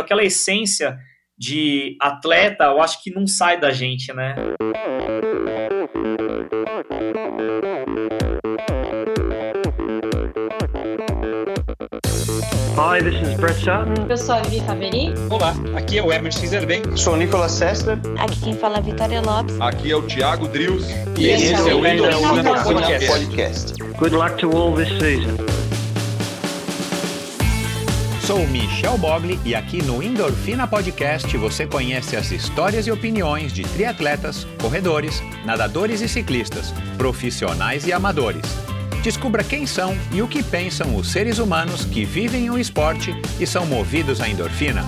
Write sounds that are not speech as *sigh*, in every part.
aquela essência de atleta, eu acho que não sai da gente, né? Hi, this is Brett Sutton. Eu sou a Vivi Faveri. Olá, aqui é o Emerson Zerben. Sou o Nicolas Sessler. Aqui quem fala é a Vitória Lopes. Aqui é o Thiago Drius. E esse, esse é o Endorfina Podcast. Podcast. Good luck to all this season. Sou Michel Bogli e aqui no Endorfina Podcast você conhece as histórias e opiniões de triatletas, corredores, nadadores e ciclistas, profissionais e amadores. Descubra quem são e o que pensam os seres humanos que vivem o esporte e são movidos à endorfina.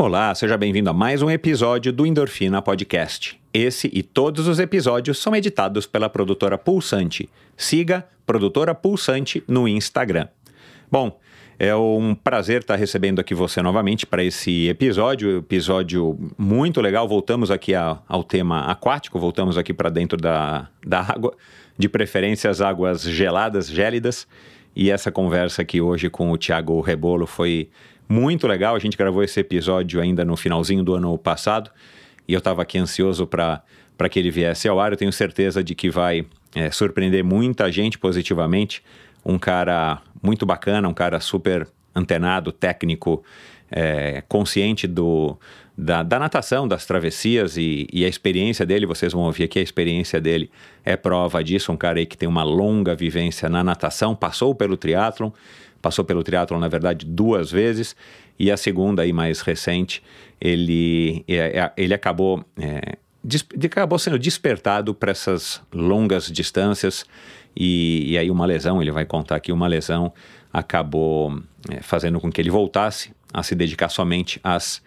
Olá, seja bem-vindo a mais um episódio do Endorfina Podcast. Esse e todos os episódios são editados pela produtora Pulsante. Siga Produtora Pulsante no Instagram. Bom, é um prazer estar recebendo aqui você novamente para esse episódio, episódio muito legal. Voltamos aqui a, ao tema aquático, voltamos aqui para dentro da, da água, de preferência as águas geladas, gélidas. E essa conversa aqui hoje com o Thiago Rebolo foi muito legal. A gente gravou esse episódio ainda no finalzinho do ano passado e eu estava aqui ansioso para que ele viesse ao ar. Eu tenho certeza de que vai é, surpreender muita gente positivamente. Um cara muito bacana, um cara super antenado, técnico, é, consciente do, da, da, natação, das travessias e, e, a experiência dele, vocês vão ouvir aqui, a experiência dele é prova disso, um cara aí que tem uma longa vivência na natação, passou pelo triatlon, passou pelo triatlon, na verdade, duas vezes, e a segunda aí mais recente, ele, é, é, ele acabou, é, acabou sendo despertado para essas longas distâncias, e, e, aí uma lesão, ele vai contar aqui, uma lesão acabou é, fazendo com que ele voltasse a se dedicar somente às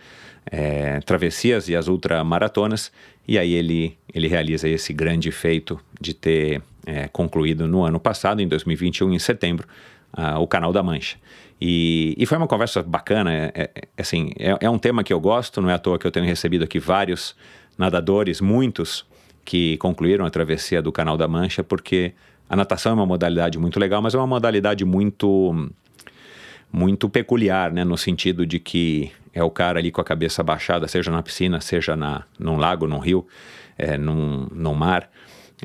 é, travessias e às ultramaratonas, e aí ele, ele realiza esse grande feito de ter é, concluído no ano passado, em 2021, em setembro, o Canal da Mancha. E, e, foi uma conversa bacana, é, é, é assim, é, é, um tema que eu gosto, não é à toa que eu tenho recebido aqui vários nadadores, muitos que concluíram a travessia do Canal da Mancha, porque a natação é uma modalidade muito legal, mas é uma modalidade muito muito peculiar, né, no sentido de que é o cara ali com a cabeça baixada, seja na piscina, seja na, num lago, num rio, é, num, num mar,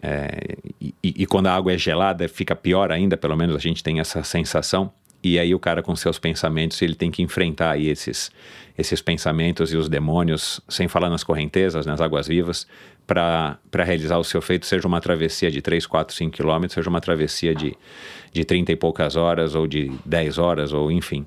é, e, e, quando a água é gelada fica pior ainda, pelo menos a gente tem essa sensação. E aí o cara com seus pensamentos, ele tem que enfrentar aí esses, esses pensamentos e os demônios, sem falar nas correntezas, nas águas vivas, para realizar o seu feito, seja uma travessia de 3, 4, 5 quilômetros, seja uma travessia de, de 30 e poucas horas, ou de 10 horas, ou enfim.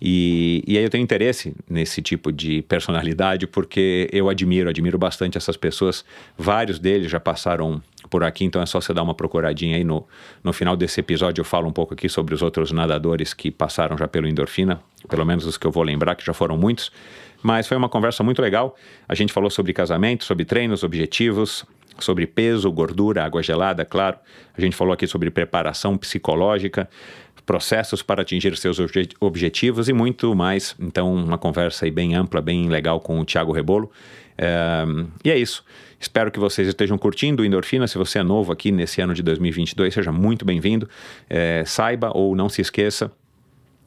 E, e aí eu tenho interesse nesse tipo de personalidade, porque eu admiro, admiro bastante essas pessoas. Vários deles já passaram por aqui, então é só você dar uma procuradinha aí no, no final desse episódio. Eu falo um pouco aqui sobre os outros nadadores que passaram já pelo Endorfina, pelo menos os que eu vou lembrar, que já foram muitos. Mas foi uma conversa muito legal. A gente falou sobre casamento, sobre treinos, objetivos, sobre peso, gordura, água gelada, claro. A gente falou aqui sobre preparação psicológica, processos para atingir seus obje objetivos e muito mais. Então, uma conversa aí bem ampla, bem legal com o Thiago Rebolo. É, e é isso. Espero que vocês estejam curtindo o Endorfina. Se você é novo aqui nesse ano de 2022, seja muito bem-vindo. É, saiba ou não se esqueça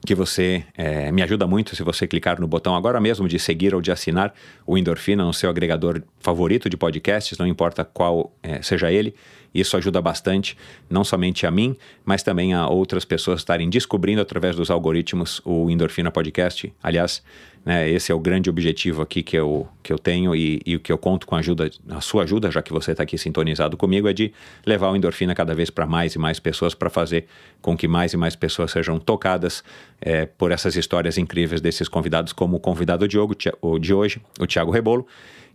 que você é, me ajuda muito se você clicar no botão agora mesmo de seguir ou de assinar o Endorfina no seu agregador favorito de podcasts, não importa qual é, seja ele. Isso ajuda bastante, não somente a mim, mas também a outras pessoas estarem descobrindo através dos algoritmos o Endorfina Podcast. Aliás, né, esse é o grande objetivo aqui que eu, que eu tenho e, o que eu conto com a, ajuda, a sua ajuda, já que você está aqui sintonizado comigo, é de levar o Endorfina cada vez para mais e mais pessoas, para fazer com que mais e mais pessoas sejam tocadas é, por essas histórias incríveis desses convidados, como o convidado Diogo, o de hoje, o Thiago Rebolo.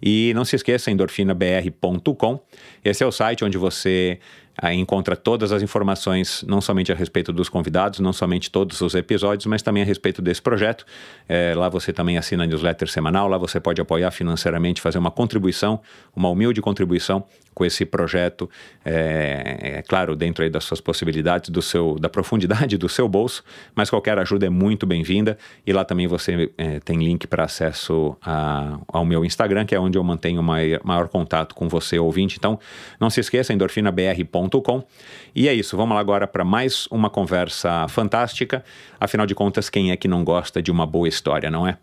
E não se esqueça, endorfinabr.com. Esse é o site onde você Aí encontra todas as informações, não somente a respeito dos convidados, não somente todos os episódios, mas também a respeito desse projeto. É, lá você também assina a newsletter semanal, lá você pode apoiar financeiramente, fazer uma contribuição, uma humilde contribuição com esse projeto, é, é claro, dentro aí das suas possibilidades, do seu, da profundidade do seu bolso, mas qualquer ajuda é muito bem-vinda. E lá também você é, tem link para acesso a, ao meu Instagram, que é onde eu mantenho maior, maior contato com você, ouvinte. Então, não se esqueça, endorfinabr.com gmail.com. E é isso, vamos lá agora para mais uma conversa fantástica. Afinal de contas, quem é que não gosta de uma boa história, não é?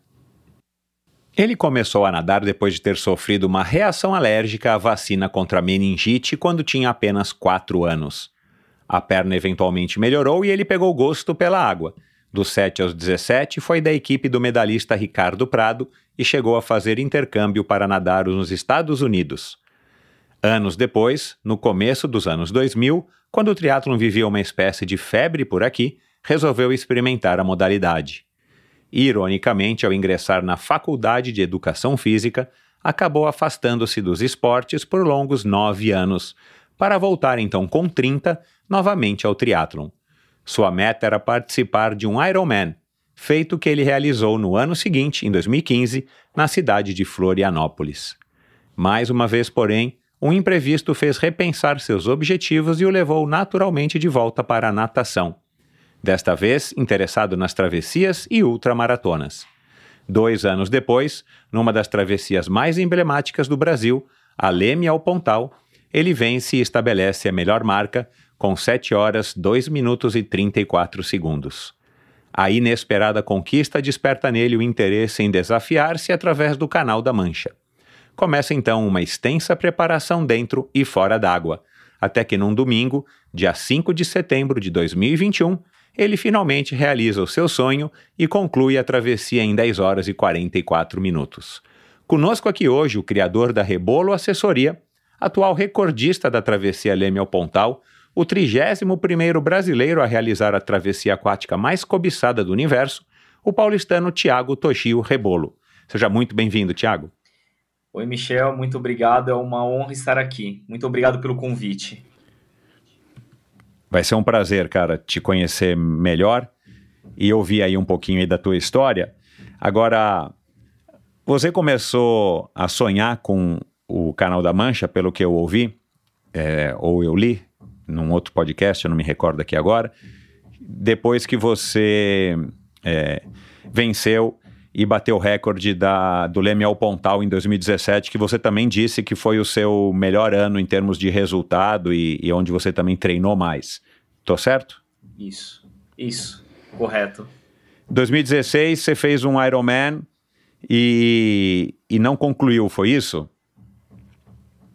Ele começou a nadar depois de ter sofrido uma reação alérgica à vacina contra meningite quando tinha apenas 4 anos. A perna eventualmente melhorou e ele pegou gosto pela água. Dos 7 aos 17, foi da equipe do medalhista Ricardo Prado e chegou a fazer intercâmbio para nadar nos Estados Unidos. Anos depois, no começo dos anos 2000, quando o triatlon vivia uma espécie de febre por aqui, resolveu experimentar a modalidade. Ironicamente, ao ingressar na Faculdade de Educação Física, acabou afastando-se dos esportes por longos nove anos, para voltar então com 30 novamente ao triatlon. Sua meta era participar de um Ironman, feito que ele realizou no ano seguinte, em 2015, na cidade de Florianópolis. Mais uma vez, porém, um imprevisto fez repensar seus objetivos e o levou naturalmente de volta para a natação desta vez interessado nas travessias e ultramaratonas. Dois anos depois, numa das travessias mais emblemáticas do Brasil, a Leme ao Pontal, ele vence e estabelece a melhor marca com 7 horas, 2 minutos e 34 segundos. A inesperada conquista desperta nele o interesse em desafiar-se através do Canal da Mancha. Começa então uma extensa preparação dentro e fora d'água, até que num domingo, dia 5 de setembro de 2021, ele finalmente realiza o seu sonho e conclui a travessia em 10 horas e 44 minutos. Conosco aqui hoje o criador da Rebolo Assessoria, atual recordista da travessia Leme ao Pontal, o 31º brasileiro a realizar a travessia aquática mais cobiçada do universo, o paulistano Tiago Toshio Rebolo. Seja muito bem-vindo, Tiago. Oi, Michel, muito obrigado. É uma honra estar aqui. Muito obrigado pelo convite. Vai ser um prazer, cara, te conhecer melhor e ouvir aí um pouquinho aí da tua história. Agora, você começou a sonhar com o Canal da Mancha, pelo que eu ouvi, é, ou eu li num outro podcast, eu não me recordo aqui agora, depois que você é, venceu e bateu o recorde da, do Leme ao Pontal em 2017, que você também disse que foi o seu melhor ano em termos de resultado e, e onde você também treinou mais. Tô certo? Isso, isso, correto. 2016 você fez um Ironman e, e não concluiu, foi isso?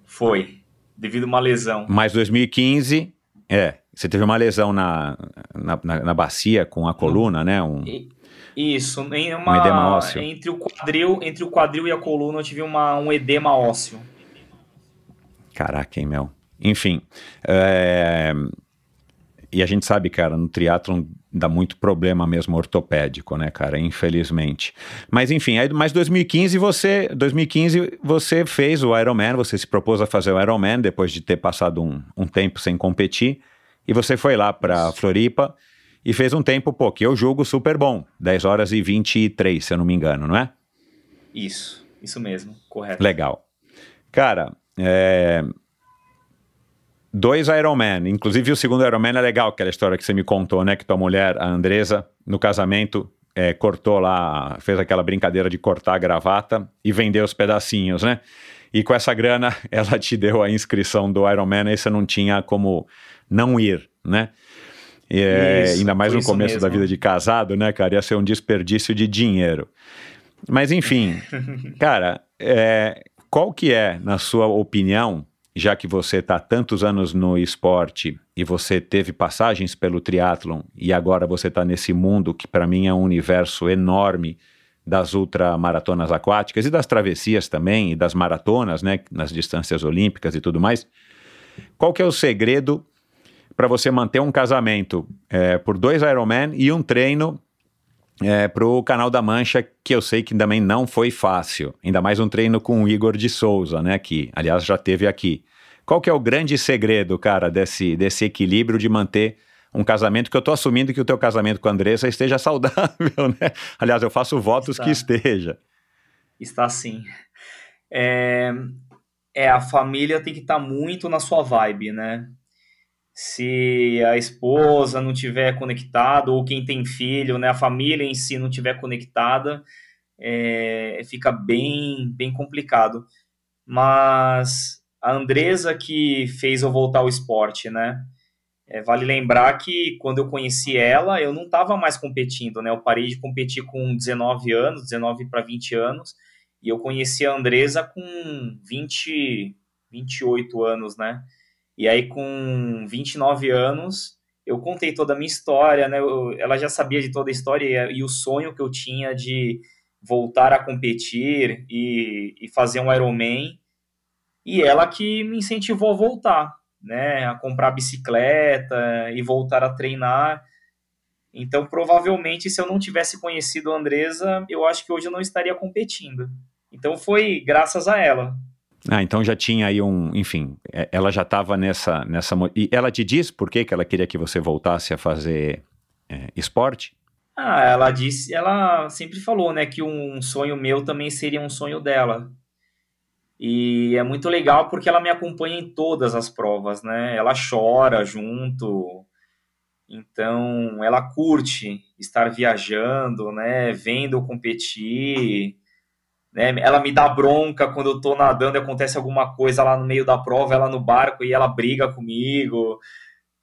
Foi, devido a uma lesão. Mas 2015, é, você teve uma lesão na, na, na, na bacia com a coluna, né? Um... Isso, em uma, um edema ósseo. Entre o quadril, entre o quadril e a coluna eu tive uma, um edema ósseo. Caraca, hein, meu. Enfim, é... e a gente sabe, cara, no triatlon dá muito problema mesmo ortopédico, né, cara, infelizmente. Mas enfim, aí, mas 2015 você, 2015 você fez o Ironman, você se propôs a fazer o Ironman depois de ter passado um, um tempo sem competir, e você foi lá para Floripa e fez um tempo, pô, que eu julgo super bom. 10 horas e 23, se eu não me engano, não é? Isso, isso mesmo, correto. Legal. Cara, é... dois Ironman, inclusive o segundo Ironman é legal, aquela história que você me contou, né? Que tua mulher, a Andresa, no casamento, é, cortou lá, fez aquela brincadeira de cortar a gravata e vender os pedacinhos, né? E com essa grana, *laughs* ela te deu a inscrição do Ironman e você não tinha como não ir, né? É, isso, ainda mais no começo mesmo. da vida de casado, né, cara? Ia ser um desperdício de dinheiro. Mas enfim, *laughs* cara, é, qual que é, na sua opinião, já que você está tantos anos no esporte e você teve passagens pelo triatlon e agora você está nesse mundo que para mim é um universo enorme das ultramaratonas aquáticas e das travessias também e das maratonas, né, nas distâncias olímpicas e tudo mais. Qual que é o segredo para você manter um casamento é, por dois Ironman e um treino é, para o Canal da Mancha, que eu sei que também não foi fácil. Ainda mais um treino com o Igor de Souza, né? Que, aliás, já teve aqui. Qual que é o grande segredo, cara, desse, desse equilíbrio de manter um casamento que eu estou assumindo que o teu casamento com a Andressa esteja *laughs* saudável, né? Aliás, eu faço votos Está. que esteja. Está sim. É, é, a família tem que estar tá muito na sua vibe, né? Se a esposa não tiver conectado ou quem tem filho, né, a família em si não tiver conectada, é, fica bem bem complicado. Mas a Andresa que fez eu voltar ao esporte, né? É, vale lembrar que quando eu conheci ela, eu não estava mais competindo, né? Eu parei de competir com 19 anos, 19 para 20 anos, e eu conheci a Andresa com 20, 28 anos, né? E aí com 29 anos, eu contei toda a minha história, né? Eu, ela já sabia de toda a história e, e, o sonho que eu tinha de voltar a competir e, e fazer um Ironman. E ela que me incentivou a voltar, né? A comprar bicicleta e voltar a treinar. Então, provavelmente, se eu não tivesse conhecido a Andresa, eu acho que hoje eu não estaria competindo. Então, foi graças a ela. Ah, então já tinha aí um, enfim, é, ela já estava nessa, nessa. E ela te disse por que, que ela queria que você voltasse a fazer é, esporte? Ah, ela disse, ela sempre falou, né, que um sonho meu também seria um sonho dela. E é muito legal porque ela me acompanha em todas as provas, né? Ela chora junto. Então, ela curte estar viajando, né, vendo eu competir. Né? Ela me dá bronca quando eu tô nadando e acontece alguma coisa lá no meio da prova, ela no barco e ela briga comigo.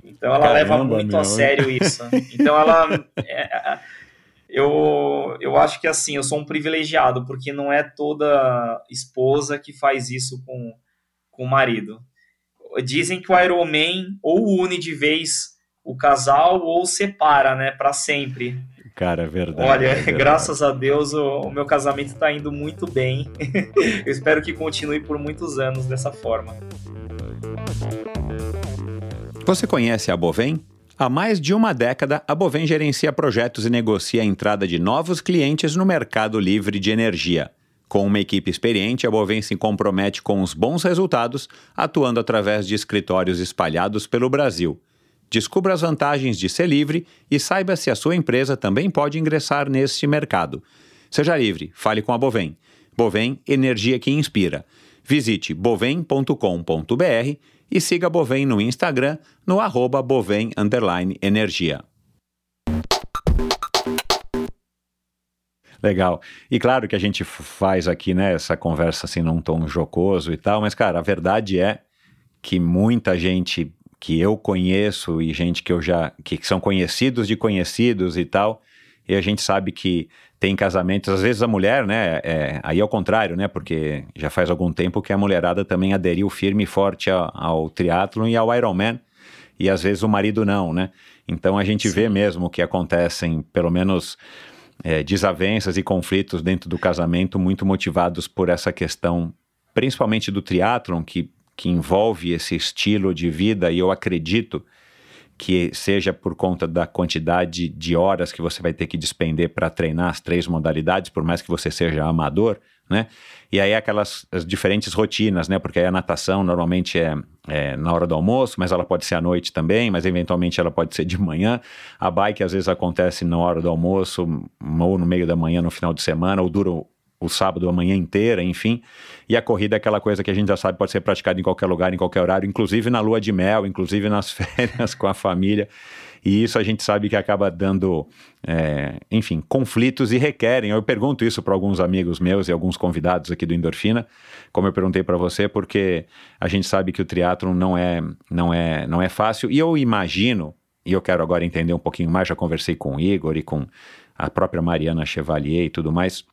Então ela Caramba, leva muito meu. a sério isso. Então ela. É, eu, eu acho que assim, eu sou um privilegiado, porque não é toda esposa que faz isso com, com o marido. Dizem que o Ironman ou une de vez o casal ou separa, né, para sempre. Cara, é verdade. Olha, é *laughs* verdade. graças a Deus o, o meu casamento está indo muito bem. *laughs* Eu espero que continue por muitos anos dessa forma. Você conhece a Bovem? Há mais de uma década, a Bovem gerencia projetos e negocia a entrada de novos clientes no mercado livre de energia. Com uma equipe experiente, a Bovem se compromete com os bons resultados, atuando através de escritórios espalhados pelo Brasil. Descubra as vantagens de ser livre e saiba se a sua empresa também pode ingressar neste mercado. Seja livre, fale com a Bovem. Bovem, energia que inspira. Visite bovem.com.br e siga a Bovem no Instagram no arroba bovem energia. Legal. E claro que a gente faz aqui, né, essa conversa assim num tom jocoso e tal, mas cara, a verdade é que muita gente que eu conheço e gente que eu já que são conhecidos de conhecidos e tal, e a gente sabe que tem casamentos, às vezes a mulher, né, é, aí é o contrário, né, porque já faz algum tempo que a mulherada também aderiu firme e forte ao, ao triatlon e ao Ironman, e às vezes o marido não, né, então a gente Sim. vê mesmo que acontecem, pelo menos, é, desavenças e conflitos dentro do casamento muito motivados por essa questão, principalmente do triatlon, que que envolve esse estilo de vida, e eu acredito que seja por conta da quantidade de horas que você vai ter que despender para treinar as três modalidades, por mais que você seja amador, né? E aí aquelas as diferentes rotinas, né? Porque a natação normalmente é, é, na hora do almoço, mas ela pode ser à noite também, mas eventualmente ela pode ser de manhã. A bike às vezes acontece na hora do almoço, ou no meio da manhã, no final de semana, ou dura o sábado a manhã inteira, enfim. E a corrida é aquela coisa que a gente já sabe pode ser praticada em qualquer lugar, em qualquer horário, inclusive na lua de mel, *laughs* inclusive nas férias com a família. E isso a gente sabe que acaba dando, é, enfim, conflitos e requerem. Eu pergunto isso para alguns amigos meus e alguns convidados aqui do Endorfina, como eu perguntei para você, porque a gente sabe que o triatlo não é, não é, não é fácil. E eu imagino, e eu quero agora entender um pouquinho mais, já conversei com o Igor e com a própria Mariana Chevalier e tudo mais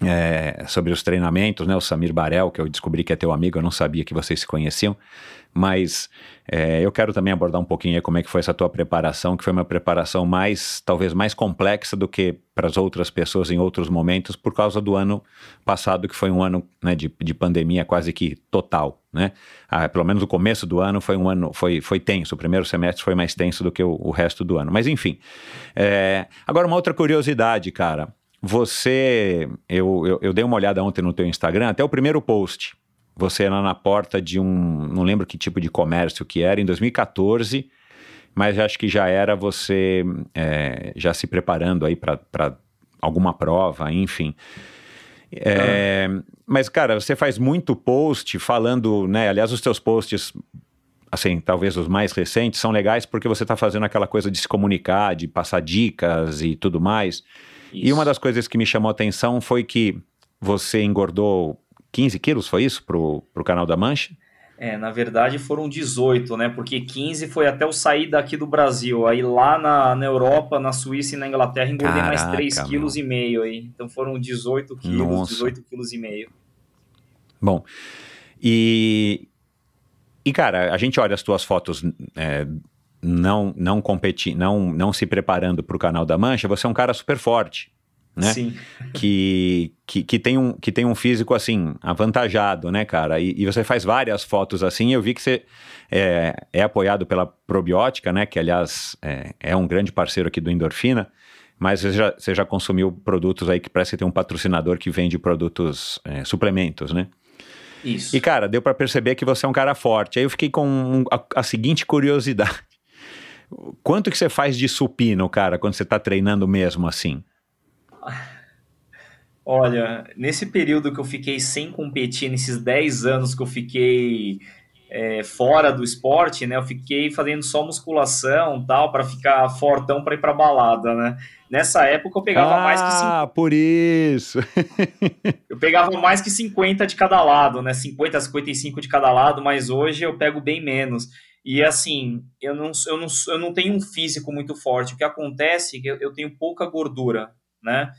é, sobre os treinamentos, né? O Samir Barel, que eu descobri que é teu amigo, eu não sabia que vocês se conheciam, mas é, eu quero também abordar um pouquinho como é que foi essa tua preparação, que foi uma preparação mais, talvez mais complexa do que para as outras pessoas em outros momentos, por causa do ano passado, que foi um ano né, de, de pandemia quase que total, né? Ah, pelo menos o começo do ano foi um ano, foi, foi tenso, o primeiro semestre foi mais tenso do que o, o resto do ano, mas enfim. É, agora uma outra curiosidade, cara, você, eu, eu, eu, dei uma olhada ontem no teu Instagram, até o primeiro post. Você era na porta de um, não lembro que tipo de comércio que era, em 2014, mas acho que já era você é, já se preparando aí para alguma prova, enfim. É, ah. Mas, cara, você faz muito post falando, né? Aliás, os teus posts assim, talvez os mais recentes, são legais porque você está fazendo aquela coisa de se comunicar, de passar dicas e tudo mais. Isso. E uma das coisas que me chamou a atenção foi que você engordou 15 quilos, foi isso, pro, pro canal da Mancha? É, na verdade foram 18, né? Porque 15 foi até eu sair daqui do Brasil. Aí lá na, na Europa, na Suíça e na Inglaterra engordei mais Caraca, 3,5 kg e meio aí. Então foram 18 quilos, Nossa. 18 quilos e meio. Bom, e, e cara, a gente olha as tuas fotos é, não não competi, não não se preparando para o canal da Mancha, você é um cara super forte, né? Sim. Que, que, que, tem um, que tem um físico assim, avantajado, né, cara? E, e você faz várias fotos assim. Eu vi que você é, é apoiado pela Probiótica, né? Que, aliás, é, é um grande parceiro aqui do Endorfina. Mas você já, você já consumiu produtos aí que parece que tem um patrocinador que vende produtos, é, suplementos, né? Isso. E, cara, deu pra perceber que você é um cara forte. Aí eu fiquei com a, a seguinte curiosidade. Quanto que você faz de supino, cara, quando você tá treinando mesmo assim? Olha, nesse período que eu fiquei sem competir, nesses 10 anos que eu fiquei é, fora do esporte, né? Eu fiquei fazendo só musculação tal, para ficar fortão para ir pra balada, né? Nessa época eu pegava mais que 50, Ah, por isso. *laughs* eu pegava mais que 50 de cada lado, né? 50, 55 de cada lado, mas hoje eu pego bem menos. E assim, eu não, eu não, eu não tenho um físico muito forte. O que acontece é que eu, tenho pouca gordura, né?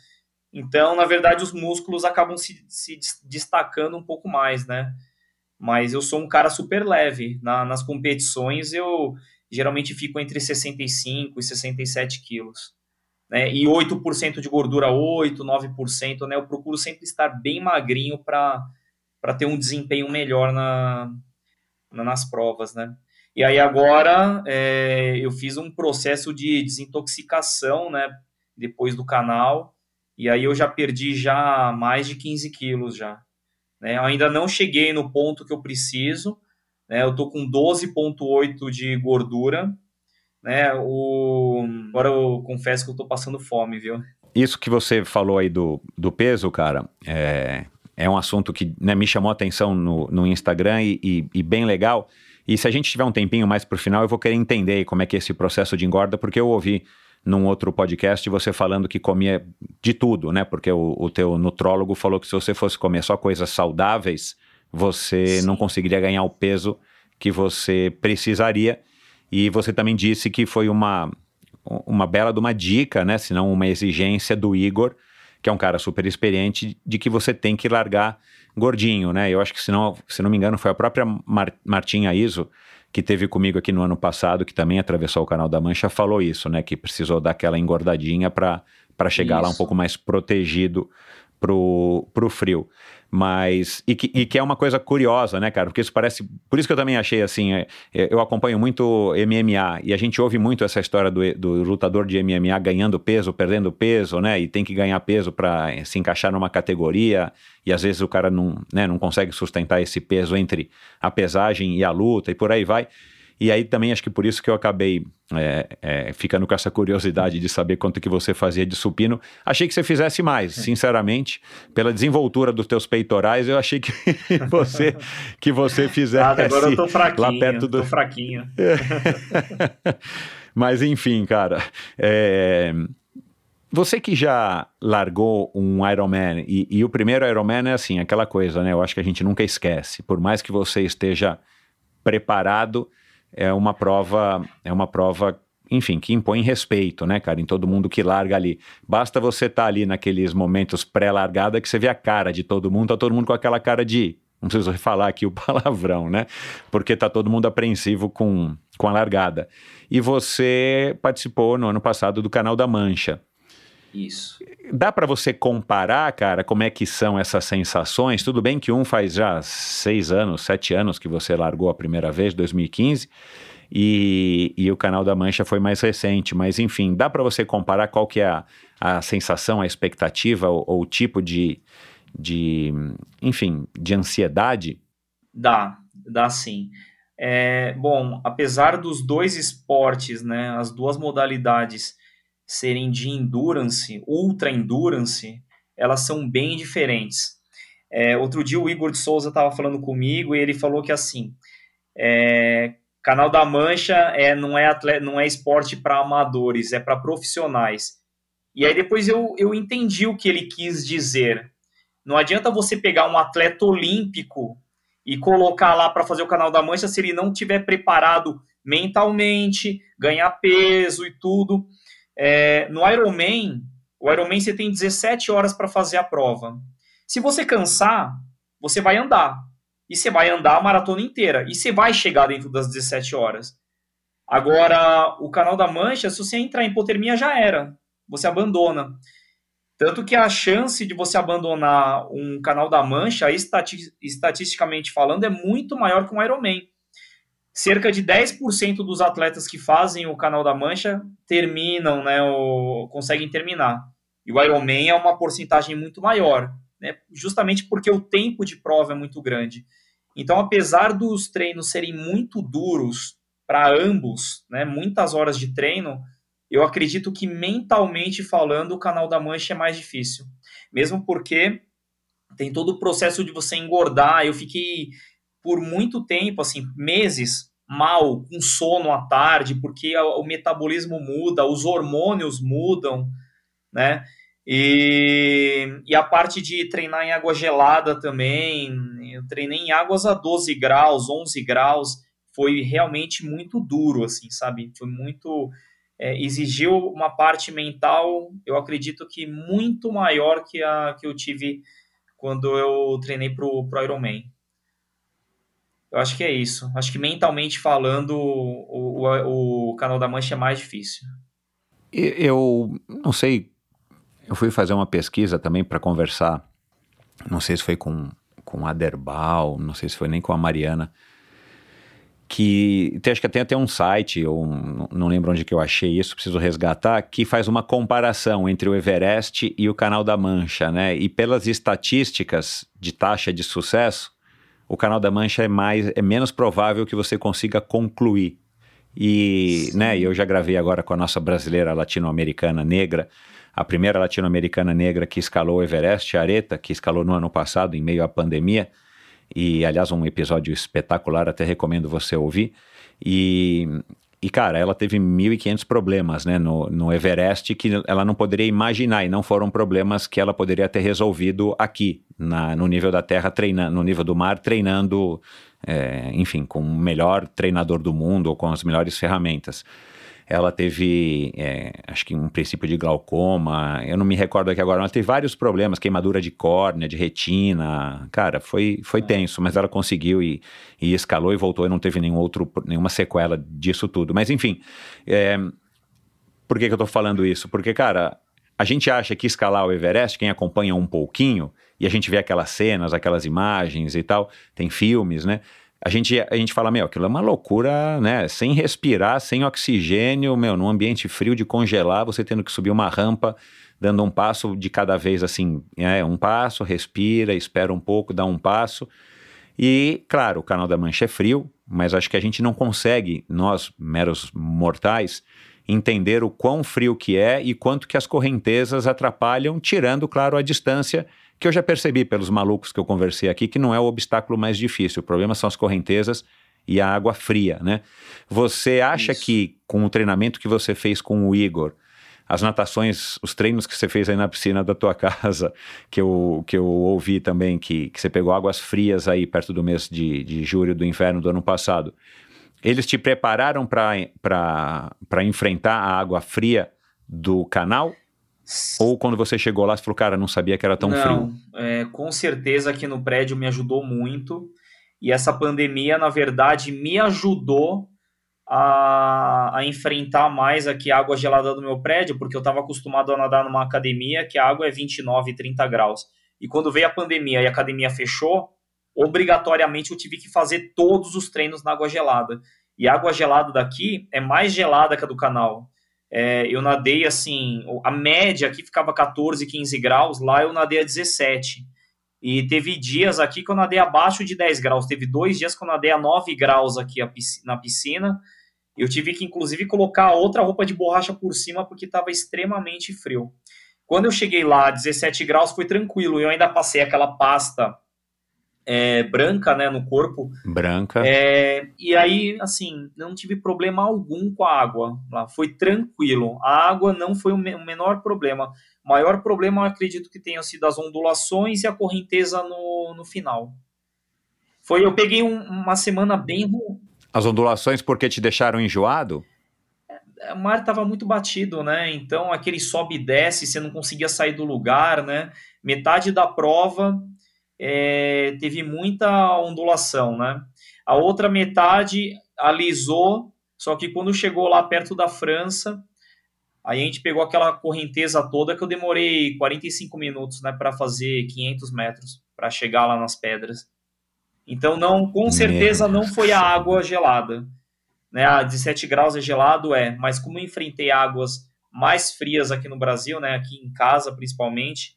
Então, na verdade, os músculos acabam se, se des- destacando um pouco mais, né? Mas eu sou um cara super leve. Na- nas competições, eu geralmente fico entre 65 e 67 quilos. Né? E 8% de gordura, 8, 9%, né? Eu procuro sempre estar bem magrinho para ter um desempenho melhor na, na- nas provas, né? E aí agora é, eu fiz um processo de desintoxicação, né? Depois do canal. E aí eu já perdi já mais de 15 quilos já. Né? Eu ainda não cheguei no ponto que eu preciso. Né? Eu tô com 12,8 de gordura. Né? O... Agora eu confesso que eu tô passando fome, viu? Isso que você falou aí do, do peso, cara, é, é um assunto que né, me chamou a atenção no, no Instagram e, e- e bem legal. E se a gente tiver um tempinho mais pro final, eu vou querer entender como é que é esse processo de engorda, porque eu ouvi num outro podcast você falando que comia de tudo, né? Porque o, o teu nutrólogo falou que se você fosse comer só coisas saudáveis, você Sim. não conseguiria ganhar o peso que você precisaria. E você também disse que foi uma, uma bela de uma dica, né? Se não uma exigência do Igor, que é um cara super experiente, de que você tem que largar gordinho, né? Eu acho que, se não, se não me engano, foi a própria Mar Martinha Iso, que teve comigo aqui no ano passado, que também atravessou o canal da Mancha, falou isso, né? Que precisou dar aquela engordadinha para chegar lá um Isso. pouco mais protegido pro, pro frio. Mas, e que, e que é uma coisa curiosa, né, cara? Porque isso parece. Por isso que eu também achei assim. é, é, eu acompanho muito MMA e a gente ouve muito essa história do, do lutador de MMA ganhando peso, perdendo peso, né? E tem que ganhar peso para se encaixar numa categoria. E às vezes o cara não, né, não consegue sustentar esse peso entre a pesagem e a luta e por aí vai. E aí também acho que por isso que eu acabei é, é, ficando com essa curiosidade de saber quanto que você fazia de supino. Achei que você fizesse mais, sinceramente, pela desenvoltura dos teus peitorais, eu achei que *laughs* você que você fizesse Ah, agora eu tô fraquinho. lá perto do Tô fraquinho. *laughs* Mas enfim, cara, é, você que já largou um Ironman e, e o primeiro Ironman é assim, aquela coisa, né? Eu acho que a gente nunca esquece. Por mais que você esteja preparado, é uma prova, é uma prova, enfim, que impõe respeito, né, cara, em todo mundo que larga ali. Basta você estar ali naqueles momentos pré-largada que você vê a cara de todo mundo, tá todo mundo com aquela cara de, não preciso *laughs* falar aqui o palavrão, né? Porque tá todo mundo apreensivo com, com a largada. E você participou no ano passado do canal da Mancha. Isso. Dá para você comparar, cara, como é que são essas sensações? Tudo bem que um faz já seis anos, sete anos que você largou a primeira vez, 2015, e, e o canal da Mancha foi mais recente, mas enfim, dá para você comparar qual que é a, a sensação, a expectativa ou, o tipo de, de, enfim, de ansiedade? Dá, dá sim. É, bom, apesar dos dois esportes, né, as duas modalidades serem de endurance, ultra endurance, elas são bem diferentes. É, outro dia o Igor de Souza estava falando comigo e ele falou que assim, é, canal da Mancha é, não, é atleta, não é esporte para amadores, é para profissionais. E aí depois eu, eu entendi o que ele quis dizer. Não adianta você pegar um atleta olímpico e colocar lá para fazer o canal da mancha se ele não tiver preparado mentalmente, ganhar peso e tudo. É, no Ironman, o Ironman você tem 17 horas para fazer a prova. Se você cansar, você vai andar. E você vai andar a maratona inteira. E você vai chegar dentro das 17 horas. Agora, o canal da mancha, se você entrar em hipotermia, já era. Você abandona. Tanto que a chance de você abandonar um canal da mancha, estati estatisticamente falando, é muito maior que um Ironman. Cerca de 10% dos atletas que fazem o canal da mancha terminam, né, ou conseguem terminar. E o Ironman é uma porcentagem muito maior, né, justamente porque o tempo de prova é muito grande. Então, apesar dos treinos serem muito duros para ambos, né, muitas horas de treino, eu acredito que mentalmente falando o canal da mancha é mais difícil. Mesmo porque tem todo o processo de você engordar. Eu fiquei por muito tempo, assim, meses, mal, com sono à tarde, porque o metabolismo muda, os hormônios mudam, né? E, e a parte de treinar em água gelada também, eu treinei em águas a 12 graus, 11 graus, foi realmente muito duro, assim, sabe? Foi muito é, exigiu uma parte mental, eu acredito que muito maior que a que eu tive quando eu treinei pro, pro Ironman. Eu acho que é isso. Acho que mentalmente falando, o, o, o canal da Mancha é mais difícil. Eu não sei, eu fui fazer uma pesquisa também para conversar, não sei se foi com, com a Derbal, não sei se foi nem com a Mariana, que tem, acho que tem até um site, um, não lembro onde que eu achei isso, preciso resgatar, que faz uma comparação entre o Everest e o Canal da Mancha, né? E pelas estatísticas de taxa de sucesso, o Canal da Mancha é mais é menos provável que você consiga concluir. E, né, eu já gravei agora com a nossa brasileira latino-americana negra, a primeira latino-americana negra que escalou o Everest, Areta, que escalou no ano passado em meio à pandemia e aliás um episódio espetacular, até recomendo você ouvir. E, e cara, ela teve 1.500 problemas né, no, no Everest que ela não poderia imaginar, e não foram problemas que ela poderia ter resolvido aqui, na, no nível da terra, treinando, no nível do mar, treinando, é, enfim, com o melhor treinador do mundo ou com as melhores ferramentas ela teve, é, acho que um princípio de glaucoma, eu não me recordo aqui agora, ela teve vários problemas, queimadura de córnea, de retina, cara, foi, foi tenso, mas ela conseguiu e, e escalou e voltou e não teve nenhum outro, nenhuma sequela disso tudo. Mas enfim, é, por que, que eu tô falando isso? Porque, cara, a gente acha que escalar o Everest, quem acompanha um pouquinho, e a gente vê aquelas cenas, aquelas imagens e tal, tem filmes, né? A gente, a gente fala, meu, aquilo é uma loucura, né? Sem respirar, sem oxigênio, meu, num ambiente frio de congelar, você tendo que subir uma rampa, dando um passo de cada vez, assim, é, um passo, respira, espera um pouco, dá um passo. E, claro, o canal da Mancha é frio, mas acho que a gente não consegue, nós, meros mortais, entender o quão frio que é e quanto que as correntezas atrapalham, tirando, claro, a distância que eu já percebi pelos malucos que eu conversei aqui que não é o obstáculo mais difícil. O problema são as correntezas e a água fria, né? Você acha Isso. que com o treinamento que você fez com o Igor, as natações, os treinos que você fez aí na piscina da tua *laughs* casa, que eu, que eu ouvi também, que, que você pegou águas frias aí perto do mês de, de julho do inverno do ano passado, eles te prepararam para enfrentar a água fria do canal ou quando você chegou lá, você falou, cara, não sabia que era tão não, frio? É, com certeza aqui no prédio me ajudou muito. E essa pandemia, na verdade, me ajudou a, a enfrentar mais aqui a água gelada do meu prédio, porque eu estava acostumado a nadar numa academia que a água é 29, 30 graus. E quando veio a pandemia e a academia fechou, obrigatoriamente eu tive que fazer todos os treinos na água gelada. E a água gelada daqui é mais gelada que a do canal. É, eu nadei assim, a média aqui ficava 14, 15 graus, lá eu nadei a 17. E teve dias aqui que eu nadei abaixo de 10 graus. Teve dois dias que eu nadei a 9 graus aqui na piscina. Eu tive que, inclusive, colocar outra roupa de borracha por cima porque estava extremamente frio. Quando eu cheguei lá, 17 graus, foi tranquilo. Eu ainda passei aquela pasta é, branca, né, no corpo. Branca. É, e aí, assim, não tive problema algum com a água lá, foi tranquilo. A água não foi o, menor problema. O maior problema, eu acredito que tenha sido as ondulações e a correnteza no, no final. Foi, eu peguei um- uma semana bem ruim. As ondulações porque te deixaram enjoado? O mar estava muito batido, né? Então aquele sobe e desce, você não conseguia sair do lugar, né? Metade da prova é, teve muita ondulação, né? A outra metade alisou, só que quando chegou lá perto da França, aí a gente pegou aquela correnteza toda que eu demorei 45 minutos, né, para fazer 500 metros para chegar lá nas pedras. Então não, com certeza não foi a água gelada, né? A 17 graus é gelado é, mas como eu enfrentei águas mais frias aqui no Brasil, né, aqui em casa principalmente,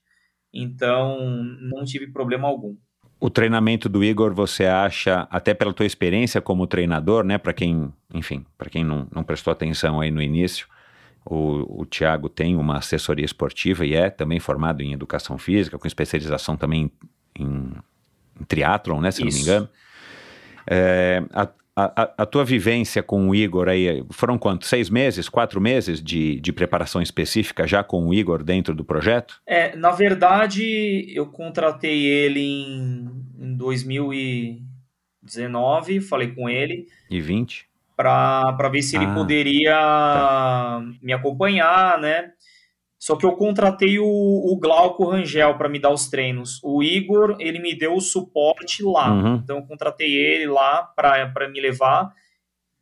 então não tive problema algum. O treinamento do Igor, você acha, até pela tua experiência como treinador, né? Para quem, enfim, para quem não, não prestou atenção aí no início, o, o Tiago tem uma assessoria esportiva e é também formado em educação física, com especialização também em, em triatlon, né? Se não me Isso. engano. É, a, a, a tua vivência com o Igor aí, foram quanto? Seis meses, quatro meses de, de preparação específica já com o Igor dentro do projeto? É, na verdade, eu contratei ele em, em 2019, falei com ele E 20? para ver se ele Ah, poderia me acompanhar, né? Só que eu contratei o, o Glauco Rangel para me dar os treinos. O Igor, ele me deu o suporte lá. Uhum. Então eu contratei ele lá para me levar.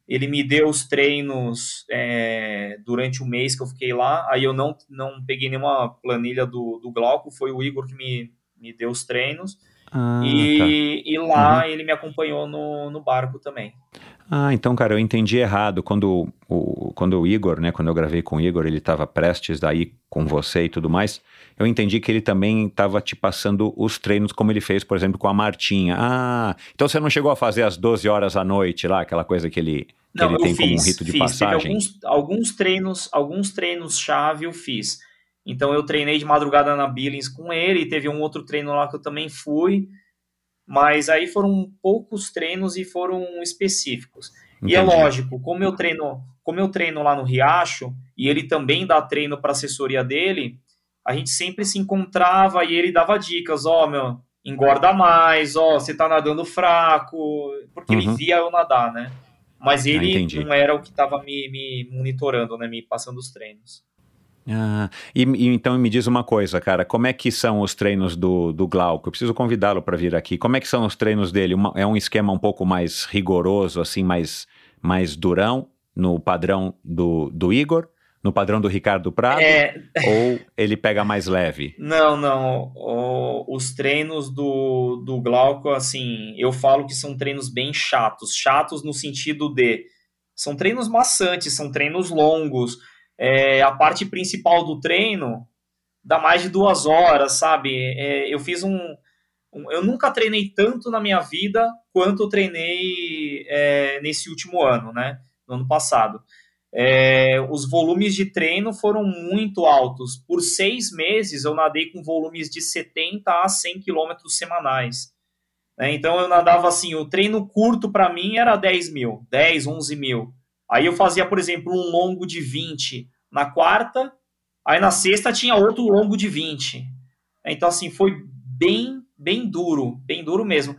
Ele me deu os treinos é, durante o mês que eu fiquei lá. Aí eu não, não peguei nenhuma planilha do, do Glauco, foi o Igor que me, me deu os treinos. Ah, tá. e, e lá ele me acompanhou no, no barco também. Ah, então, cara, eu entendi errado. Quando o, quando o Igor, né, quando eu gravei com o Igor, ele estava prestes daí com você e tudo mais, eu entendi que ele também estava te passando os treinos como ele fez, por exemplo, com a Martinha. Ah, então você não chegou a fazer às 12 horas à noite lá, aquela coisa que ele, que Não, ele tem como um fiz, rito de fiz. Passagem? alguns, alguns treinos, alguns treinos chave eu fiz. Então eu treinei de madrugada na Billings com ele, e teve um outro treino lá que eu também fui, mas aí foram poucos treinos e foram específicos. E é Entendi. lógico, como eu treino, como eu treino lá no Riacho e ele também dá treino para assessoria dele, a gente sempre se encontrava e ele dava dicas, ó, meu, engorda mais, ó, você tá nadando fraco, porque ele Uhum. via eu nadar, né? Mas ele entendi. não era o que estava me, me monitorando, né, me passando os treinos. Ah, e, e então me diz uma coisa, cara, como é que são os treinos do, do Glauco? Eu preciso convidá-lo para vir aqui. Como é que são os treinos dele? Uma- é um esquema um pouco mais rigoroso, assim, mais, mais durão, no padrão do, do Igor, no padrão do Ricardo Prado, É, *laughs* ou ele pega mais leve? Não, não. O- os treinos do, do Glauco, assim, eu falo que são treinos bem chatos. Chatos no sentido de. São treinos maçantes, são treinos longos. É, a parte principal do treino dá mais de duas horas, sabe? É, eu fiz um, um- Eu nunca treinei tanto na minha vida quanto eu treinei é, nesse último ano, né? No ano passado. É, os volumes de treino foram muito altos. Por seis meses eu nadei com volumes de 70 a 100 quilômetros semanais. né? Então eu nadava assim, o treino curto para mim era 10 mil, 10, 11 mil. Aí eu fazia, por exemplo, um longo de 20 na quarta, aí na sexta tinha outro longo de 20. Então assim, foi bem, bem duro, bem duro mesmo.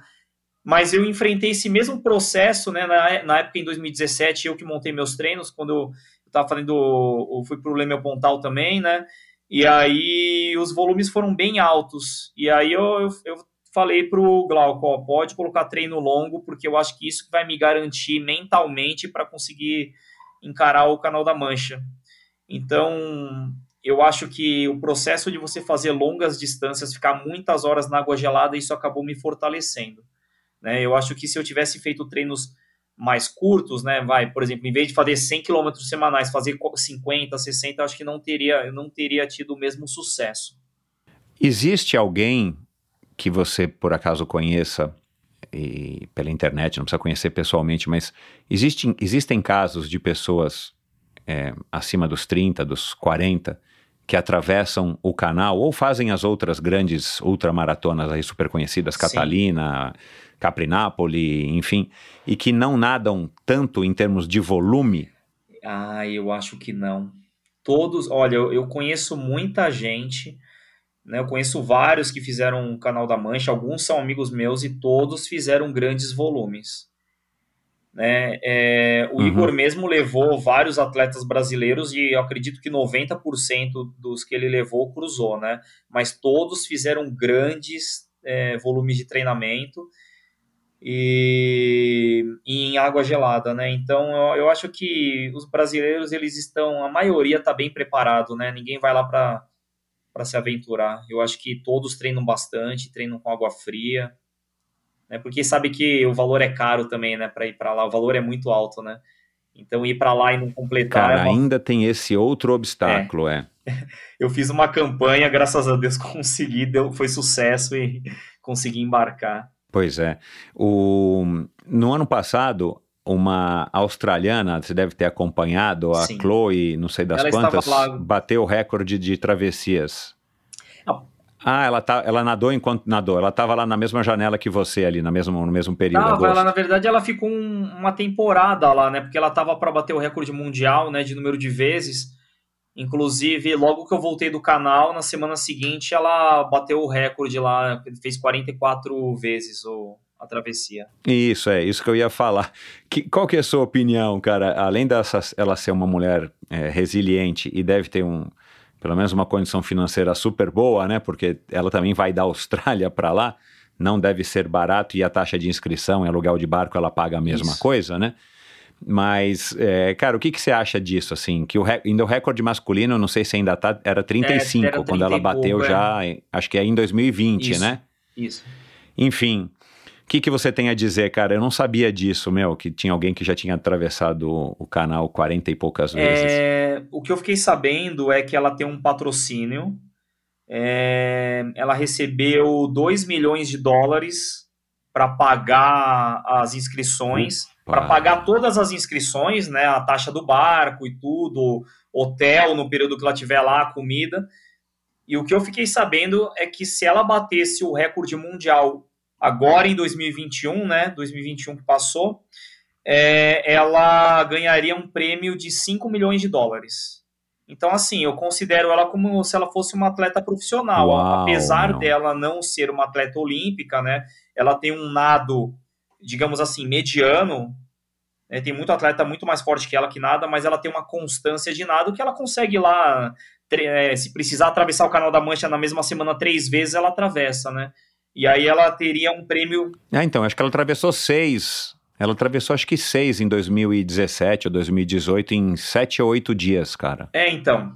Mas eu enfrentei esse mesmo processo, né, na, na época em 2017, eu que montei meus treinos, quando eu estava fazendo, eu fui pro Lemel Pontal também, né, e aí os volumes foram bem altos, e aí eu, eu, eu falei pro Glauco, ó, pode colocar treino longo, porque eu acho que isso vai me garantir mentalmente para conseguir encarar o Canal da Mancha. Então, eu acho que o processo de você fazer longas distâncias, ficar muitas horas na água gelada, isso acabou me fortalecendo. Né? Eu acho que se eu tivesse feito treinos mais curtos, né, vai, por exemplo, em vez de fazer 100 km semanais, fazer 50, 60, eu acho que não teria, eu não teria tido o mesmo sucesso. Existe alguém que você por acaso conheça e pela internet, não precisa conhecer pessoalmente, mas existem, existem casos de pessoas é, acima dos 30, dos 40, que atravessam o canal ou fazem as outras grandes ultramaratonas aí super conhecidas, Sim. Catalina, Caprinapoli, enfim, e que não nadam tanto em termos de volume. Ah, eu acho que não. Todos, olha, eu, eu conheço muita gente Né? Eu conheço vários que fizeram o Canal da Mancha, alguns são amigos meus e todos fizeram grandes volumes. Né? É, o Uhum. Igor mesmo levou vários atletas brasileiros e eu acredito que 90% dos que ele levou cruzou, né? Mas todos fizeram grandes é, volumes de treinamento e, e em água gelada, né? Então eu, eu acho que os brasileiros eles estão, a maioria está bem preparado, né? Ninguém vai lá para para se aventurar. Eu acho que todos treinam bastante, treinam com água fria, né? Porque sabe que o valor é caro também, né? Para ir para lá, o valor é muito alto, né? Então ir para lá e não completar. Cara, é uma- ainda tem esse outro obstáculo, é. *laughs* Eu fiz uma campanha, graças a Deus *laughs* consegui, deu, foi sucesso e *laughs* consegui embarcar. Pois é. O, no ano passado, uma australiana, você deve ter acompanhado, a Sim. Chloe, não sei das Ela estava quantas, bateu o recorde de travessias. Ah. Ah, ela, tá, ela nadou enquanto nadou. Ela estava lá na mesma janela que você ali, na mesmo, no mesmo período. Tava, ela, na verdade, ela ficou um- uma temporada lá, né? Porque ela tava para bater o recorde mundial, né? De número de vezes. Inclusive, logo que eu voltei do canal, na semana seguinte, ela bateu o recorde lá, fez 44 vezes o, a travessia. Isso, é, isso que eu ia falar. Que, qual que é a sua opinião, cara? Além dessa, ela ser uma mulher é, resiliente e deve ter um, pelo menos uma condição financeira super boa, né? Porque ela também vai da Austrália para lá, não deve ser barato e a taxa de inscrição e aluguel de barco ela paga a mesma Isso. coisa, né? Mas, é, cara, o que, que você acha disso, assim? Que o, ainda o recorde masculino, não sei se ainda tá, era 35, É, era quando ela 30 bateu pouco, é. já, em- acho que é em 2020, Isso. né? Isso. Enfim, que, que você tem a dizer, cara? Eu não sabia disso, meu, que tinha alguém que já tinha atravessado o, canal 40 e poucas vezes. É, o que eu fiquei sabendo é que ela tem um patrocínio. É, ela recebeu 2 milhões de dólares para pagar as inscrições, para pagar todas as inscrições, né, a taxa do barco e tudo, hotel no período que ela tiver lá, comida. E o que eu fiquei sabendo é que se ela batesse o recorde mundial agora em 2021, né, 2021 que passou, é, ela ganharia um prêmio de 5 milhões de dólares. Então, assim, eu considero ela como se ela fosse uma atleta profissional. Uau, Apesar meu. dela não ser uma atleta olímpica, né? Ela tem um nado, digamos assim, mediano. né, Tem muito atleta muito mais forte que ela que nada, mas ela tem uma constância de nado que ela consegue lá. é, se precisar atravessar o Canal da Mancha na mesma semana três vezes, ela atravessa, né? E aí ela teria um prêmio Ah, então, acho que ela atravessou seis. Ela atravessou acho que seis em 2017 ou 2018, em sete ou oito dias, cara. É, então.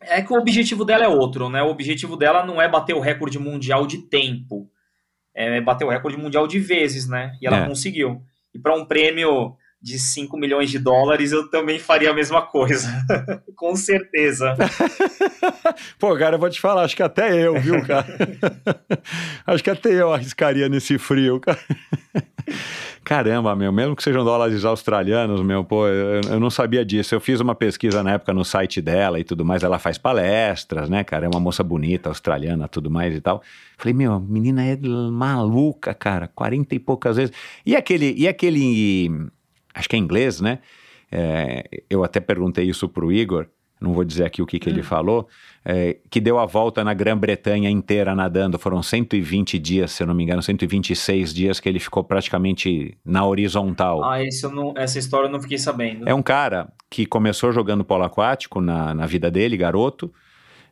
É que o objetivo dela é outro, né? O objetivo dela não é bater o recorde mundial de tempo. É bater o recorde mundial de vezes, né? E ela É. conseguiu. E para um prêmio de 5 milhões de dólares, eu também faria a mesma coisa. *laughs* Com certeza. *laughs* Pô, cara, eu vou te falar, acho que até eu, viu, cara? *laughs* acho que até eu arriscaria nesse frio, cara. Caramba, meu, mesmo que sejam dólares australianos, meu, pô, eu, eu não sabia disso. Eu fiz uma pesquisa na época no site dela e tudo mais. Ela faz palestras, né, cara? É uma moça bonita, australiana, tudo mais e tal. Falei, meu, a menina é maluca, cara, 40 e poucas vezes. E aquele, e aquele, acho que é inglês, né? É, eu até perguntei isso pro Igor, não vou dizer aqui o que, que ele falou, é, que deu a volta na Grã-Bretanha inteira nadando. Foram 120 dias, se eu não me engano, 126 dias que ele ficou praticamente na horizontal. Ah, não, essa história eu não fiquei sabendo. É um cara que começou jogando polo aquático na, na vida dele, garoto.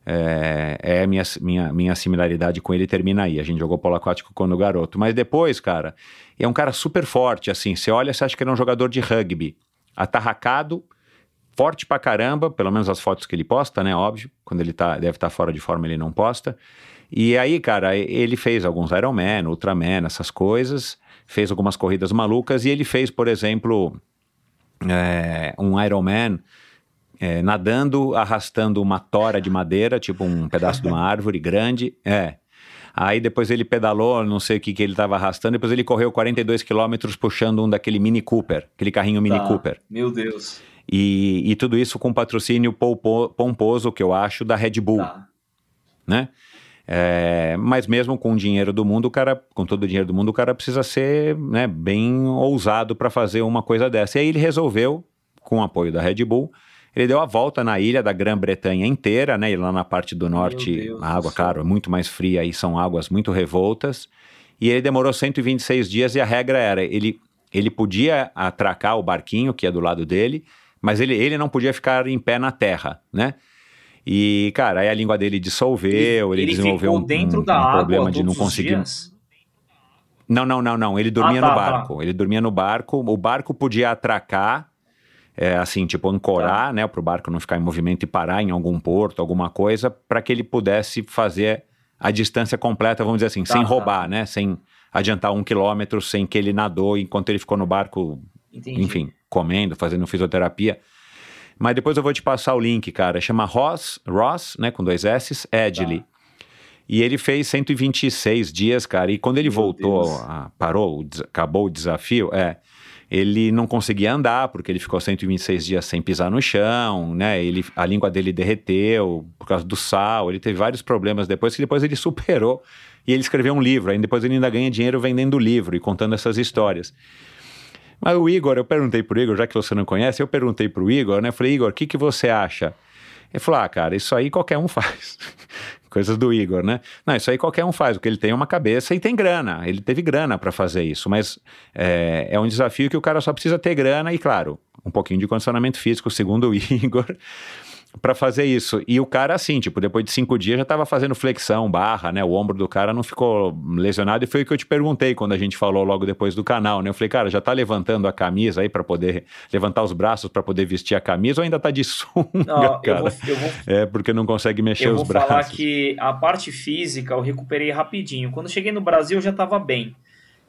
É, é a minha, minha, minha similaridade com ele termina aí. A gente jogou polo aquático quando garoto. Mas depois, cara, é um cara super forte, assim. Você olha, você acha que ele é um jogador de rugby. Atarracado, forte pra caramba, pelo menos as fotos que ele posta, né? Óbvio. Quando ele tá, deve estar fora de forma, ele não posta. E aí, cara, ele fez alguns Ironman, Ultraman, essas coisas. Fez algumas corridas malucas. E ele fez, por exemplo, é, um Ironman é, nadando, arrastando uma tora de madeira, tipo um pedaço de uma *laughs* árvore grande. É. Aí depois ele pedalou, não sei o que, que ele estava arrastando, depois ele correu 42 quilômetros puxando um daquele Mini Cooper, aquele carrinho Mini Tá. Cooper. Meu Deus. E, e tudo isso com patrocínio pomposo, que eu acho, da Red Bull, Tá. né? É, mas mesmo com o dinheiro do mundo, o cara, com todo o dinheiro do mundo, o cara precisa ser né, bem ousado para fazer uma coisa dessa. E aí ele resolveu, com o apoio da Red Bull, Ele deu a volta na ilha da Grã-Bretanha inteira, né? E lá na parte do norte, a água, claro, é muito mais fria e são águas muito revoltas. E ele demorou 126 dias e a regra era, ele, ele podia atracar o barquinho que é do lado dele, mas ele, ele não podia ficar em pé na terra, né? E, cara, aí a língua dele dissolveu, ele, desenvolveu ficou um, dentro um- da um água problema de não conseguir. dias? Não, não, não, não. Ele dormia Ah, tá, no tá. barco. Ele dormia no barco. O barco podia atracar, é, assim, tipo, Tá. ancorar, né? Para o barco não ficar em movimento e parar em algum porto, alguma coisa, para que ele pudesse fazer a distância completa, vamos dizer assim, Tá, sem tá. roubar, né? Sem adiantar um quilômetro, sem que ele nadou enquanto ele ficou no barco, Entendi. enfim, comendo, fazendo fisioterapia. Mas depois eu vou te passar o link, cara. Chama Ross, Ross, né? Com dois S, Edley. Tá. E ele fez 126 dias, cara. E quando ele Meu voltou, a- parou, acabou o desafio, é. Ele não conseguia andar, porque ele ficou 126 dias sem pisar no chão, né? Ele, a língua dele derreteu por causa do sal. Ele teve vários problemas depois, que depois ele superou. E ele escreveu um livro. Aí depois ele ainda ganha dinheiro vendendo livro e contando essas histórias. Mas o Igor, eu perguntei pro Igor, já que você não conhece, eu perguntei pro Igor, né? Falei, Igor, o que, que você acha? Ele falou, ah, cara, isso aí qualquer um *laughs* faz. Coisas do Igor, né? Não, isso aí qualquer um faz, porque ele tem uma cabeça e tem grana. Ele teve grana para fazer isso, mas é, é um desafio que o cara só precisa ter grana e, claro, um pouquinho de condicionamento físico, segundo o *laughs* Igor, para fazer isso. E o cara, assim, tipo, depois de cinco dias já estava fazendo flexão, barra, né? O ombro do cara não ficou lesionado e foi o que eu te perguntei quando a gente falou logo depois do canal, né? Eu falei, cara, já tá levantando a camisa aí para poder levantar os braços para poder vestir a camisa ou ainda tá de *laughs* sunga, Não, eu cara? vou, eu vou É porque não consegue mexer Eu os vou braços. falar que a parte física eu recuperei rapidinho. Quando eu cheguei no Brasil eu já estava bem.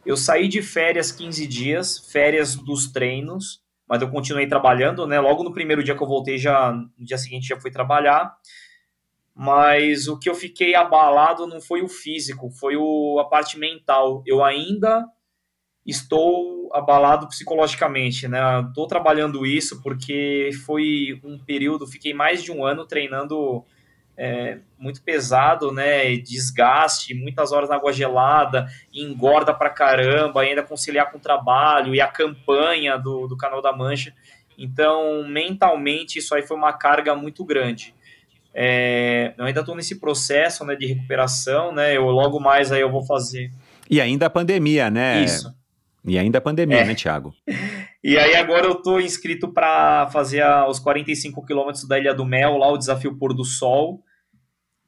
Eu saí de férias 15 dias, férias dos treinos, mas eu continuei trabalhando, né? Logo no primeiro dia que eu voltei, já no dia seguinte já fui trabalhar. Mas o que eu fiquei abalado não foi o físico, foi o, a parte mental. Eu ainda estou abalado psicologicamente, né? Estou trabalhando isso porque foi um período, fiquei mais de um ano treinando é, muito pesado, né? Desgaste, muitas horas na água gelada, engorda pra caramba, ainda conciliar com o trabalho e a campanha do, do Canal da Mancha. Então, mentalmente, isso aí foi uma carga muito grande. É, eu ainda estou nesse processo né, de recuperação, né? Eu logo mais aí eu vou fazer E ainda a pandemia, né? isso. E ainda a pandemia, É. né, Thiago? *laughs* E aí agora eu tô inscrito para fazer a- os 45 quilômetros da Ilha do Mel, lá o desafio Pôr do Sol.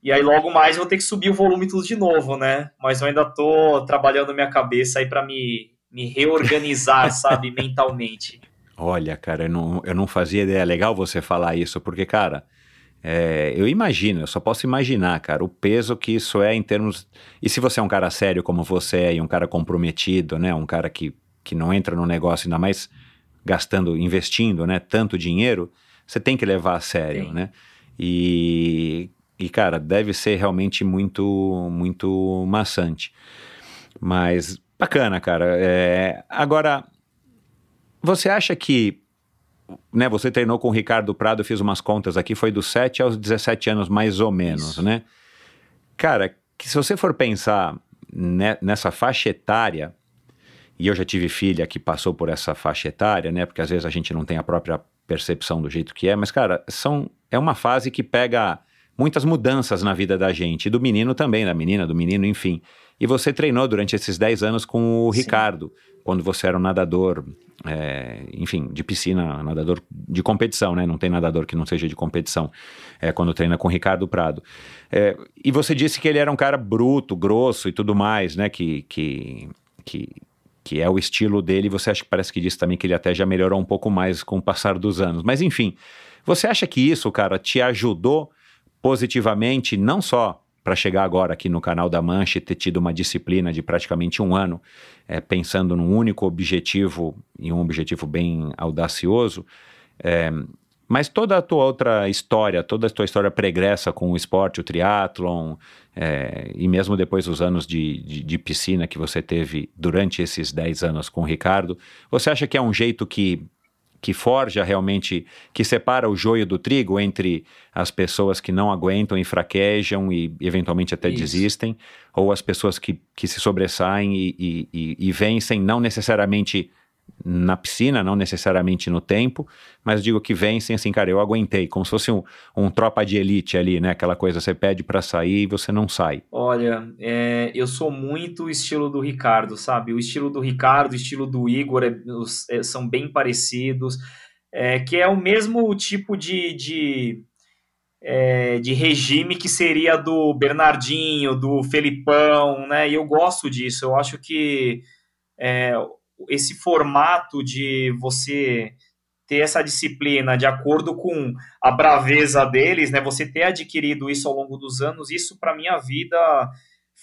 E aí logo mais eu vou ter que subir o volume tudo de novo, né? Mas eu ainda tô trabalhando minha cabeça aí para me, me reorganizar, *laughs* sabe, mentalmente. Olha, cara, eu não, eu não fazia ideia. Legal você falar isso, porque, cara, é, eu imagino, eu só posso imaginar, cara, o peso que isso é em termos. E se você é um cara sério como você é e um cara comprometido, né? Um cara que, que não entra no negócio, ainda mais gastando, investindo, né? Tanto dinheiro, você tem que levar a sério, Tem. né? E, e, cara, deve ser realmente muito, muito maçante. Mas bacana, cara. É, agora, você acha que né, você treinou com o Ricardo Prado, fiz umas contas aqui, foi dos 7 aos 17 anos, mais ou menos, Isso. né? Cara, que se você for pensar ne- nessa faixa etária, e eu já tive filha que passou por essa faixa etária, né? Porque às vezes a gente não tem a própria percepção do jeito que é, mas, cara, são, é uma fase que pega muitas mudanças na vida da gente, e do menino também, da menina, do menino, enfim. E você treinou durante esses 10 anos com o Sim. Ricardo, quando você era um nadador, é, enfim, de piscina, nadador de competição, né? Não tem nadador que não seja de competição, é, quando treina com o Ricardo Prado. É, e você disse que ele era um cara bruto, grosso e tudo mais, né? Que, que, que, que é o estilo dele. Você acha que parece que disse também que ele até já melhorou um pouco mais com o passar dos anos. Mas enfim, você acha que isso, cara, te ajudou positivamente, não só para chegar agora aqui no canal da Mancha e ter tido uma disciplina de praticamente um ano, é, pensando num único objetivo e um objetivo bem audacioso, é, mas toda a tua outra história, toda a tua história pregressa com o esporte, o triatlon, é, e mesmo depois dos anos de, de, de piscina que você teve durante esses 10 anos com o Ricardo, você acha que é um jeito que, que forja realmente, que separa o joio do trigo entre as pessoas que não aguentam e fraquejam e eventualmente até Isso. desistem, ou as pessoas que, que se sobressaem e, e, e, e vencem, não necessariamente na piscina, não necessariamente no tempo, mas digo que vencem assim, cara, eu aguentei, como se fosse um, um tropa de elite ali, né? Aquela coisa, você pede para sair e você não sai. Olha, é, eu sou muito o estilo do Ricardo, sabe? O estilo do Ricardo, o estilo do Igor é, é, são bem parecidos, é, que é o mesmo tipo de, de, é, de regime que seria do Bernardinho, do Felipão, né? E eu gosto disso, eu acho que é, esse formato de você ter essa disciplina de acordo com a braveza deles, né? Você ter adquirido isso ao longo dos anos, isso para minha vida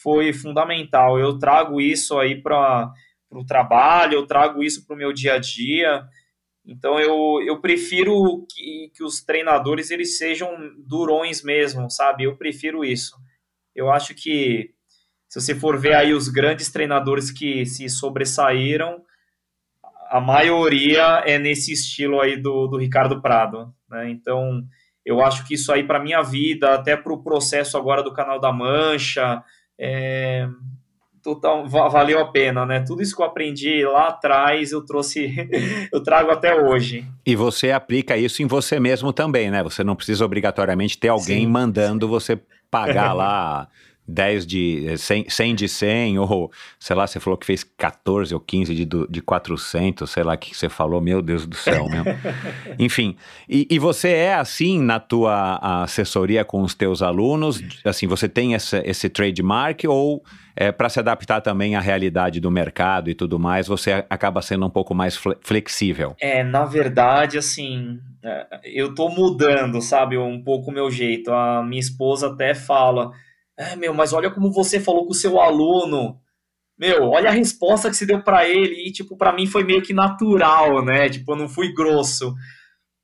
foi fundamental. Eu trago isso aí para o trabalho, eu trago isso para o meu dia a dia. Então eu, eu prefiro que, que os treinadores eles sejam durões mesmo, sabe? Eu prefiro isso. Eu acho que se você for ver aí os grandes treinadores que se sobressaíram, a maioria é nesse estilo aí do, do Ricardo Prado, né? Então, eu acho que isso aí para minha vida, até para o processo agora do Canal da Mancha, é, total, valeu a pena, né? Tudo isso que eu aprendi lá atrás, eu trouxe, *laughs* eu trago até hoje. E você aplica isso em você mesmo também, né? Você não precisa obrigatoriamente ter alguém sim, mandando sim. você pagar lá *laughs* 10 de 100, 100 de 100, ou sei lá, você falou que fez 14 ou 15 de, de 400, sei lá o que você falou, meu Deus do céu, meu. *laughs* Enfim, e, e, você é assim na tua assessoria com os teus alunos? Assim, você tem essa, esse trademark ou é, para se adaptar também à realidade do mercado e tudo mais, você acaba sendo um pouco mais flexível? É, na verdade, assim, é, eu tô mudando, sabe, um pouco o meu jeito. A minha esposa até fala é, meu, mas olha como você falou com o seu aluno. Meu, olha a resposta que se deu para ele. E, tipo, para mim foi meio que natural, né? Tipo, eu não fui grosso.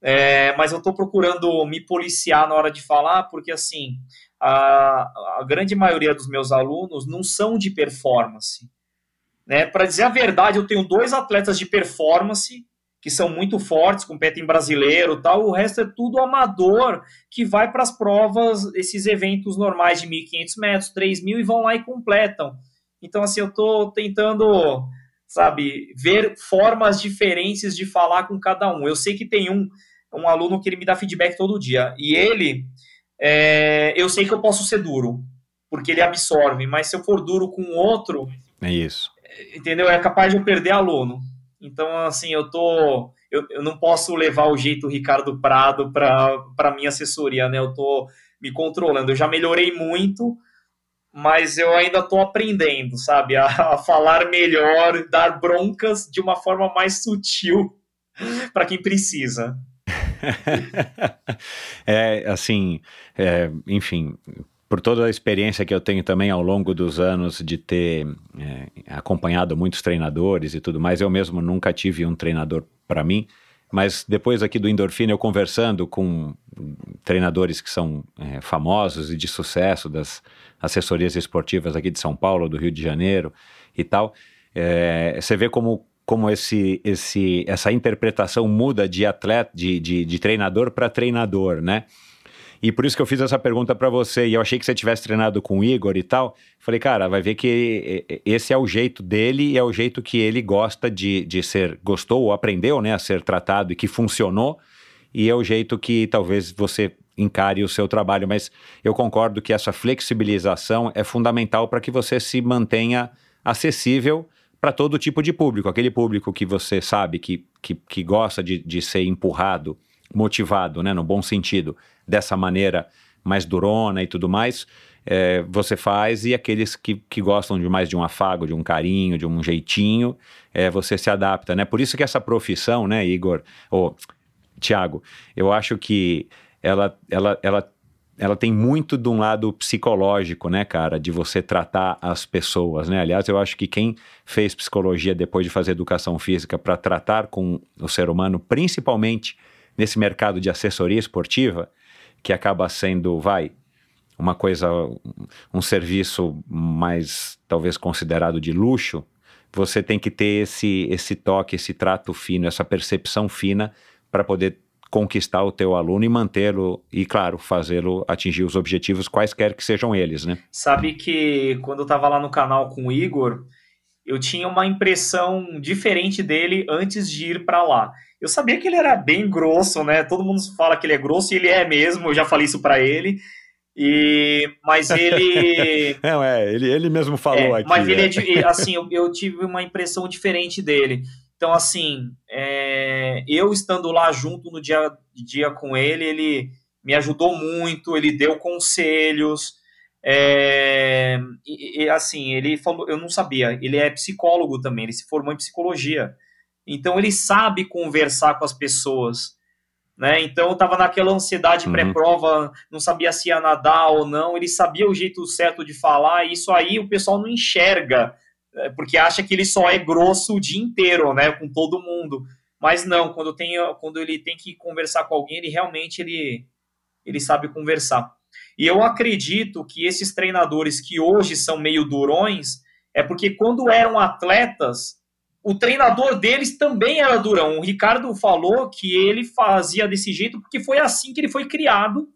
É, mas eu estou procurando me policiar na hora de falar, porque, assim, a, a grande maioria dos meus alunos não são de performance. Né? Para dizer a verdade, eu tenho dois atletas de performance que são muito fortes, competem brasileiro tal, o resto é tudo amador que vai para as provas, esses eventos normais de 1.500 metros, 3.000 e vão lá e completam. Então, assim, eu estou tentando, sabe, ver formas diferentes de falar com cada um. Eu sei que tem um, um aluno que ele me dá feedback todo dia, e ele, é, eu sei que eu posso ser duro, porque ele absorve, mas se eu for duro com outro... É isso. Entendeu? É capaz de eu perder aluno. Então, assim, eu tô. Eu, eu não posso levar o jeito Ricardo Prado para minha assessoria, né? Eu tô me controlando. Eu já melhorei muito, mas eu ainda tô aprendendo, sabe? A, a falar melhor, dar broncas de uma forma mais sutil *laughs* para quem precisa. *laughs* é, assim, é, enfim, por toda a experiência que eu tenho também ao longo dos anos de ter é, acompanhado muitos treinadores e tudo mais, eu mesmo nunca tive um treinador para mim, mas depois aqui do Endorfina, eu conversando com treinadores que são é, famosos e de sucesso das assessorias esportivas aqui de São Paulo, do Rio de Janeiro e tal, é, você vê como como esse, esse, essa interpretação muda de atleta, de, de, de treinador para treinador, né? E por isso que eu fiz essa pergunta para você. E eu achei que você tivesse treinado com o Igor e tal. Falei, cara, vai ver que esse é o jeito dele e é o jeito que ele gosta de, de ser, gostou ou aprendeu, né, a ser tratado e que funcionou. E é o jeito que talvez você encare o seu trabalho. Mas eu concordo que essa flexibilização é fundamental para que você se mantenha acessível para todo tipo de público. Aquele público que você sabe que, que, que gosta de, de ser empurrado, motivado, né, no bom sentido dessa maneira mais durona e tudo mais, é, você faz, e aqueles que, que gostam de mais de um afago, de um carinho, de um jeitinho, é, você se adapta, né? Por isso que essa profissão, né, Igor, ou Tiago, eu acho que ela, ela, ela, ela tem muito de um lado psicológico, né, cara, de você tratar as pessoas, né? Aliás, eu acho que quem fez psicologia depois de fazer educação física para tratar com o ser humano, principalmente nesse mercado de assessoria esportiva, que acaba sendo, vai, uma coisa, um serviço mais talvez considerado de luxo, você tem que ter esse, esse toque, esse trato fino, essa percepção fina para poder conquistar o teu aluno e mantê-lo e, claro, fazê-lo atingir os objetivos, quaisquer que sejam eles, né? Sabe que quando eu estava lá no canal com o Igor, eu tinha uma impressão diferente dele antes de ir para lá. Eu sabia que ele era bem grosso, né? Todo mundo fala que ele é grosso e ele é mesmo. Eu já falei isso para ele. E mas ele *laughs* Não, é, ele, ele mesmo falou é, aqui. Mas ele é. é assim, eu, eu tive uma impressão diferente dele. Então, assim, é, eu estando lá junto no dia, dia com ele, ele me ajudou muito, ele deu conselhos. é, e, e, assim, ele falou, eu não sabia, ele é psicólogo também, ele se formou em psicologia. Então ele sabe conversar com as pessoas. Né? Então eu estava naquela ansiedade Uhum. pré-prova, não sabia se ia nadar ou não, ele sabia o jeito certo de falar, e isso aí o pessoal não enxerga, é, porque acha que ele só é grosso o dia inteiro, né, com todo mundo. Mas não, quando, tem, quando ele tem que conversar com alguém, ele realmente ele, ele sabe conversar. E eu acredito que esses treinadores que hoje são meio durões, é porque quando eram atletas, o treinador deles também era durão. O Ricardo falou que ele fazia desse jeito porque foi assim que ele foi criado,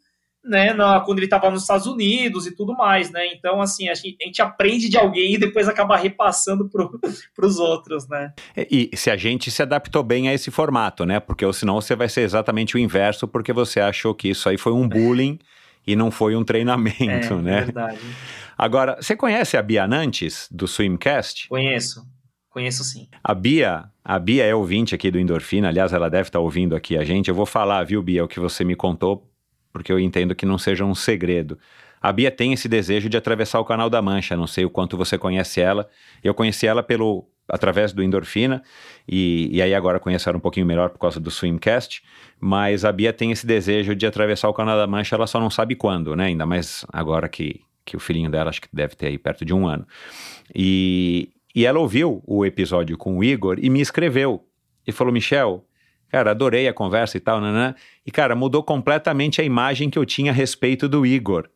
né, na, quando ele estava nos Estados Unidos e tudo mais, né? Então, assim, a gente, a gente aprende de alguém e depois acaba repassando para *laughs* os outros, né? E, e se a gente se adaptou bem a esse formato, né? Porque senão você vai ser exatamente o inverso, porque você achou que isso aí foi um bullying e não foi um treinamento, é, né? verdade. Agora, você conhece a Bia Nantes, do Swimcast? Conheço. Conheço sim. A Bia, a Bia é ouvinte aqui do Endorfina, aliás, ela deve estar ouvindo aqui a gente. Eu vou falar, viu, Bia, o que você me contou, porque eu entendo que não seja um segredo. A Bia tem esse desejo de atravessar o Canal da Mancha, não sei o quanto você conhece ela. Eu conheci ela pelo através do Endorfina, e, e aí agora conheço ela um pouquinho melhor por causa do Swimcast, mas a Bia tem esse desejo de atravessar o Canal da Mancha, ela só não sabe quando, né? Ainda mais agora que, que o filhinho dela acho que deve ter aí perto de um ano. E, e ela ouviu o episódio com o Igor e me escreveu. E falou, Michel, cara, adorei a conversa e tal, né? E, cara, mudou completamente a imagem que eu tinha a respeito do Igor.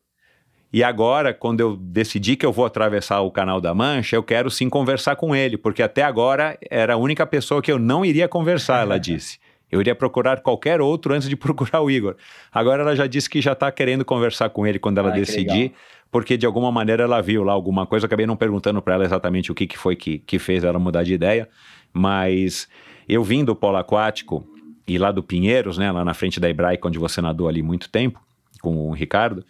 E agora, quando eu decidi que eu vou atravessar o Canal da Mancha, eu quero sim conversar com ele, porque até agora era a única pessoa que eu não iria conversar, ela *laughs* disse. Eu iria procurar qualquer outro antes de *laughs* procurar o Igor. Agora ela já disse que já está querendo conversar com ele quando ela Ah, decidir. Porque de alguma maneira ela viu lá alguma coisa. Acabei não perguntando para ela exatamente o que, que foi que, que fez ela mudar de ideia, mas eu vim do polo aquático e lá do Pinheiros, né, lá na frente da Hebraica, onde você nadou ali muito tempo, com o Ricardo,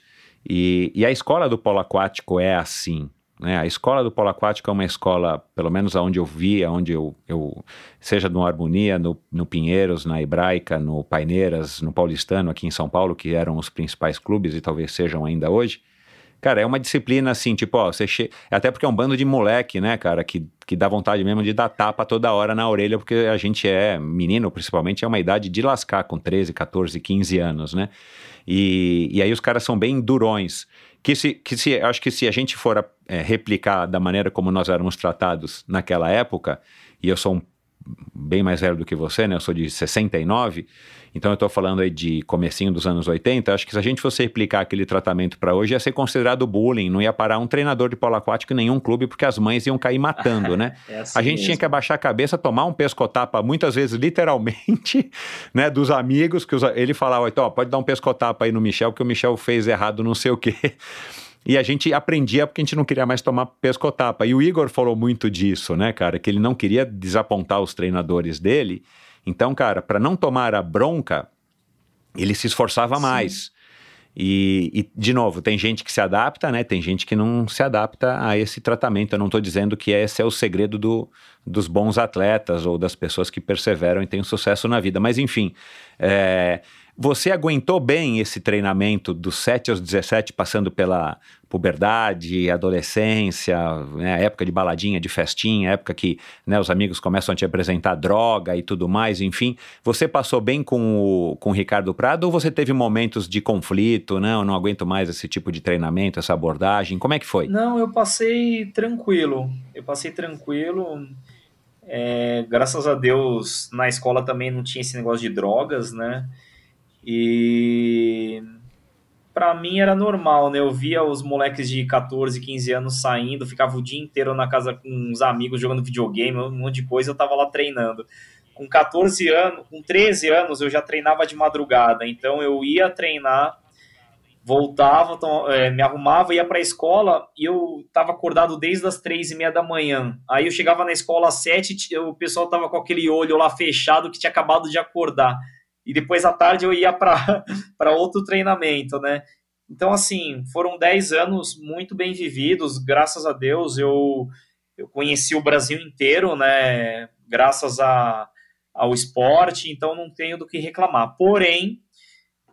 e, e a escola do polo aquático é assim. Né? A escola do polo aquático é uma escola, pelo menos aonde eu vi, aonde eu, eu seja no Harmonia, no, no Pinheiros, na Hebraica, no Paineiras, no Paulistano, aqui em São Paulo, que eram os principais clubes e talvez sejam ainda hoje. Cara, é uma disciplina assim, tipo, ó, você che... até porque é um bando de moleque, né, cara, que, que dá vontade mesmo de dar tapa toda hora na orelha, porque a gente é, menino principalmente, é uma idade de lascar com 13, 14, 15 anos, né? E, e aí os caras são bem durões. Que se, que se, acho que se a gente for é, replicar da maneira como nós éramos tratados naquela época, e eu sou um, bem mais velho do que você, né? Eu sou de 69, então eu estou falando aí de comecinho dos anos 80, acho que se a gente fosse replicar aquele tratamento para hoje, ia ser considerado bullying, não ia parar um treinador de polo aquático em nenhum clube, porque as mães iam cair matando, né? *laughs* É assim a gente mesmo. tinha que abaixar a cabeça, tomar um pescotapa, muitas vezes literalmente, *laughs* né, dos amigos, que os- ele falava, então, ó, pode dar um pescotapa aí no Michel, porque o Michel fez errado não sei o quê. *laughs* E a gente aprendia porque a gente não queria mais tomar pescotapa. E o Igor falou muito disso, né, cara? Que ele não queria desapontar os treinadores dele. Então, cara, para não tomar a bronca, ele se esforçava mais. E, e, de novo, tem gente que se adapta, né? Tem gente que não se adapta a esse tratamento. Eu não estou dizendo que esse é o segredo do, dos bons atletas ou das pessoas que perseveram e têm sucesso na vida. Mas, enfim, é, você aguentou bem esse treinamento dos 7 aos 17, passando pela puberdade, adolescência, né, época de baladinha, de festinha, época que né, os amigos começam a te apresentar droga e tudo mais, enfim. Você passou bem com o, com o Ricardo Prado ou você teve momentos de conflito? Não, não aguento mais esse tipo de treinamento, essa abordagem. Como é que foi? Não, eu passei tranquilo. Eu passei tranquilo. É, graças a Deus, na escola também não tinha esse negócio de drogas, né? E para mim era normal, né? Eu via os moleques de 14, 15 anos saindo, ficava o dia inteiro na casa com os amigos jogando videogame, um monte de coisa, eu tava lá treinando. Com 14 anos, com 13 anos eu já treinava de madrugada, então eu ia treinar voltava, é, me arrumava, ia para a escola e eu estava acordado desde as três e meia da manhã. Aí eu chegava na escola às sete, o pessoal tava com aquele olho lá fechado que tinha acabado de acordar. E depois à tarde eu ia para *laughs* outro treinamento, né? Então, assim, foram dez anos muito bem vividos, graças a Deus. Eu, eu conheci o Brasil inteiro, né? Graças a, ao esporte, então não tenho do que reclamar. Porém,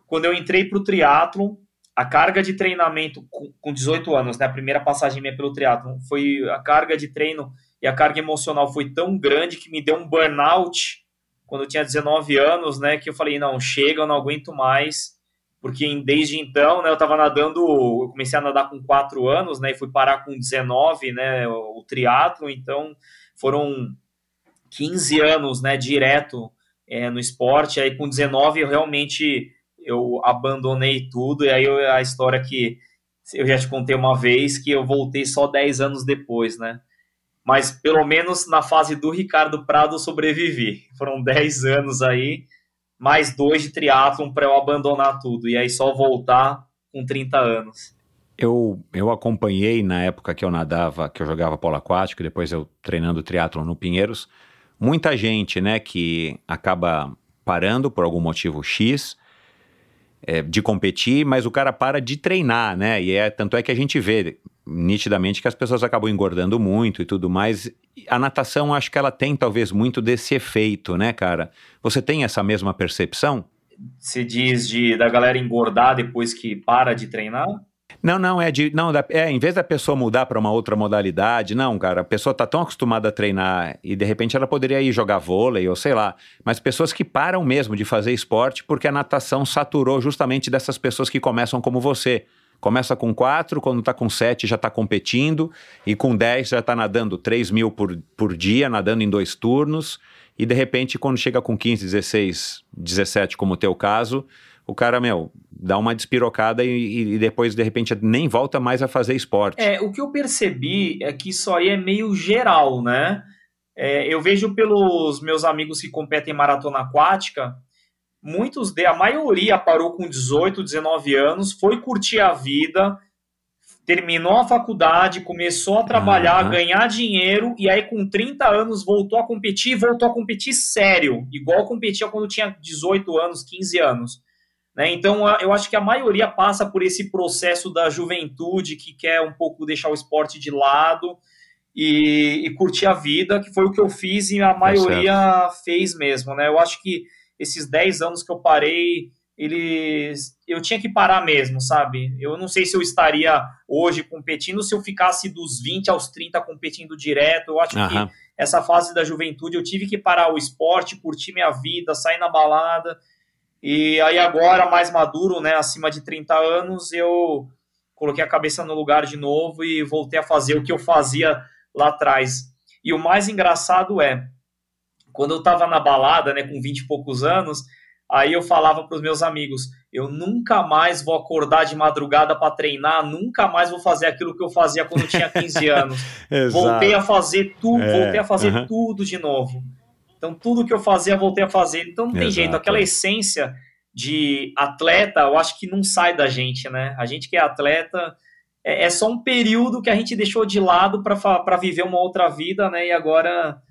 quando eu entrei para o triatlo a carga de treinamento com 18 anos, né, a primeira passagem minha pelo triatlo foi a carga de treino e a carga emocional foi tão grande que me deu um burnout quando eu tinha 19 anos, né, que eu falei, não, chega, eu não aguento mais, porque desde então, né, eu estava nadando, eu comecei a nadar com 4 anos, né, e fui parar com 19, né, o, triatlo, então foram 15 anos, né, direto é, no esporte, aí com 19 eu realmente eu abandonei tudo, e aí a história que eu já te contei uma vez, que eu voltei só 10 anos depois, né? Mas pelo menos na fase do Ricardo Prado sobrevivi. Foram 10 anos aí, mais dois de triatlon para eu abandonar tudo, e aí só voltar com 30 anos. Eu, eu acompanhei na época que eu nadava, que eu jogava polo aquático, depois eu treinando triatlon no Pinheiros, muita gente, né, que acaba parando por algum motivo X, é, de competir, mas o cara para de treinar, né? E é tanto é que a gente vê nitidamente que as pessoas acabam engordando muito e tudo mais. A natação, acho que ela tem talvez muito desse efeito, né, cara? Você tem essa mesma percepção? Se diz de da galera engordar depois que para de treinar? Não, não, é de. Não, é, em vez da pessoa mudar para uma outra modalidade, não, cara, a pessoa tá tão acostumada a treinar e de repente ela poderia ir jogar vôlei ou sei lá. Mas pessoas que param mesmo de fazer esporte porque a natação saturou justamente dessas pessoas que começam como você. Começa com quatro, quando tá com sete já tá competindo, e com dez já tá nadando 3 mil por, por dia, nadando em dois turnos, e de repente, quando chega com 15, 16, 17, como o teu caso, o cara, meu, dá uma despirocada e, e, depois, de repente, nem volta mais a fazer esporte. É, o que eu percebi é que isso aí é meio geral, né? É, eu vejo pelos meus amigos que competem em maratona aquática, muitos de, a maioria parou com 18, 19 anos, foi curtir a vida, terminou a faculdade, começou a trabalhar, uhum. ganhar dinheiro, e aí com 30 anos voltou a competir, voltou a competir sério, igual competia quando tinha 18 anos, 15 anos. Né? Então, eu acho que a maioria passa por esse processo da juventude que quer um pouco deixar o esporte de lado e, e curtir a vida, que foi o que eu fiz e a tá maioria fez mesmo. Né? Eu acho que esses 10 anos que eu parei, eles eu tinha que parar mesmo, sabe? Eu não sei se eu estaria hoje competindo se eu ficasse dos 20 aos 30 competindo direto. Eu acho uhum. que essa fase da juventude eu tive que parar o esporte, curtir minha vida, sair na balada e aí agora, mais maduro, né, acima de 30 anos, eu coloquei a cabeça no lugar de novo e voltei a fazer o que eu fazia lá atrás. E o mais engraçado é, quando eu estava na balada, né, com 20 e poucos anos, aí eu falava para os meus amigos, eu nunca mais vou acordar de madrugada para treinar, nunca mais vou fazer aquilo que eu fazia quando eu tinha 15 *laughs* anos. voltei a fazer tudo, é, voltei a fazer uh -huh. tudo de novo. Então, tudo que eu fazia, voltei a fazer. Então, não tem Exato. jeito. Aquela essência de atleta, eu acho que não sai da gente, né? A gente que é atleta, é, é só um período que a gente deixou de lado para viver uma outra vida, né? E agora,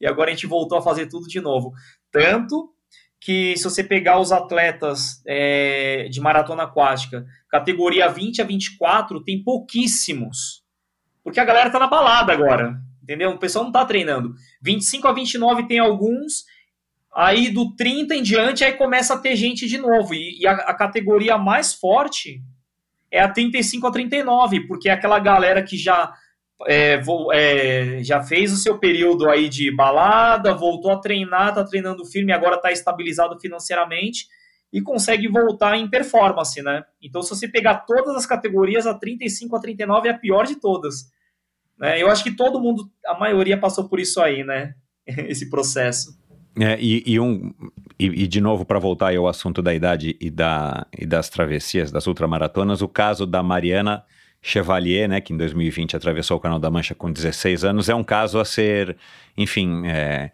e agora a gente voltou a fazer tudo de novo. Tanto que se você pegar os atletas é, de maratona aquática, categoria 20 a 24, tem pouquíssimos. Porque a galera tá na balada agora entendeu? O pessoal não está treinando. 25 a 29 tem alguns, aí do 30 em diante aí começa a ter gente de novo. E, e a, a, categoria mais forte é a 35 a 39, porque é aquela galera que já é, vou, é, já fez o seu período aí de balada, voltou a treinar, está treinando firme, agora está estabilizado financeiramente e consegue voltar em performance, né? Então, se você pegar todas as categorias, a 35 a 39 é a pior de todas. Né? Eu acho que todo mundo, a maioria passou por isso aí, né? *laughs* Esse processo. É, e, e, um, e, e de novo, para voltar ao assunto da idade e, da, e das travessias, das ultramaratonas, o caso da Mariana Chevalier, né, que em 2020 atravessou o Canal da Mancha com 16 anos, é um caso a ser, enfim, é,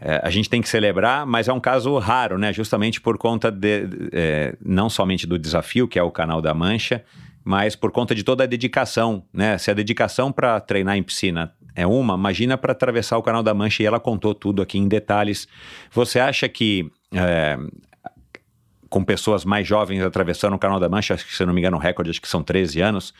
é, a gente tem que celebrar, mas é um caso raro, né? Justamente por conta de, é, não somente do desafio, que é o canal da Mancha, mas por conta de toda a dedicação, né? Se a dedicação para treinar em piscina é uma, imagina para atravessar o canal da Mancha e ela contou tudo aqui em detalhes. Você acha que é, com pessoas mais jovens atravessando o canal da Mancha, acho que se não me engano o recorde acho que são 13 anos,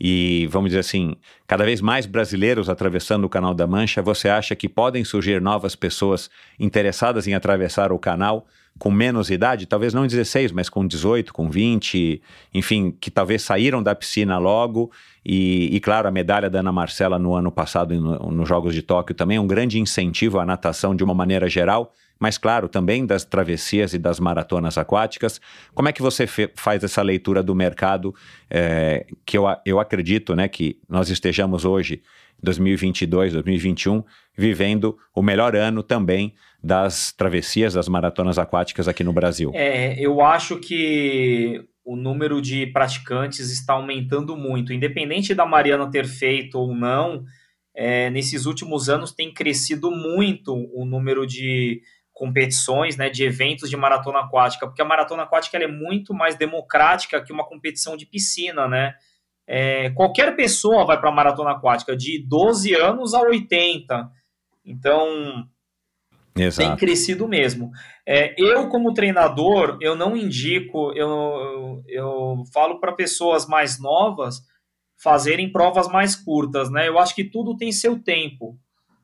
e vamos dizer assim, cada vez mais brasileiros atravessando o Canal da Mancha, você acha que podem surgir novas pessoas interessadas em atravessar o canal com menos idade, talvez não 16, mas com 18, com 20, enfim, que talvez saíram da piscina logo. E, e claro, a medalha da Ana Marcela no ano passado nos no Jogos de Tóquio também é um grande incentivo à natação de uma maneira geral, mas claro, também das travessias e das maratonas aquáticas. Como é que você faz essa leitura do mercado, é, que eu, eu acredito né, que nós estejamos hoje, 2022, 2021, vivendo o melhor ano também das travessias, das maratonas aquáticas aqui no Brasil? É, eu acho que o número de praticantes está aumentando muito, independente da Mariana ter feito ou não. É, nesses últimos anos tem crescido muito o número de competições, né, de eventos de maratona aquática, porque a maratona aquática é muito mais democrática que uma competição de piscina, né? É, qualquer pessoa vai para a maratona aquática, de 12 anos a 80. Então, Exato. tem crescido mesmo. É, eu, como treinador, eu não indico, eu, eu falo para pessoas mais novas fazerem provas mais curtas, né? Eu acho que tudo tem seu tempo.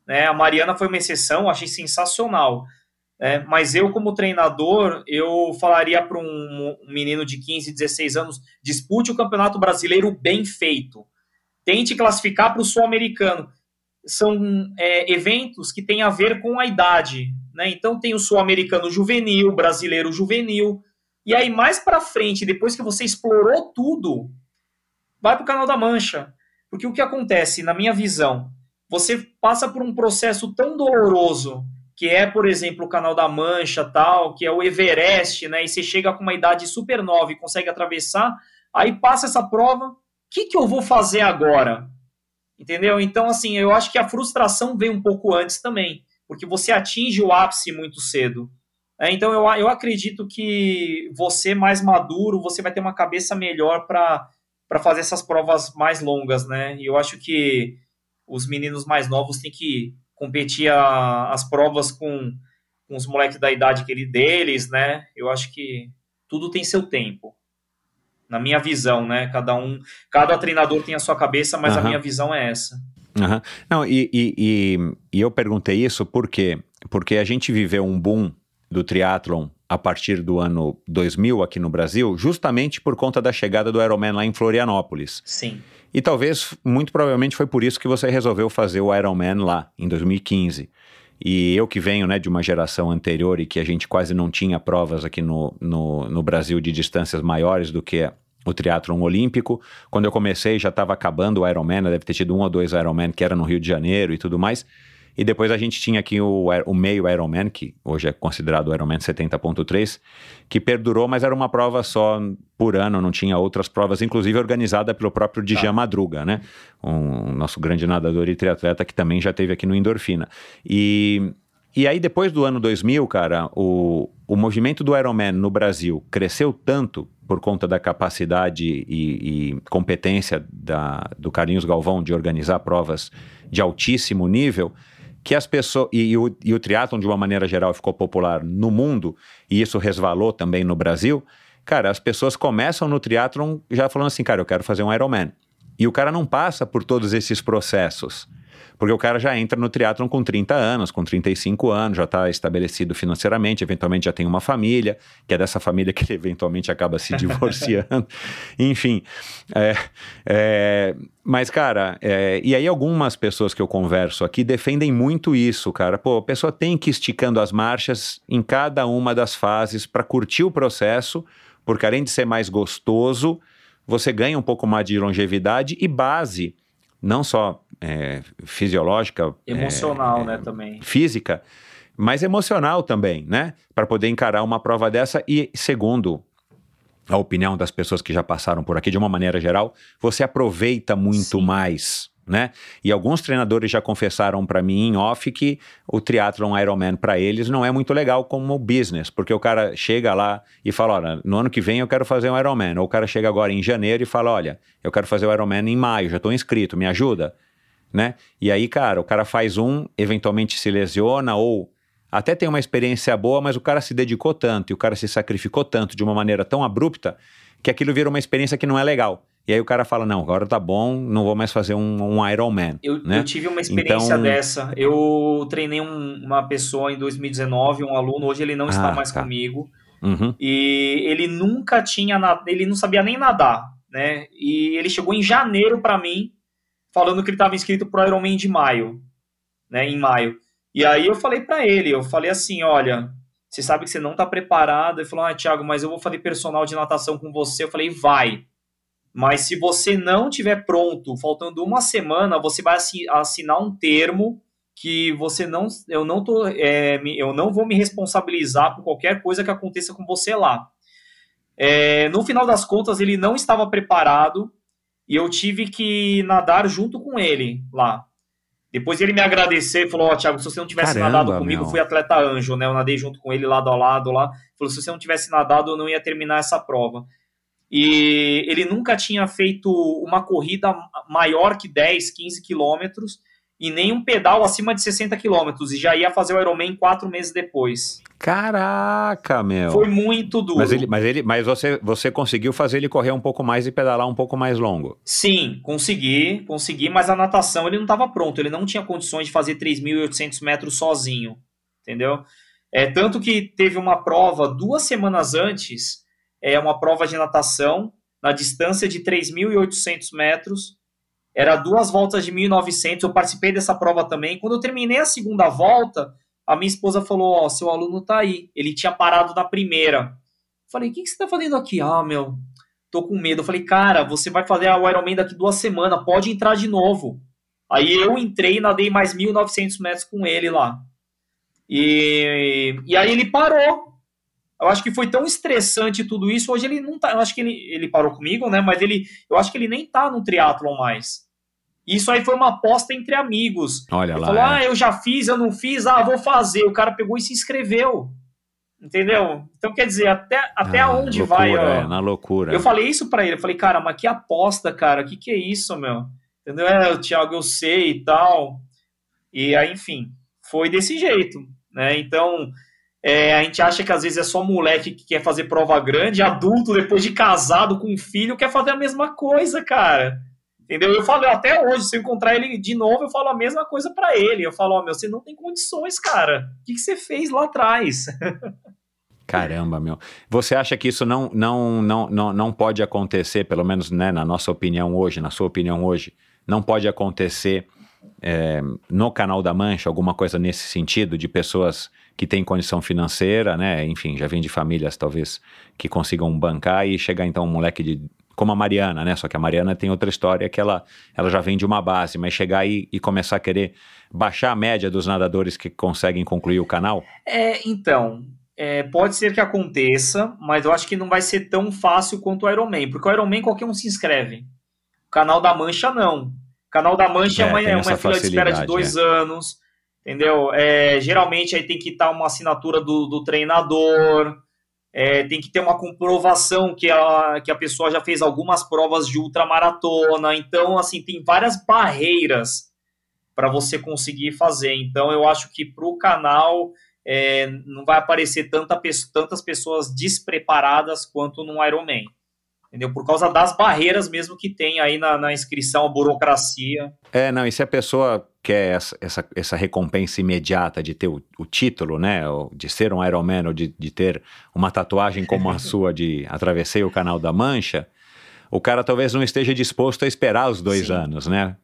Né? A Mariana foi uma exceção, achei sensacional. É, mas eu, como treinador, eu falaria para um, menino de 15, 16 anos: dispute o Campeonato Brasileiro bem feito. Tente classificar para o Sul-Americano. São é, eventos que têm a ver com a idade. Né? Então, tem o Sul-Americano juvenil, brasileiro juvenil. E aí, mais para frente, depois que você explorou tudo, vai para o Canal da Mancha. Porque o que acontece, na minha visão, você passa por um processo tão doloroso que é, por exemplo, o Canal da Mancha, tal, que é o Everest, né? E você chega com uma idade super nova e consegue atravessar, aí passa essa prova, o que, que eu vou fazer agora? Entendeu? Então, assim, eu acho que a frustração vem um pouco antes também, porque você atinge o ápice muito cedo. É, então, eu, eu acredito que você mais maduro, você vai ter uma cabeça melhor para fazer essas provas mais longas, né? E eu acho que os meninos mais novos têm que competir a, as provas com, com os moleques da idade que ele, deles, né? Eu acho que tudo tem seu tempo. Na minha visão, né? Cada um, cada treinador tem a sua cabeça, mas uhum. a minha visão é essa. Uhum. Não, e, e, e, e eu perguntei isso por quê? Porque a gente viveu um boom do triatlon a partir do ano 2000 aqui no Brasil, justamente por conta da chegada do Ironman lá em Florianópolis. Sim. E talvez, muito provavelmente, foi por isso que você resolveu fazer o Ironman lá, em 2015. E eu que venho né, de uma geração anterior e que a gente quase não tinha provas aqui no, no, no Brasil de distâncias maiores do que o triatlon olímpico. Quando eu comecei já estava acabando o Ironman, deve ter tido um ou dois Ironman que era no Rio de Janeiro e tudo mais. E depois a gente tinha aqui o, o meio Ironman, que hoje é considerado o Ironman 70.3, que perdurou, mas era uma prova só por ano, não tinha outras provas, inclusive organizada pelo próprio Djan ah. Madruga, né? Um nosso grande nadador e triatleta que também já teve aqui no Endorfina. E, e aí depois do ano 2000, cara, o, o movimento do Ironman no Brasil cresceu tanto por conta da capacidade e, e competência da, do Carlinhos Galvão de organizar provas de altíssimo nível, que as pessoas. E, e, o, e o triatlon, de uma maneira geral, ficou popular no mundo, e isso resvalou também no Brasil. Cara, as pessoas começam no triatlon já falando assim, cara, eu quero fazer um Ironman. E o cara não passa por todos esses processos. Porque o cara já entra no triatlon com 30 anos, com 35 anos, já está estabelecido financeiramente, eventualmente já tem uma família, que é dessa família que ele eventualmente acaba se *laughs* divorciando. Enfim. É, é, mas, cara, é, e aí algumas pessoas que eu converso aqui defendem muito isso, cara. Pô, a pessoa tem que ir esticando as marchas em cada uma das fases para curtir o processo, porque além de ser mais gostoso, você ganha um pouco mais de longevidade e base não só é, fisiológica, emocional, é, né, também, física, mas emocional também, né, para poder encarar uma prova dessa. E segundo a opinião das pessoas que já passaram por aqui de uma maneira geral, você aproveita muito Sim. mais né? E alguns treinadores já confessaram para mim em off que o triatlon Ironman para eles não é muito legal como business, porque o cara chega lá e fala, olha, no ano que vem eu quero fazer um Ironman, ou o cara chega agora em janeiro e fala, olha, eu quero fazer o Ironman em maio, já estou inscrito, me ajuda, né? E aí, cara, o cara faz um, eventualmente se lesiona ou até tem uma experiência boa, mas o cara se dedicou tanto e o cara se sacrificou tanto de uma maneira tão abrupta que aquilo vira uma experiência que não é legal. E aí o cara fala, não, agora tá bom, não vou mais fazer um, um Iron Man. Eu, né? eu tive uma experiência Então- dessa. Eu treinei um- uma pessoa em 2019, um aluno, hoje ele não está Ah, mais tá. comigo. Uhum. E ele nunca tinha ele não sabia nem nadar, né? E ele chegou em janeiro para mim, falando que ele estava inscrito pro Ironman de maio, né? Em maio. E aí eu falei para ele, eu falei assim, olha, você sabe que você não tá preparado. Ele falou, ah, Thiago, mas eu vou fazer personal de natação com você. Eu falei, vai. Mas se você não tiver pronto, faltando uma semana, você vai assi- assinar um termo que você não, eu não tô, é, eu não vou me responsabilizar por qualquer coisa que aconteça com você lá. É, no final das contas, ele não estava preparado e eu tive que nadar junto com ele lá. Depois ele me agradeceu e falou: Ó, Thiago, se você não tivesse Caramba, nadado comigo, meu. eu fui atleta anjo, né? Eu nadei junto com ele lado a lado lá. Falou: se você não tivesse nadado, eu não ia terminar essa prova. E ele nunca tinha feito uma corrida maior que 10, 15 quilômetros e nem um pedal acima de 60 quilômetros. E já ia fazer o Ironman quatro meses depois. Caraca, meu. Foi muito duro. Mas, ele, mas, ele, mas você, você conseguiu fazer ele correr um pouco mais e pedalar um pouco mais longo. Sim, consegui, consegui, mas a natação ele não estava pronto, ele não tinha condições de fazer 3.800 metros sozinho, entendeu? É, tanto que teve uma prova duas semanas antes, é uma prova de natação na distância de 3.800 metros, era duas voltas de 1.900, eu participei dessa prova também. Quando eu terminei a segunda volta, a minha esposa falou, ó, seu aluno tá aí, ele tinha parado na primeira. Falei, o que, que você tá fazendo aqui? Ah, meu, tô com medo. Eu falei, cara, você vai fazer o Ironman daqui duas semanas, pode entrar de novo. Aí eu entrei e nadei mais 1.900 metros com ele lá. E, e aí ele parou. Eu acho que foi tão estressante tudo isso. Hoje ele não tá. Eu acho que ele, ele parou comigo, né? Mas ele, eu acho que ele nem tá no triatlon mais. Isso aí foi uma aposta entre amigos. Olha Ele lá. falou: é. Ah, eu já fiz, eu não fiz, ah, vou fazer. O cara pegou e se inscreveu. Entendeu? Então, quer dizer, até, até Ah, onde loucura, vai, ó. é, na loucura. Eu falei isso pra ele, eu falei, cara, mas que aposta, cara, que que é isso, meu? Entendeu? É, Thiago, eu sei e tal. E aí, enfim, foi desse jeito, né? Então, é, a gente acha que às vezes é só moleque que quer fazer prova grande, adulto, depois de casado com filho, quer fazer a mesma coisa, cara. Entendeu? Eu falo até hoje, se eu encontrar ele de novo, eu falo a mesma coisa pra ele. Eu falo, ó, meu, você não tem condições, cara. O que, que você fez lá atrás? *laughs* Caramba, meu. Você acha que isso não, não, não, não, não pode acontecer, pelo menos né, na nossa opinião hoje, na sua opinião hoje, não pode acontecer é, no canal da Mancha alguma coisa nesse sentido de pessoas que têm condição financeira, né? Enfim, já vem de famílias talvez que consigam bancar e chegar então um moleque de como a Mariana, né? Só que a Mariana tem outra história que ela, ela já vem de uma base, mas chegar aí e começar a querer baixar a média dos nadadores que conseguem concluir o canal, É, então, é, pode ser que aconteça, mas eu acho que não vai ser tão fácil quanto o Ironman, porque o Ironman qualquer um se inscreve. O canal da Mancha não. O canal da Mancha é, É, uma, tem é uma fila de espera de dois anos, entendeu? É, geralmente aí tem que estar uma assinatura do, do treinador, é, tem que ter uma comprovação que a, que a pessoa já fez algumas provas de ultramaratona. Então, assim, tem várias barreiras para você conseguir fazer. Então, eu acho que para o canal é, não vai aparecer tanta, tantas pessoas despreparadas quanto no Ironman. Entendeu? Por causa das barreiras mesmo que tem aí na, na inscrição, a burocracia. É, não, e se a pessoa quer essa, essa, essa recompensa imediata de ter o, o título, né, ou de ser um Ironman, ou de, de ter uma tatuagem como a *laughs* sua de atravessei o canal da Mancha, o cara talvez não esteja disposto a esperar os dois Sim. anos, né?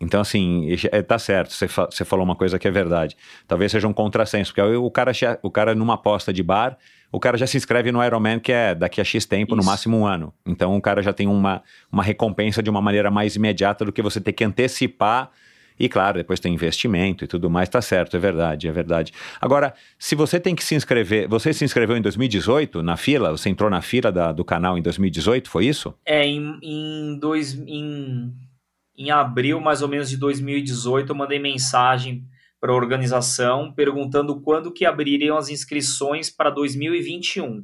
Então, assim, é, tá certo, você, fa- você falou uma coisa que é verdade. Talvez seja um contrassenso, porque o cara, o cara numa aposta de bar, o cara já se inscreve no Ironman, que é daqui a X tempo, no Isso. máximo um ano. Então, o cara já tem uma, uma recompensa de uma maneira mais imediata do que você ter que antecipar. E, claro, depois tem investimento e tudo mais, tá certo, é verdade, é verdade. Agora, se você tem que se inscrever, você se inscreveu em 2018 na fila? Você entrou na fila da- do canal em 2018, foi isso? É, em, em, dois, em em abril mais ou menos de 2018, eu mandei mensagem para a organização perguntando quando que abririam as inscrições para 2021.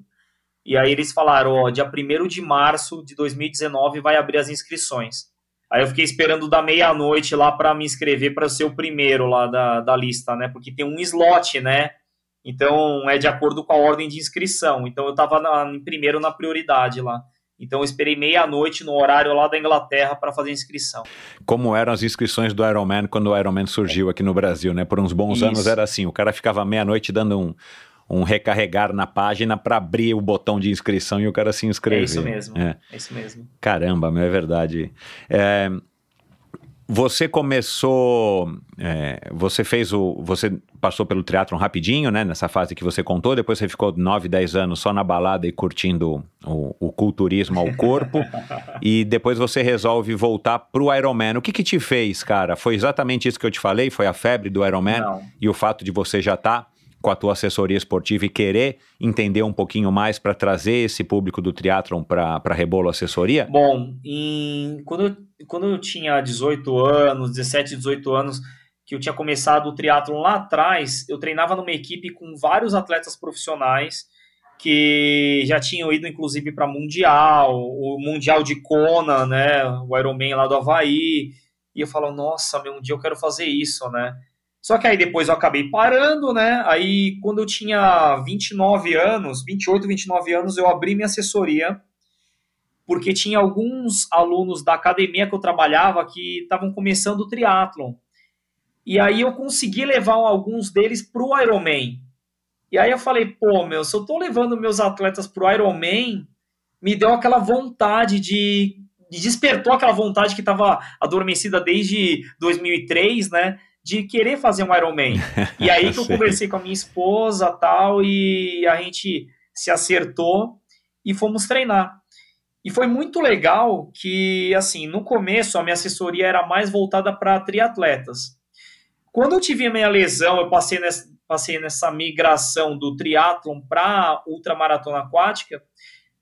E aí eles falaram, ó, dia 1 de março de 2019 vai abrir as inscrições. Aí eu fiquei esperando da meia-noite lá para me inscrever para ser o primeiro lá da, da lista, né? Porque tem um slot, né? Então é de acordo com a ordem de inscrição. Então eu estava em primeiro na prioridade lá. Então eu esperei meia-noite no horário lá da Inglaterra para fazer a inscrição. Como eram as inscrições do Ironman quando o Ironman surgiu aqui no Brasil, né? Por uns bons Isso. anos era assim, o cara ficava meia-noite dando um, um recarregar na página para abrir o botão de inscrição e o cara se inscrever. É isso mesmo. É, é isso mesmo. Caramba, é verdade. É, você começou, é, você fez o, você passou pelo teatro rapidinho, né? Nessa fase que você contou. Depois você ficou 9, 10 anos só na balada e curtindo o, o culturismo ao corpo. *laughs* e depois você resolve voltar pro Ironman. O que que te fez, cara? Foi exatamente isso que eu te falei? Foi a febre do Ironman Não. e o fato de você já estar tá com a tua assessoria esportiva e querer entender um pouquinho mais para trazer esse público do triatlon para Rebolo Assessoria? Bom, em, quando, eu, quando eu tinha 18 anos, 17, 18 anos, que eu tinha começado o triatlon lá atrás, eu treinava numa equipe com vários atletas profissionais que já tinham ido inclusive para mundial, o mundial de Kona, né, o Ironman lá do Havaí, e eu falo, nossa, meu, um dia eu quero fazer isso, né? Só que aí depois eu acabei parando, né? Aí quando eu tinha 29 anos, 28, 29 anos, eu abri minha assessoria, porque tinha alguns alunos da academia que eu trabalhava que estavam começando o triatlon. E aí eu consegui levar alguns deles para o Ironman. E aí eu falei, pô, meu, se eu tô levando meus atletas para o Ironman, me deu aquela vontade de, de despertou aquela vontade que estava adormecida desde 2003, né? de querer fazer um Ironman. E aí que eu *laughs* conversei com a minha esposa tal, e a gente se acertou e fomos treinar. E foi muito legal que, assim, no começo a minha assessoria era mais voltada para triatletas. Quando eu tive a minha lesão, eu passei nessa, passei nessa migração do triatlon para ultramaratona aquática,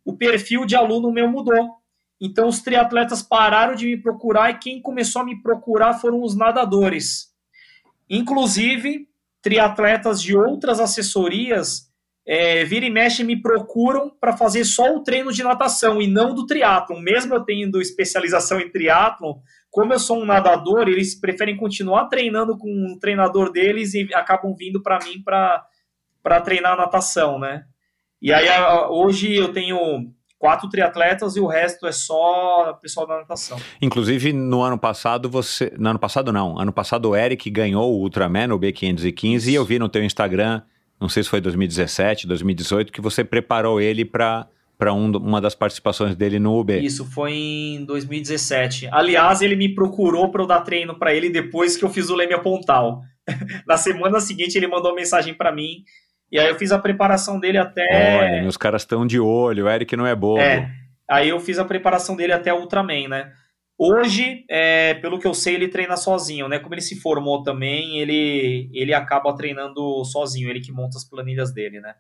o perfil de aluno meu mudou. Então os triatletas pararam de me procurar e quem começou a me procurar foram os nadadores. Inclusive, triatletas de outras assessorias é, vira e mexe me procuram para fazer só o treino de natação e não do triatlon. Mesmo eu tendo especialização em triatlon, como eu sou um nadador, eles preferem continuar treinando com o treinador deles e acabam vindo para mim para treinar natação, né? E aí hoje eu tenho quatro triatletas e o resto é só pessoal da natação. Inclusive, no ano passado, você. No ano passado, não. Ano passado, o Eric ganhou o Ultraman, o B515, Isso. e eu vi no teu Instagram, não sei se foi 2017, 2018, que você preparou ele para para um, uma das participações dele no UB. Isso foi em 2017. Aliás, ele me procurou para eu dar treino para ele depois que eu fiz o Leme Pontal. *laughs* Na semana seguinte, ele mandou mensagem para mim e aí eu fiz a preparação dele até. Olha, meus caras estão de olho, o Eric não é bobo. É. Aí eu fiz a preparação dele até Ultraman, né? Hoje, é, pelo que eu sei, ele treina sozinho, né? Como ele se formou também, ele, ele acaba treinando sozinho, ele que monta as planilhas dele, né?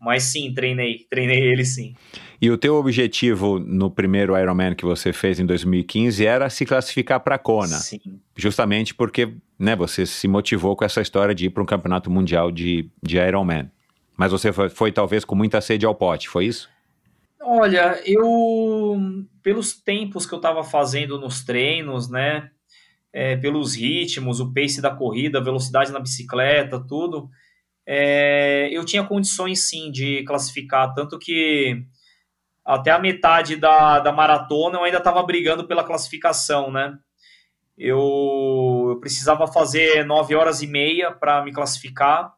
Mas sim, treinei, *laughs* treinei ele sim. E o teu objetivo no primeiro Ironman que você fez em 2015 era se classificar para Kona. Sim. Justamente porque, né, você se motivou com essa história de ir para um campeonato mundial de, de Ironman. Mas você foi, foi talvez com muita sede ao pote, foi isso? Olha, eu pelos tempos que eu estava fazendo nos treinos, né, é, pelos ritmos, o pace da corrida, a velocidade na bicicleta, tudo, é, eu tinha condições sim de classificar, tanto que até a metade da, da maratona eu ainda estava brigando pela classificação, né? Eu, eu precisava fazer 9 horas e meia para me classificar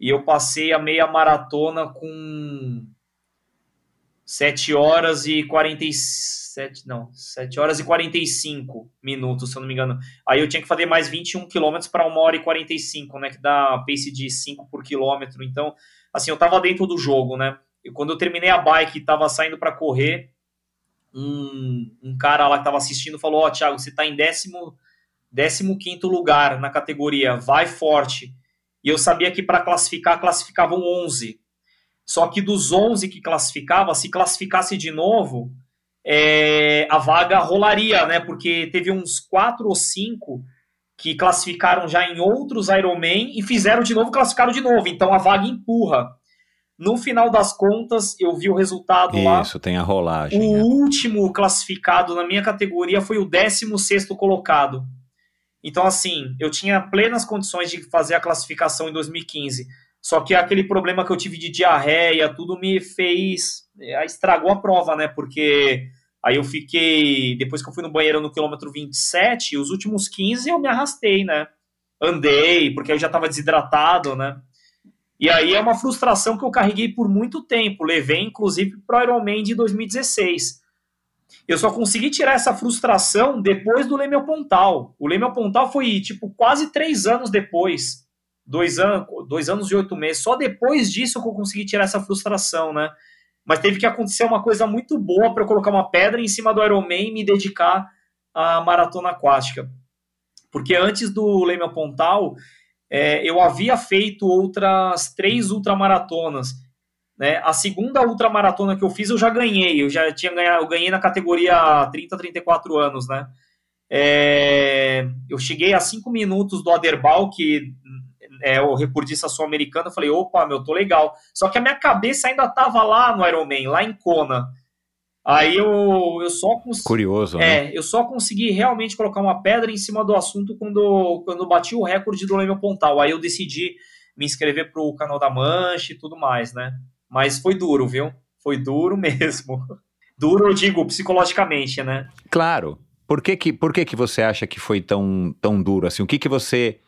e eu passei a meia maratona com 7 horas e 47, não, 7 horas e 45 minutos, se eu não me engano. Aí eu tinha que fazer mais 21 quilômetros para 1 hora e 45, né, que dá pace de 5 por quilômetro. Então, assim, eu tava dentro do jogo, né? E quando eu terminei a bike e tava saindo para correr, um, um, cara lá que tava assistindo falou: Ó, oh, Thiago, você tá em décimo, décimo quinto lugar na categoria, vai forte. E eu sabia que para classificar, classificavam 11. Só que dos 11 que classificava, se classificasse de novo, é, a vaga rolaria, né? Porque teve uns quatro ou cinco que classificaram já em outros Ironman e fizeram de novo, classificaram de novo. Então a vaga empurra. No final das contas, eu vi o resultado lá. Isso, tem a rolagem. O né? último classificado na minha categoria foi o 16 colocado. Então, assim, eu tinha plenas condições de fazer a classificação em 2015. Só que aquele problema que eu tive de diarreia, tudo me fez. eh, estragou a prova, né? Porque aí eu fiquei. Depois que eu fui no banheiro no quilômetro 27, os últimos 15 eu me arrastei, né? Andei, porque eu já estava desidratado, né? E aí é uma frustração que eu carreguei por muito tempo. Levei, inclusive, para o Ironman de 2016. Eu só consegui tirar essa frustração depois do Lemel Pontal. O Lemel Pontal foi, tipo, quase três anos depois. Dois, an dois anos e oito meses. Só depois disso que eu consegui tirar essa frustração, né? Mas teve que acontecer uma coisa muito boa para eu colocar uma pedra em cima do Ironman e me dedicar à maratona aquática. Porque antes do Lemel Pontal, é, eu havia feito outras três ultramaratonas. Né? A segunda ultramaratona que eu fiz eu já ganhei, eu já tinha ganhado, eu ganhei na categoria 30 34 anos, né? É, eu cheguei a cinco minutos do Aderbal, que é o recordista sul-americano, eu falei, opa, meu, tô legal. Só que a minha cabeça ainda tava lá no Ironman, lá em Kona. Aí eu, eu só consegui. Curioso, né? É, eu só consegui realmente colocar uma pedra em cima do assunto quando, quando bati o recorde do Leme Pontal. Aí eu decidi me inscrever pro canal da Mancha e tudo mais, né? Mas foi duro, viu? Foi duro *laughs* mesmo. Duro, eu digo, psicologicamente, né? Claro. Por que que, por que que você acha que foi tão, tão duro assim? O que que você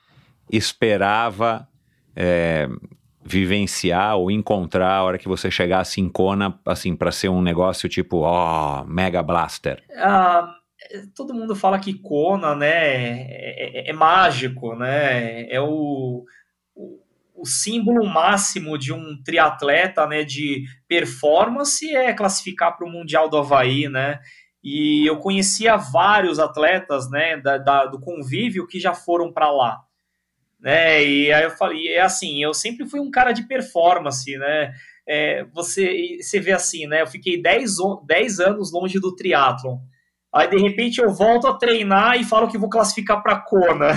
esperava é, vivenciar ou encontrar a hora que você chegasse em Kona, assim, para ser um negócio tipo, ó, Mega Blaster? Ah, todo mundo fala que Kona, né, é, é- é mágico, né? É o, o, o símbolo máximo de um triatleta, né, de performance é classificar para o Mundial do Havaí, né? E eu conhecia vários atletas, né, da, da- do convívio que já foram para lá, né? E aí eu falei, é assim, eu sempre fui um cara de performance, né? É, você, você vê assim, né? Eu fiquei 10, o- 10 anos longe do triatlon. Aí de repente eu volto a treinar e falo que vou classificar para Kona.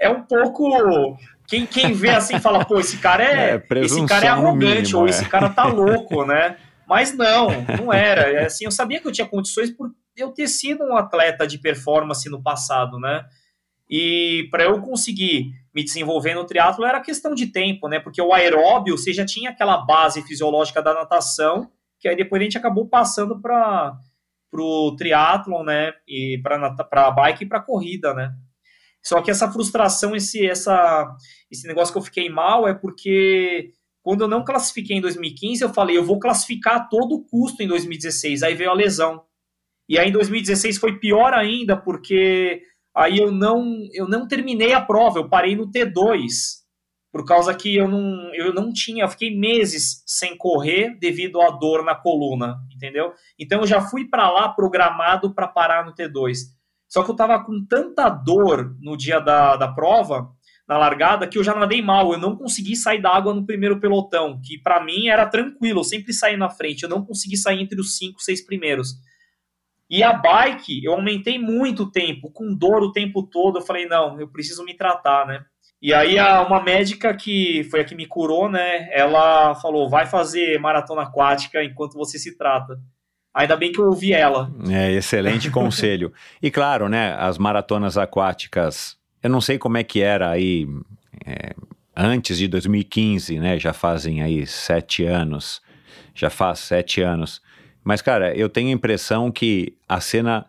É um pouco quem, quem vê assim fala, pô, esse cara é, É, esse cara é arrogante mínimo, ou é. esse cara tá louco, né? Mas não, não era. É Assim, eu sabia que eu tinha condições por eu ter sido um atleta de performance no passado, né? E para eu conseguir me desenvolver no triatlo era questão de tempo, né? Porque o aeróbio, você já tinha aquela base fisiológica da natação, que aí depois a gente acabou passando para o triatlon, né? E para bike e para corrida, né? Só que essa frustração, esse, essa, esse negócio que eu fiquei mal é porque quando eu não classifiquei em 2015, eu falei, eu vou classificar a todo custo em 2016. Aí veio a lesão. E aí em 2016 foi pior ainda, porque aí eu não, eu não terminei a prova, eu parei no T2, por causa que eu não, eu não tinha, eu fiquei meses sem correr devido à dor na coluna, entendeu? Então eu já fui para lá programado para parar no T2. Só que eu tava com tanta dor no dia da, da prova, na largada, que eu já nadei mal. Eu não consegui sair da água no primeiro pelotão, que para mim era tranquilo, eu sempre saí na frente. Eu não consegui sair entre os cinco, seis primeiros. E a bike, eu aumentei muito o tempo, com dor o tempo todo. Eu falei, não, eu preciso me tratar, né? E aí uma médica que foi a que me curou, né? Ela falou, vai fazer maratona aquática enquanto você se trata. Ainda bem que eu ouvi ela. É, excelente *laughs* conselho. E claro, né, as maratonas aquáticas, eu não sei como é que era aí é, antes de 2015, né, já fazem aí sete anos, já faz sete anos. Mas, cara, eu tenho a impressão que a cena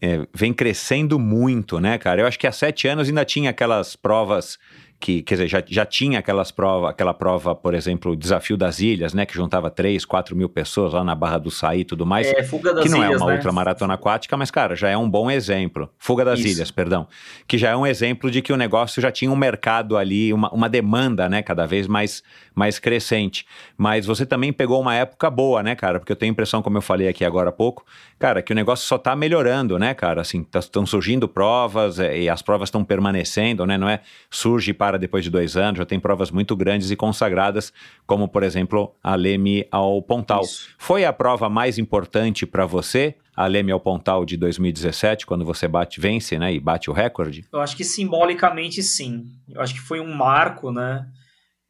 é, vem crescendo muito, né, cara? Eu acho que há sete anos ainda tinha aquelas provas que, quer dizer, já, já tinha aquelas prova, aquela prova, por exemplo, o Desafio das Ilhas, né, que juntava 3, 4 mil pessoas lá na Barra do Saí e tudo mais. É, Fuga das que não Ilhas, é uma né? ultramaratona aquática, mas, cara, já é um bom exemplo. Fuga das Isso. Ilhas, perdão. Que já é um exemplo de que o negócio já tinha um mercado ali, uma, uma demanda, né, cada vez mais, mais crescente. Mas você também pegou uma época boa, né, cara? Porque eu tenho a impressão, como eu falei aqui agora há pouco, cara, que o negócio só tá melhorando, né, cara? Assim, estão surgindo provas é, e as provas estão permanecendo, né? Não é surge para para depois de dois anos, já tem provas muito grandes e consagradas, como por exemplo a Leme ao Pontal. Isso. Foi a prova mais importante para você, a Leme ao Pontal de 2017, quando você bate, vence, né, e bate o recorde? Eu acho que simbolicamente sim. Eu acho que foi um marco, né?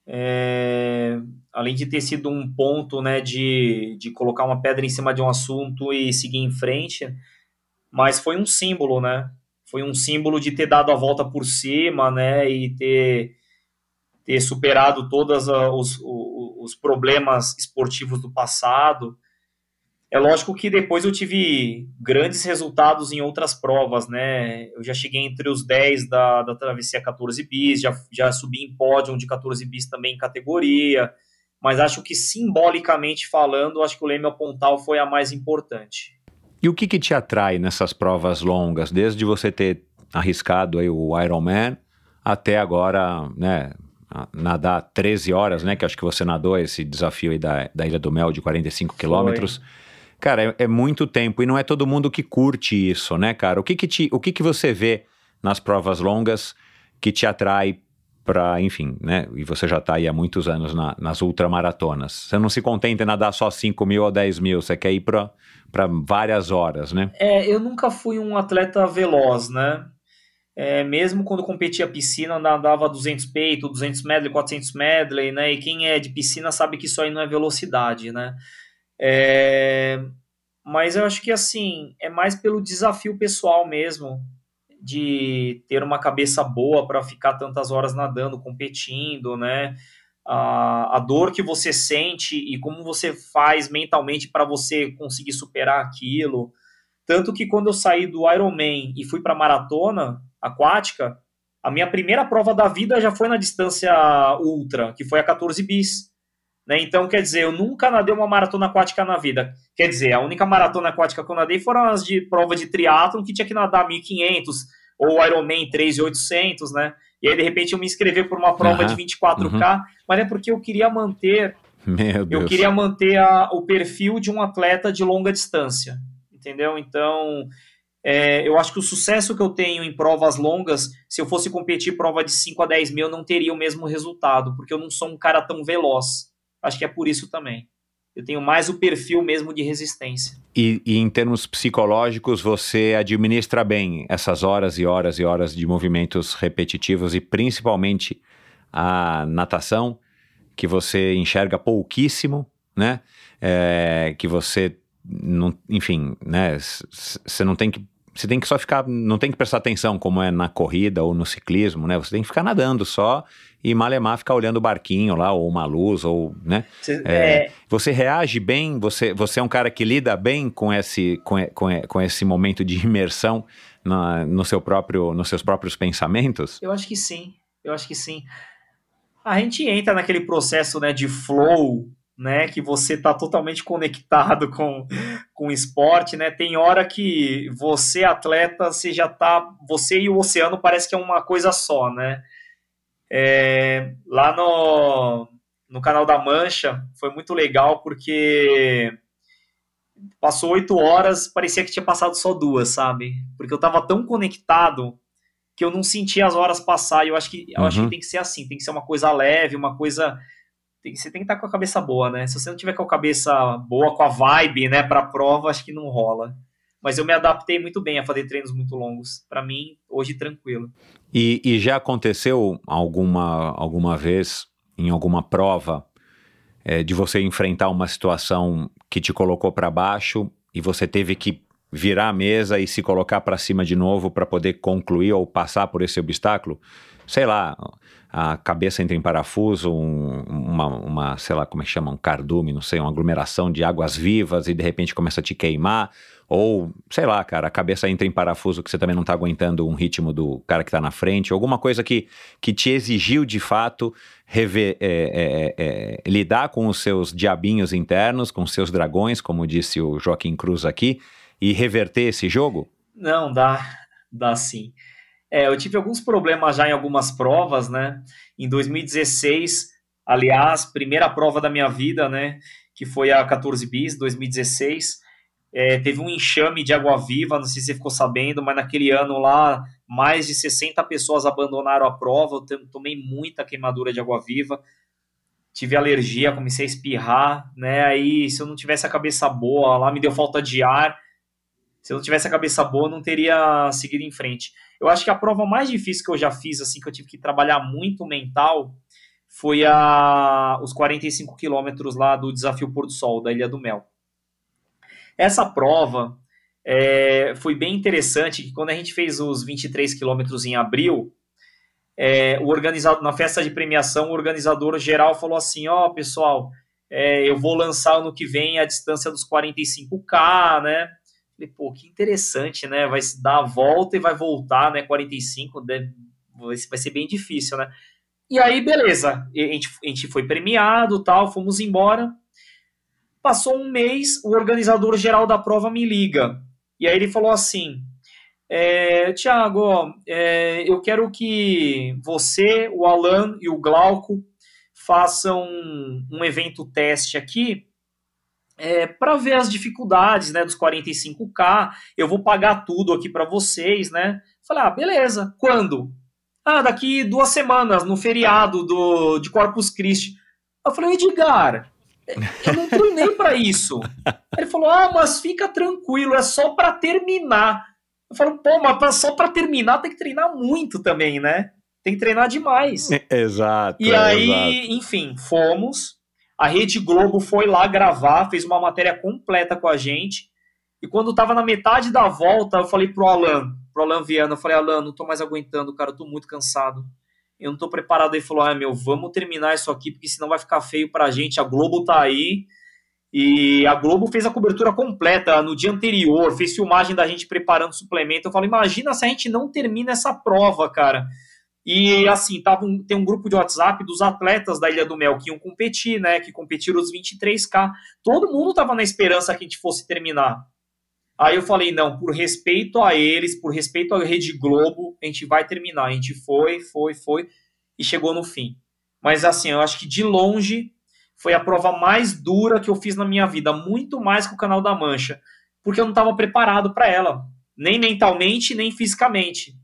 É, além de ter sido um ponto, né, de, de colocar uma pedra em cima de um assunto e seguir em frente, mas foi um símbolo, né? Foi um símbolo de ter dado a volta por cima, né, e ter, ter superado todos os, os, os problemas esportivos do passado. É lógico que depois eu tive grandes resultados em outras provas, né? Eu já cheguei entre os 10 da, da travessia 14 bis, já, já subi em pódio de 14 bis também em categoria, mas acho que simbolicamente falando, acho que o Leme Pontal foi a mais importante. E o que, que te atrai nessas provas longas, desde você ter arriscado aí o Ironman até agora, né, nadar 13 horas, né, que acho que você nadou esse desafio aí da, da Ilha do Mel de 45 quilômetros. Cara, é, é, muito tempo e não é todo mundo que curte isso, né, cara? O que que, te, o que que você vê nas provas longas que te atrai para, enfim, né? E você já está aí há muitos anos na, nas ultramaratonas. Você não se contenta em nadar só 5 mil ou 10 mil, você quer ir para várias horas, né? É, eu nunca fui um atleta veloz, né? É, mesmo quando competia piscina, nadava 200 peito, 200 medley, 400 medley, né? E quem é de piscina sabe que isso aí não é velocidade, né? É, mas eu acho que assim é mais pelo desafio pessoal mesmo de ter uma cabeça boa para ficar tantas horas nadando, competindo, né? A, a dor que você sente e como você faz mentalmente para você conseguir superar aquilo. Tanto que quando eu saí do Ironman e fui para maratona aquática, a minha primeira prova da vida já foi na distância ultra, que foi a 14 bis. Né? Então, quer dizer, eu nunca nadei uma maratona aquática na vida. Quer dizer, a única maratona aquática que eu nadei foram as de prova de triatlon, que tinha que nadar 1.500, ou Ironman 3.800, né? E aí, de repente, eu me inscrevi por uma prova uhum, de 24K, uhum. mas é porque eu queria manter... *laughs* Eu queria manter a, o perfil de um atleta de longa distância, entendeu? Então, é, eu acho que o sucesso que eu tenho em provas longas, se eu fosse competir prova de 5 a 10 mil, eu não teria o mesmo resultado, porque eu não sou um cara tão veloz. Acho que é por isso também. Eu tenho mais o perfil mesmo de resistência. E, e, em termos psicológicos, você administra bem essas horas e horas e horas de movimentos repetitivos e principalmente a natação, que você enxerga pouquíssimo, né? É, que você não, enfim, né? Você não tem que você tem que só ficar, não tem que prestar atenção como é na corrida ou no ciclismo, né? Você tem que ficar nadando só e malemar ficar olhando o barquinho lá, ou uma luz, ou, né? Cê, é, é... Você reage bem, você, você é um cara que lida bem com esse, com, com, com esse momento de imersão na, no seu próprio, nos seus próprios pensamentos? Eu acho que sim, eu acho que sim. A gente entra naquele processo né, de flow, né, que você está totalmente conectado com, com o esporte, né? Tem hora que você atleta, você já tá, você e o oceano parece que é uma coisa só, né? É, lá no, no canal da Mancha foi muito legal porque passou oito horas, parecia que tinha passado só duas, sabe? Porque eu tava tão conectado que eu não sentia as horas passar. E eu acho que eu acho que uhum. tem que ser assim, tem que ser uma coisa leve, uma coisa tem, você tem que estar com a cabeça boa, né? Se você não tiver com a cabeça boa, com a vibe, né, para prova, acho que não rola. Mas eu me adaptei muito bem a fazer treinos muito longos. Para mim, hoje tranquilo. E, e, já aconteceu alguma, alguma vez, em alguma prova, é, de você enfrentar uma situação que te colocou para baixo e você teve que virar a mesa e se colocar para cima de novo para poder concluir ou passar por esse obstáculo? Sei lá, a cabeça entra em parafuso, um, uma, uma, sei lá como é que chama, um cardume, não sei, uma aglomeração de águas vivas e de repente começa a te queimar, ou sei lá, cara, a cabeça entra em parafuso que você também não está aguentando um ritmo do cara que está na frente, alguma coisa que, que te exigiu de fato rever, é, é, é, lidar com os seus diabinhos internos, com os seus dragões, como disse o Joaquim Cruz aqui, e reverter esse jogo? Não, dá, dá sim. É, eu tive alguns problemas já em algumas provas, né? Em 2016, aliás, primeira prova da minha vida, né? Que foi a 14 bis, 2016. É, teve um enxame de água viva, não sei se você ficou sabendo, mas naquele ano lá, mais de 60 pessoas abandonaram a prova, eu tomei muita queimadura de água-viva, tive alergia, comecei a espirrar, né? Aí, se eu não tivesse a cabeça boa, lá me deu falta de ar. Se eu não tivesse a cabeça boa, não teria seguido em frente. Eu acho que a prova mais difícil que eu já fiz, assim, que eu tive que trabalhar muito mental, foi a, os 45 quilômetros lá do Desafio Porto Sol, da Ilha do Mel. Essa prova é, foi bem interessante, que quando a gente fez os 23 quilômetros em abril, é, o organizador, na festa de premiação, o organizador geral falou assim, ó, oh, pessoal, é, eu vou lançar ano que vem a distância dos 45K, né? Falei, pô, que interessante, né? Vai dar a volta e vai voltar, né? 45, deve, vai ser bem difícil, né? E aí, beleza, a gente, a gente foi premiado, tal, fomos embora. Passou um mês, o organizador geral da prova me liga. E aí ele falou assim: é, Tiago, é, eu quero que você, o Alan e o Glauco façam um, evento teste aqui é, para ver as dificuldades né, dos 45K. Eu vou pagar tudo aqui para vocês, né? Falei, ah, beleza. Quando? Ah, daqui duas semanas, no feriado do, de Corpus Christi. Eu falei, Edgar, eu não treinei para isso. Ele falou, ah, mas fica tranquilo, é só para terminar. Eu falo, pô, mas só para terminar tem que treinar muito também, né? Tem que treinar demais. Exato. E é, aí, exato. enfim, fomos. A Rede Globo foi lá gravar, fez uma matéria completa com a gente. E quando tava na metade da volta, eu falei pro Alan, pro Alan Viana, eu falei, Alan, não tô mais aguentando, cara, eu tô muito cansado. Eu não tô preparado. Ele falou, ah, meu, vamos terminar isso aqui, porque senão vai ficar feio pra gente. A Globo tá aí. E a Globo fez a cobertura completa no dia anterior, fez filmagem da gente preparando suplemento. Eu falei, imagina se a gente não termina essa prova, cara. E assim, tava um, tem um grupo de WhatsApp dos atletas da Ilha do Mel que iam competir, né? Que competiram os 23K. Todo mundo tava na esperança que a gente fosse terminar. Aí eu falei, não, por respeito a eles, por respeito à Rede Globo, a gente vai terminar. A gente foi, foi, foi e chegou no fim. Mas assim, eu acho que de longe foi a prova mais dura que eu fiz na minha vida, muito mais que o Canal da Mancha, porque eu não estava preparado para ela, nem mentalmente, nem fisicamente.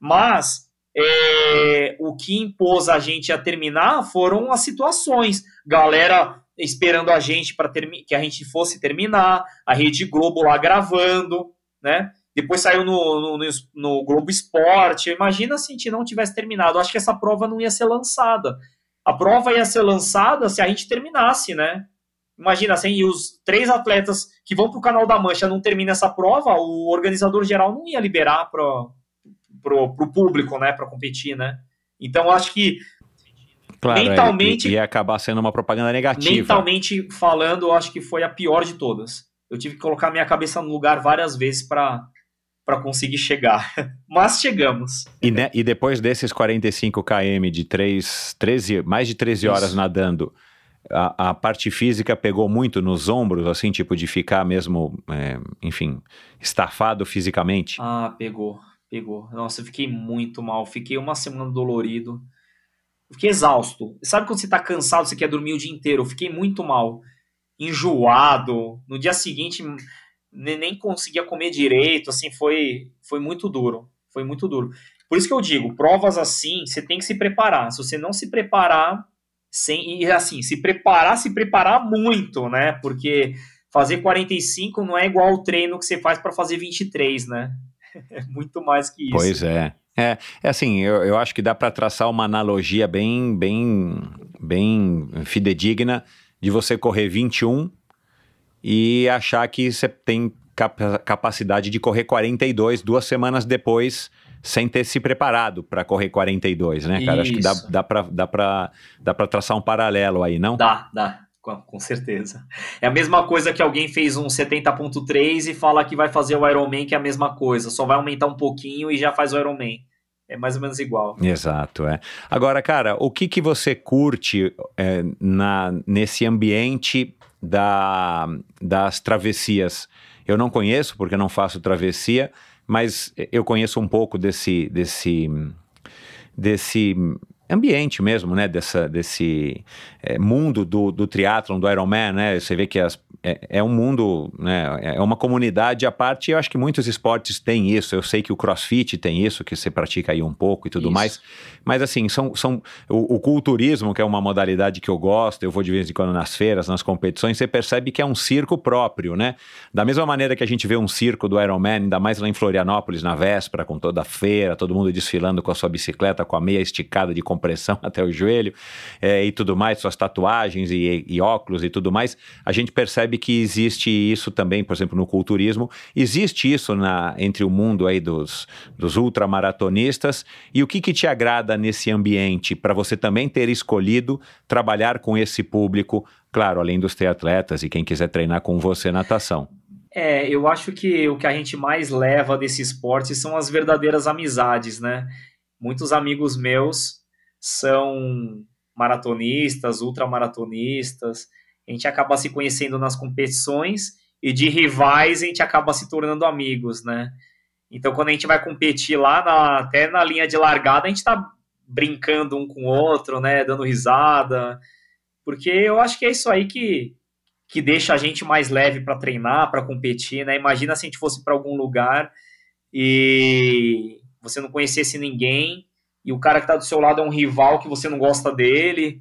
Mas é, o que impôs a gente a terminar foram as situações. Galera esperando a gente para que a gente fosse terminar, a Rede Globo lá gravando, né? Depois saiu no, no, no Globo Esporte. Imagina se a gente não tivesse terminado. Acho que essa prova não ia ser lançada a prova ia ser lançada se a gente terminasse, né? Imagina, assim, os três atletas que vão para o Canal da Mancha não terminam essa prova, o organizador geral não ia liberar para o público, né, para competir, né? Então, acho que claro, mentalmente... Ia acabar sendo uma propaganda negativa. Mentalmente falando, eu acho que foi a pior de todas. Eu tive que colocar minha cabeça no lugar várias vezes para para conseguir chegar. *laughs* Mas chegamos. E, né, e, depois desses 45 km de 3, 13, mais de 13 horas Isso. nadando, a, a, parte física pegou muito nos ombros, assim, tipo de ficar mesmo, é, enfim, estafado fisicamente? Ah, pegou, pegou. Nossa, eu fiquei muito mal. Fiquei uma semana dolorido. Fiquei exausto. Sabe quando você tá cansado, você quer dormir o dia inteiro? Eu fiquei muito mal. Enjoado. No dia seguinte nem conseguia comer direito, assim, foi, foi muito duro, foi muito duro. Por isso que eu digo, provas assim, você tem que se preparar. Se você não se preparar, sem e assim, se preparar, se preparar muito, né? Porque fazer 45 não é igual o treino que você faz para fazer 23, né? *laughs* É muito mais que isso. Pois é. É, é assim, eu, eu acho que dá para traçar uma analogia bem, bem, bem fidedigna de você correr 21 e achar que você tem cap capacidade de correr 42 duas semanas depois sem ter se preparado para correr 42, né, cara? Isso. Acho que dá, dá para dá pra, dá pra traçar um paralelo aí, não? Dá, dá. Com, com certeza. É a mesma coisa que alguém fez um 70.3 e fala que vai fazer o Ironman, que é a mesma coisa. Só vai aumentar um pouquinho e já faz o Ironman. É mais ou menos igual. Exato, é. Agora, cara, o que, que você curte é, na, nesse ambiente da, das travessias. Eu não conheço, porque não faço travessia, mas eu conheço um pouco desse, desse, desse ambiente mesmo, né, dessa, desse é, mundo do, do triatlon, do Ironman, né, você vê que as, é, é, um mundo, né, é uma comunidade à parte, e eu acho que muitos esportes têm isso, eu sei que o crossfit tem isso, que você pratica aí um pouco e tudo isso. mais, mas assim, são, são o, o, culturismo, que é uma modalidade que eu gosto, eu vou de vez em quando nas feiras, nas competições, você percebe que é um circo próprio, né, da mesma maneira que a gente vê um circo do Ironman, ainda mais lá em Florianópolis, na véspera, com toda a feira, todo mundo desfilando com a sua bicicleta, com a meia esticada de compressão *laughs* até o joelho é, e tudo mais, suas tatuagens e, e, óculos e tudo mais, a gente percebe que existe isso também, por exemplo, no culturismo, existe isso na, entre o mundo aí dos, dos ultramaratonistas e o que, que te agrada nesse ambiente para você também ter escolhido trabalhar com esse público, claro, além dos triatletas e quem quiser treinar com você natação? É, eu acho que o que a gente mais leva desse esporte são as verdadeiras amizades, né? Muitos amigos meus são maratonistas, ultramaratonistas, a gente acaba se conhecendo nas competições e de rivais a gente acaba se tornando amigos, né? Então quando a gente vai competir lá, na, até na linha de largada, a gente tá brincando um com o outro, né? Dando risada, porque eu acho que é isso aí que, que deixa a gente mais leve para treinar, para competir, né? Imagina se a gente fosse para algum lugar e você não conhecesse ninguém e o cara que está do seu lado é um rival que você não gosta dele,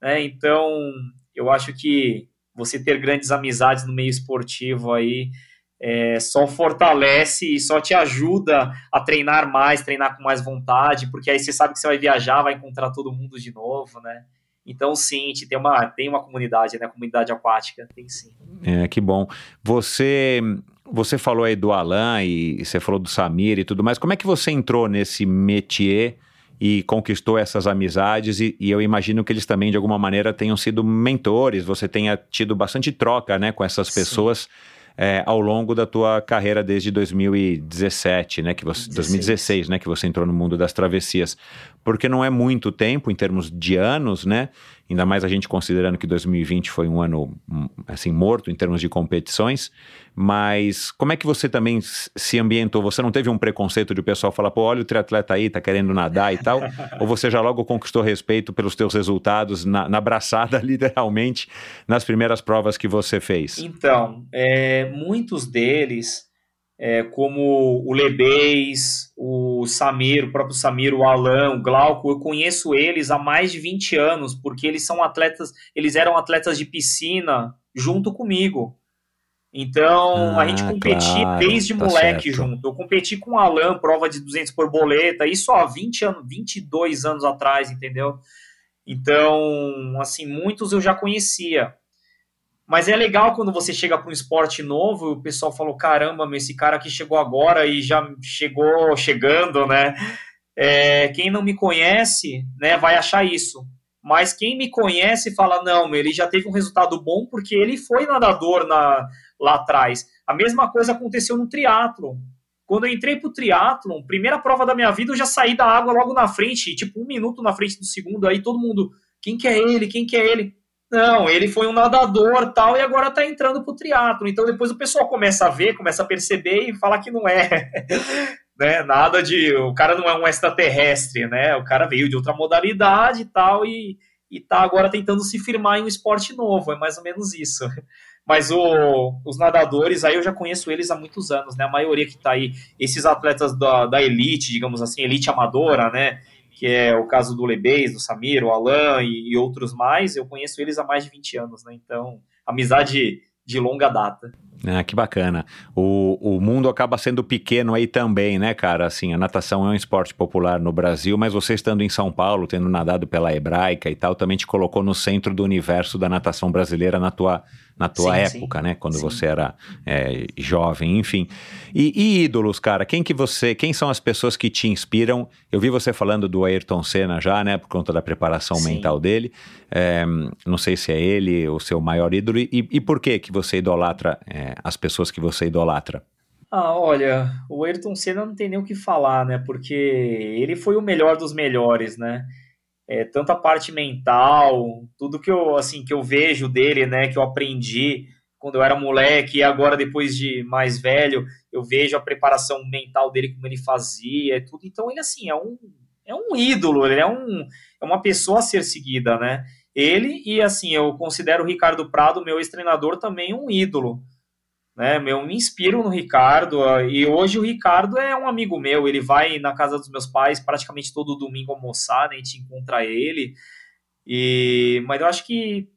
né? Então, eu acho que você ter grandes amizades no meio esportivo aí é, só fortalece e só te ajuda a treinar mais, treinar com mais vontade, porque aí você sabe que você vai viajar, vai encontrar todo mundo de novo, né? Então, sim, tem uma, tem uma comunidade, né? Comunidade aquática, tem sim. É, que bom. Você você falou aí do Alan e você falou do Samir e tudo mais. Como é que você entrou nesse métier e conquistou essas amizades e, e, eu imagino que eles também de alguma maneira tenham sido mentores, você tenha tido bastante troca, né, com essas pessoas é, ao longo da tua carreira desde 2017, né, que você, 2016, né, que você entrou no mundo das travessias, porque não é muito tempo em termos de anos, né, ainda mais a gente considerando que 2020 foi um ano hum, assim morto em termos de competições, mas como é que você também se ambientou? Você não teve um preconceito de o pessoal falar, pô, olha o triatleta aí, tá querendo nadar e tal? *laughs* Ou você já logo conquistou respeito pelos teus resultados na, na braçada, *laughs* literalmente, nas primeiras provas que você fez? Então, é, muitos deles é, como o Lebez, o Samir, o próprio Samir, o Alan, o Glauco, eu conheço eles há mais de 20 anos, porque eles são atletas, eles eram atletas de piscina junto comigo. Então, ah, a gente competia claro, desde tá moleque certo. junto. Eu competi com o Alan, prova de 200 por boleta, isso há 20 anos, 22 anos atrás, entendeu? Então, assim, muitos eu já conhecia. Mas é legal quando você chega para um esporte novo e o pessoal falou: caramba, esse cara aqui chegou agora e já chegou chegando, né? É, quem não me conhece, né, vai achar isso. Mas quem me conhece fala: não, ele já teve um resultado bom porque ele foi nadador na, lá atrás. A mesma coisa aconteceu no triatlo. Quando eu entrei pro triatlon, primeira prova da minha vida, eu já saí da água logo na frente, tipo um minuto na frente do segundo, aí todo mundo, quem que é ele, quem que é ele? Não, ele foi um nadador tal e agora está entrando para o triatlo. Então depois o pessoal começa a ver, começa a perceber e fala que não é. *laughs* né? Nada de. O cara não é um extraterrestre, né? O cara veio de outra modalidade e tal, e, e tá agora tentando se firmar em um esporte novo. É mais ou menos isso. Mas o, os nadadores, aí eu já conheço eles há muitos anos, né? A maioria que está aí, esses atletas da, da elite, digamos assim, elite amadora, né? Que é o caso do Lebez, do Samir, o Alan e, e, outros mais, eu conheço eles há mais de 20 anos, né? Então, amizade de longa data. Ah, que bacana. O, o mundo acaba sendo pequeno aí também, né, cara? Assim, a natação é um esporte popular no Brasil, mas você estando em São Paulo, tendo nadado pela Hebraica e tal, também te colocou no centro do universo da natação brasileira na tua na tua sim, época, sim. né? Quando sim. você era é, jovem, enfim. E, e, ídolos, cara, quem que você, quem são as pessoas que te inspiram? Eu vi você falando do Ayrton Senna já, né? Por conta da preparação mental dele. É, não sei se é ele o seu maior ídolo. E, e por que que você idolatra é, as pessoas que você idolatra? Ah, olha, o Ayrton Senna não tem nem o que falar, né? Porque ele foi o melhor dos melhores, né? é, tanto a parte mental, tudo que eu assim que eu vejo dele, né, que eu aprendi quando eu era moleque e agora depois de mais velho, eu vejo a preparação mental dele como ele fazia, tudo. Então ele assim é um é um ídolo, ele é, um, é uma pessoa a ser seguida, né? Ele e assim, eu considero o Ricardo Prado, meu ex-treinador, também um ídolo. Né, eu me inspiro no Ricardo e hoje o Ricardo é um amigo meu. Ele vai na casa dos meus pais praticamente todo domingo almoçar, né, a gente encontra ele. E, mas eu acho que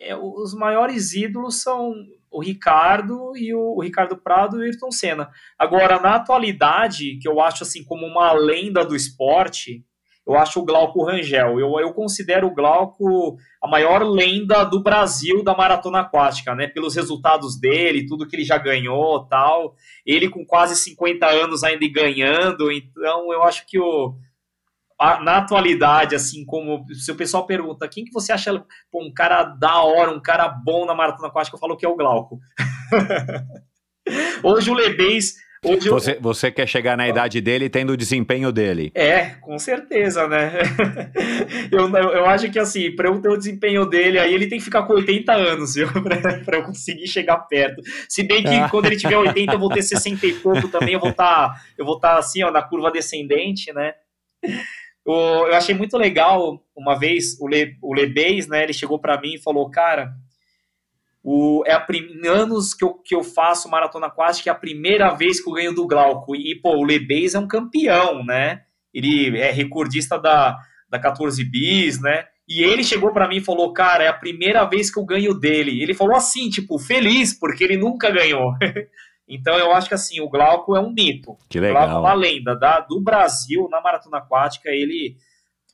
é, os maiores ídolos são o Ricardo e o, o, Ricardo Prado e o Ayrton Senna. Agora, na atualidade, que eu acho assim como uma lenda do esporte, eu acho o Glauco Rangel. Eu, eu considero o Glauco a maior lenda do Brasil da maratona aquática, né? Pelos resultados dele, tudo que ele já ganhou tal. Ele com quase 50 anos ainda ganhando. Então, eu acho que o, na atualidade, assim, como se o pessoal pergunta quem que você acha pô, um cara da hora, um cara bom na maratona aquática, eu falo que é o Glauco. *laughs* Hoje o Lebens Hoje você, eu... você quer chegar na idade dele tendo o desempenho dele. É, com certeza, né? *laughs* eu, eu acho que assim, para eu ter o desempenho dele, aí ele tem que ficar com 80 anos, viu? *laughs* para eu conseguir chegar perto. Se bem que ah. quando ele tiver 80, eu vou ter 60 e pouco também, eu vou estar tá, eu vou estar tá, assim, ó, na curva descendente, né? eu achei muito legal, uma vez, o, Le, o Lebeis, né, ele chegou para mim e falou, cara, o, é a prim, anos que eu, que eu faço maratona aquática, é a primeira vez que eu ganho do Glauco. E, pô, o Lebeis é um campeão, né? Ele é recordista da, da 14 bis, né? E ele chegou para mim e falou: Cara, é a primeira vez que eu ganho dele. Ele falou assim, tipo, feliz, porque ele nunca ganhou. *laughs* então eu acho que assim, o Glauco é um mito. Que legal. O Glauco é uma lenda da, do Brasil na maratona aquática. Ele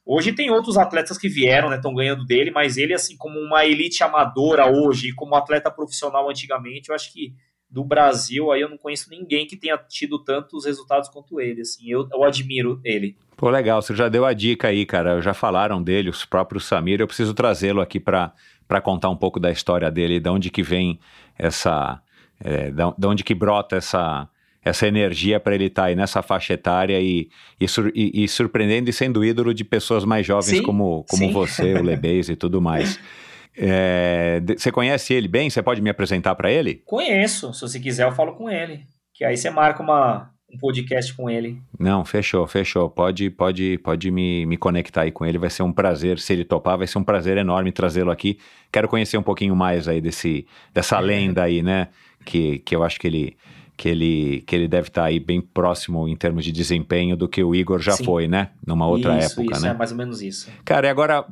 Hoje tem outros atletas que vieram, né, estão ganhando dele, mas ele, assim, como uma elite amadora hoje, como atleta profissional antigamente, eu acho que do Brasil, aí eu não conheço ninguém que tenha tido tantos resultados quanto ele, assim, eu, eu admiro ele. Pô, legal, você já deu a dica aí, cara, já falaram dele, os próprios Samir, eu preciso trazê-lo aqui para contar um pouco da história dele, de onde que vem essa, é, de onde que brota essa essa energia para ele estar tá aí nessa faixa etária e, e, sur, e, e, surpreendendo e sendo ídolo de pessoas mais jovens sim, como, como você, o Lebeis e tudo mais. *laughs* É, você conhece ele bem? Você pode me apresentar para ele? Conheço. Se você quiser, eu falo com ele. Que aí você marca uma, um podcast com ele. Não, fechou, fechou. Pode, pode, pode me, me conectar aí com ele. Vai ser um prazer. Se ele topar, vai ser um prazer enorme trazê-lo aqui. Quero conhecer um pouquinho mais aí desse, dessa lenda aí, né? Que, que eu acho que ele que ele, que ele deve estar tá aí bem próximo em termos de desempenho do que o Igor já Sim. foi, né? Numa outra isso, época, isso, né? É mais ou menos isso. Cara, e agora,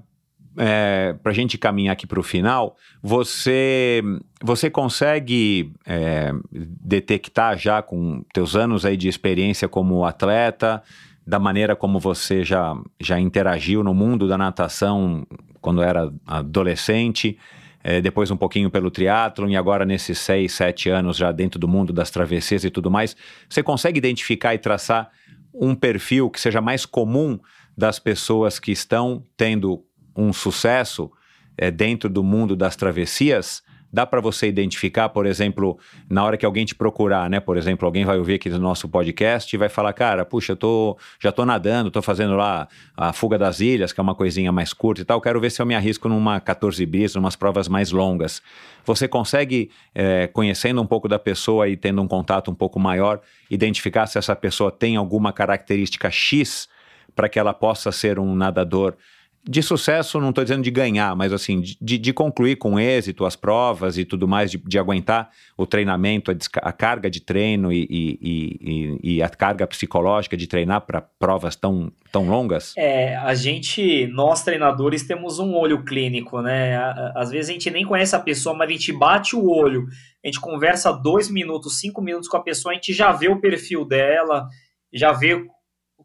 é, para a gente caminhar aqui para o final, você, você consegue é, detectar já com teus anos aí de experiência como atleta, da maneira como você já, já interagiu no mundo da natação quando era adolescente, é, depois um pouquinho pelo triatlon e agora nesses seis, sete anos já dentro do mundo das travessias e tudo mais, você consegue identificar e traçar um perfil que seja mais comum das pessoas que estão tendo um sucesso é, dentro do mundo das travessias? Dá para você identificar, por exemplo, na hora que alguém te procurar, né? Por exemplo, alguém vai ouvir aqui no nosso podcast e vai falar, cara, puxa, eu tô, já tô nadando, tô fazendo lá a fuga das ilhas, que é uma coisinha mais curta e tal, quero ver se eu me arrisco numa 14 bis, umas provas mais longas. Você consegue, é, conhecendo um pouco da pessoa e tendo um contato um pouco maior, identificar se essa pessoa tem alguma característica X para que ela possa ser um nadador de sucesso, não estou dizendo de ganhar, mas assim, de, de, concluir com êxito as provas e tudo mais, de, de aguentar o treinamento, a, a carga de treino e, e, e, e, a carga psicológica de treinar para provas tão, tão longas? É, a gente, nós treinadores, temos um olho clínico, né? Às vezes a gente nem conhece a pessoa, mas a gente bate o olho, a gente conversa dois minutos, cinco minutos com a pessoa, a gente já vê o perfil dela, já vê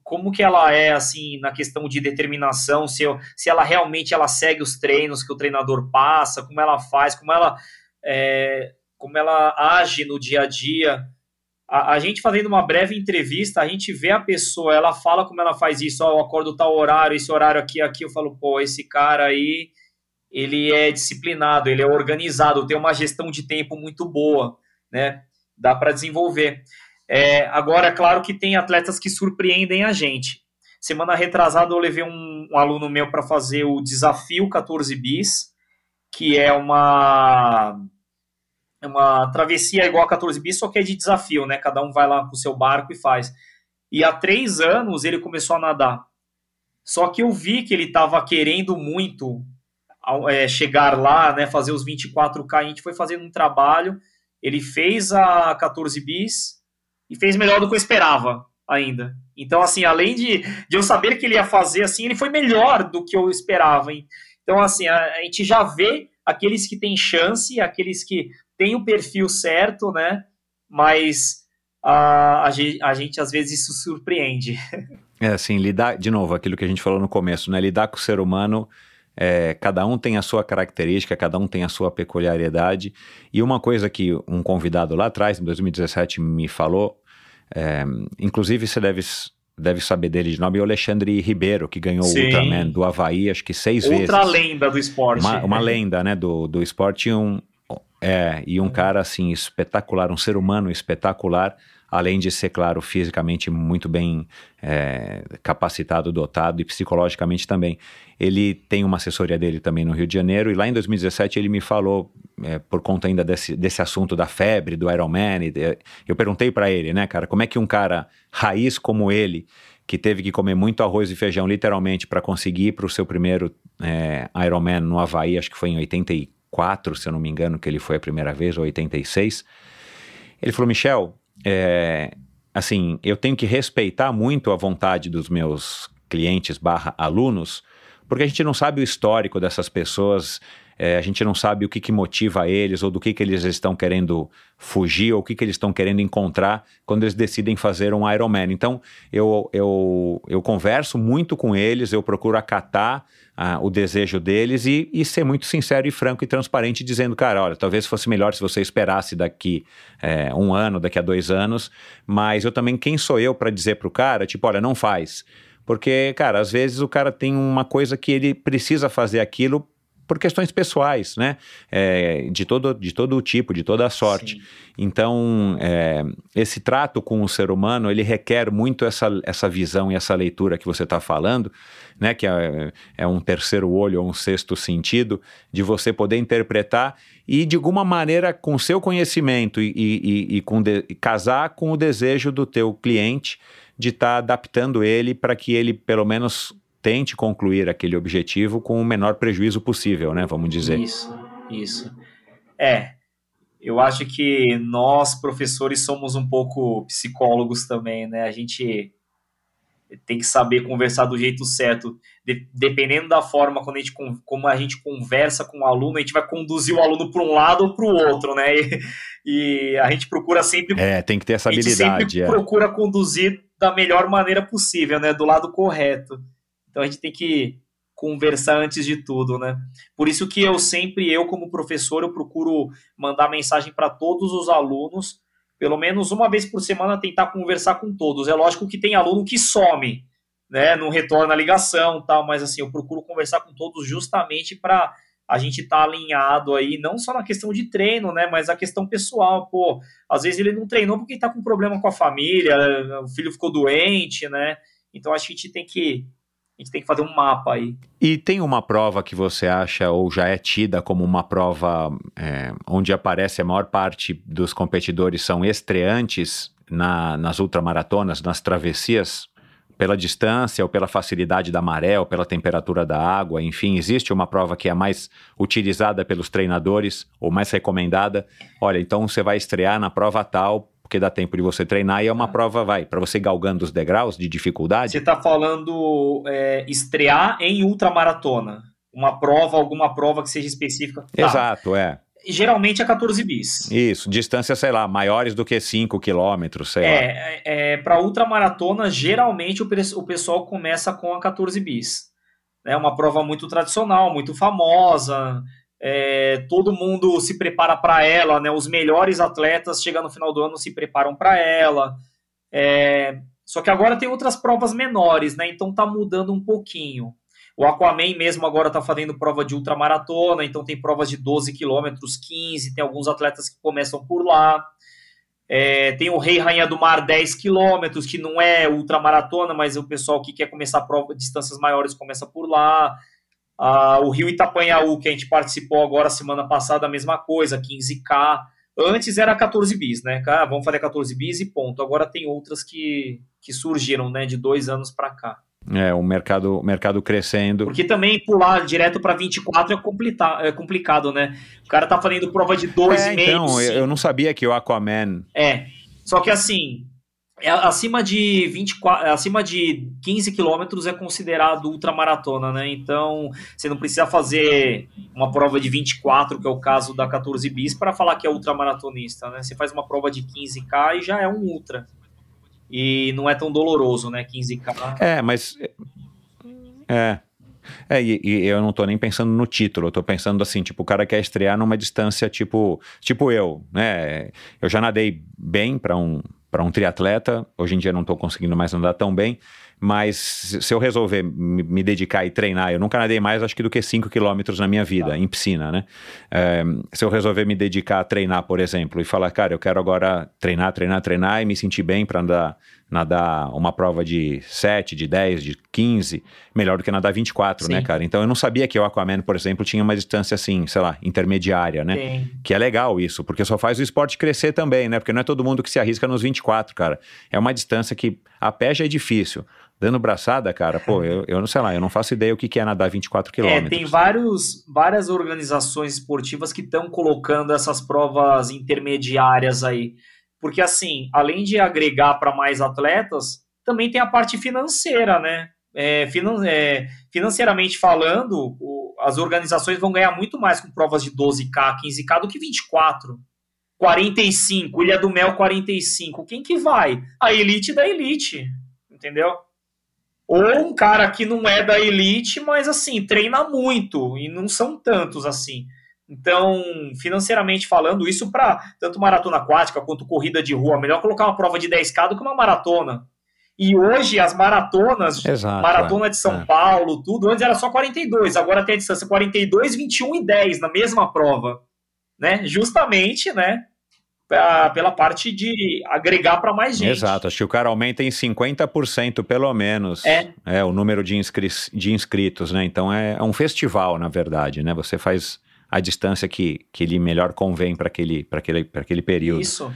como que ela é assim na questão de determinação, se, eu, se ela realmente ela segue os treinos que o treinador passa, como ela faz, como ela é, como ela age no dia a dia. A, a, gente fazendo uma breve entrevista, a gente vê a pessoa, ela fala como ela faz isso, ó, eu acordo tal horário, esse horário aqui, aqui, eu falo, pô, esse cara aí, ele é disciplinado, ele é organizado, tem uma gestão de tempo muito boa, né? Dá para desenvolver. É, agora, é claro que tem atletas que surpreendem a gente. Semana retrasada eu levei um, um aluno meu para fazer o desafio 14 bis, que é uma uma travessia igual a 14 bis, só que é de desafio, né? Cada um vai lá com o seu barco e faz. E há três anos ele começou a nadar. Só que eu vi que ele estava querendo muito é, chegar lá, né, fazer os 24K. A gente foi fazendo um trabalho. Ele fez a 14 bis e fez melhor do que eu esperava ainda. Então, assim, além de, de eu saber que ele ia fazer, assim, ele foi melhor do que eu esperava. Hein? Então, assim, a, a gente já vê aqueles que têm chance, aqueles que têm o perfil certo, né? Mas a, a, gente, a gente às vezes isso surpreende. É assim, lidar, de novo, aquilo que a gente falou no começo, né? Lidar com o ser humano, é, cada um tem a sua característica, cada um tem a sua peculiaridade. E uma coisa que um convidado lá atrás, em 2017, me falou, é, inclusive você deve, deve saber dele de nome, é o Alexandre Ribeiro, que ganhou Sim. o Ultraman do Havaí, acho que seis Outra vezes. Outra lenda do esporte. Uma, uma lenda, né, do, do esporte. Um, é, e um cara, assim, espetacular, um ser humano espetacular além de ser, claro, fisicamente muito bem é, capacitado, dotado e psicologicamente também. Ele tem uma assessoria dele também no Rio de Janeiro e lá em 2017 ele me falou, é, por conta ainda desse, desse assunto da febre, do Ironman, e, eu perguntei para ele, né, cara, como é que um cara raiz como ele, que teve que comer muito arroz e feijão, literalmente, para conseguir para o seu primeiro é, Ironman no Havaí, acho que foi em 84, se eu não me engano, que ele foi a primeira vez, ou 86. Ele falou, Michel, é, assim, eu tenho que respeitar muito a vontade dos meus clientes barra alunos, porque a gente não sabe o histórico dessas pessoas, é, a gente não sabe o que, que motiva eles, ou do que, que eles estão querendo fugir, ou o que, que eles estão querendo encontrar quando eles decidem fazer um Ironman. Então, eu, eu, eu converso muito com eles, eu procuro acatar ah, o desejo deles e, e, ser muito sincero e franco e transparente, dizendo, cara, olha, talvez fosse melhor se você esperasse daqui é, um ano, daqui a dois anos, mas eu também, quem sou eu para dizer para o cara, tipo, olha, não faz. Porque, cara, às vezes o cara tem uma coisa que ele precisa fazer aquilo por questões pessoais, né? É, de, todo, de todo o tipo, de toda a sorte. Sim. Então, é, esse trato com o ser humano, ele requer muito essa, essa visão e essa leitura que você está falando, né? Que é, é um terceiro olho ou um sexto sentido, de você poder interpretar e, de alguma maneira, com seu conhecimento e, e, e com de, casar com o desejo do teu cliente de estar tá adaptando ele para que ele, pelo menos, tente concluir aquele objetivo com o menor prejuízo possível, né? Vamos dizer. Isso, isso. É, eu acho que nós, professores, somos um pouco psicólogos também, né? A gente tem que saber conversar do jeito certo. De, dependendo da forma quando a gente, como a gente conversa com o aluno, a gente vai conduzir o aluno para um lado ou para o outro, né? E, e, a gente procura sempre. É, tem que ter essa habilidade. A gente sempre é. procura conduzir da melhor maneira possível, né? Do lado correto. Então a gente tem que conversar antes de tudo, né? Por isso que eu sempre, eu como professor, eu procuro mandar mensagem para todos os alunos, pelo menos uma vez por semana tentar conversar com todos. É lógico que tem aluno que some, né? Não retorna a ligação, tal, mas assim, eu procuro conversar com todos justamente para a gente estar tá alinhado aí, não só na questão de treino, né, mas a questão pessoal, pô, às vezes ele não treinou porque está com problema com a família, o filho ficou doente, né? Então acho que a gente tem que a gente tem que fazer um mapa aí. E tem uma prova que você acha ou já é tida como uma prova é, onde aparece a maior parte dos competidores são estreantes na, nas ultramaratonas, nas travessias? Pela distância, ou pela facilidade da maré, ou pela temperatura da água, enfim, existe uma prova que é mais utilizada pelos treinadores, ou mais recomendada. Olha, então você vai estrear na prova tal, porque dá tempo de você treinar e é uma ah. prova, vai, para você galgando os degraus de dificuldade. Você está falando é, estrear em ultramaratona. Uma prova, alguma prova que seja específica. Tá. Exato, é. Geralmente é 14 bis. Isso, distância, sei lá, maiores do que 5 quilômetros, sei é, lá. É, é para ultramaratona, geralmente o, o pessoal começa com a 14 bis. É uma prova muito tradicional, muito famosa, é, todo mundo se prepara para ela, né? Os melhores atletas chegam no final do ano se preparam para ela. É, só que agora tem outras provas menores, né? Então tá mudando um pouquinho. O Aquaman mesmo agora tá fazendo prova de ultramaratona, então tem provas de 12 quilômetros, 15, tem alguns atletas que começam por lá. É, tem o Rei Rainha do Mar 10 quilômetros, que não é ultramaratona, mas o pessoal que quer começar prova distâncias maiores começa por lá. Ah, o Rio Itapanhaú, que a gente participou agora semana passada, a mesma coisa, 15K. Antes era 14 bis, né? Ah, vamos fazer 14 bis e ponto. Agora tem outras que, que surgiram, né, de dois anos para cá. É, o mercado, o mercado crescendo. Porque também pular direto para 24 é, é complicado, né? O cara tá fazendo prova de 2,5. É, então, eu, não sabia que o Aquaman. É. Só que assim, acima de 24, acima de 15 quilômetros é considerado ultramaratona, né? Então, você não precisa fazer uma prova de 24, que é o caso da 14 bis, para falar que é ultramaratonista, né? Você faz uma prova de 15k e já é um ultra. E não é tão doloroso, né? 15k. É, mas. É. É, e, e eu não tô nem pensando no título, eu tô pensando assim, tipo, o cara quer estrear numa distância tipo, tipo eu, né? Eu já nadei bem para um para um triatleta, hoje em dia não tô conseguindo mais nadar tão bem, mas se eu resolver me, me dedicar e treinar, eu nunca nadei mais acho que do que 5 quilômetros na minha vida, em piscina, né? É, se eu resolver me dedicar a treinar, por exemplo, e falar, cara, eu quero agora treinar, treinar, treinar e me sentir bem para nadar, nadar uma prova de 7, de 10, de 15, melhor do que nadar 24, né, Sim. cara? Então eu não sabia que o Aquaman, por exemplo, tinha uma distância assim, sei lá, intermediária, né? Tem. Que é legal isso, porque só faz o esporte crescer também, né? Porque não é todo mundo que se arrisca nos 24, cara. É uma distância que a pé já é difícil. Dando braçada, cara, pô, eu, eu não sei lá, eu não faço ideia o que que é nadar 24 É, quilômetros. tem vários, várias organizações esportivas que estão colocando essas provas intermediárias aí. Porque, assim, além de agregar para mais atletas, também tem a parte financeira, né? É, finan- é, financeiramente falando, o- as organizações vão ganhar muito mais com provas de 12K, 15K do que 24. 45, Ilha do Mel 45. Quem que vai? A elite da elite, entendeu? Ou um cara que não é da elite, mas assim, treina muito, e não são tantos assim. Então, financeiramente falando, isso para tanto maratona aquática quanto corrida de rua, melhor colocar uma prova de 10K do que uma maratona. E hoje as maratonas, Exato. maratona é. de São É. Paulo, tudo, antes era só 42, agora tem a distância 42, 21 e 10 na mesma prova, né? Justamente, né, pra- pela parte de agregar para mais gente. Exato, acho que o cara aumenta em 50% pelo menos. É. o número de, inscri de inscritos, né? Então é, é um festival, na verdade, né? Você faz a distância que, que lhe melhor convém para aquele, pra aquele, pra aquele período. Isso.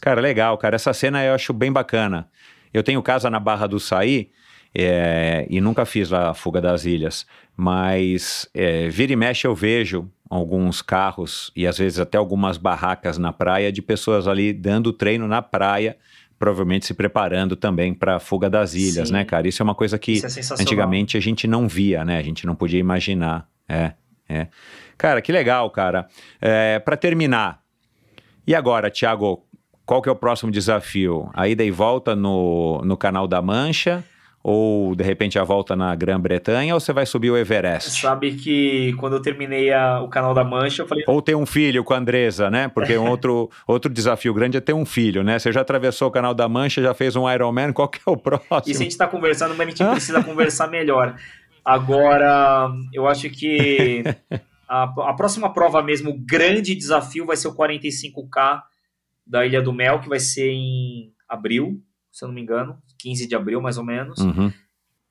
Cara, legal, cara. Essa cena eu acho bem bacana. Eu tenho casa na Barra do Saí é, e nunca fiz lá a Fuga das Ilhas, mas é, vira e mexe eu vejo alguns carros e às vezes até algumas barracas na praia de pessoas ali dando treino na praia, provavelmente se preparando também para a Fuga das Ilhas, Sim. né, cara? Isso é uma coisa que é antigamente a gente não via, né? A gente não podia imaginar. É, é. Cara, que legal, cara. É, para terminar, e agora, Thiago, qual que é o próximo desafio? A ida e volta no, no Canal da Mancha? Ou, de repente, a volta na Grã-Bretanha? Ou você vai subir o Everest? Sabe que quando eu terminei a- o canal da Mancha, eu falei, Ou ter um filho com a Andresa, né? Porque um outro, outro desafio grande é ter um filho, né? Você já atravessou o Canal da Mancha, já fez um Ironman, qual que é o próximo? isso a gente tá conversando, mas a gente precisa *laughs* conversar melhor. Agora, eu acho que a, a próxima prova mesmo, o grande desafio vai ser o 45K da Ilha do Mel, que vai ser em abril, se eu não me engano, 15 de abril mais ou menos. Uhum.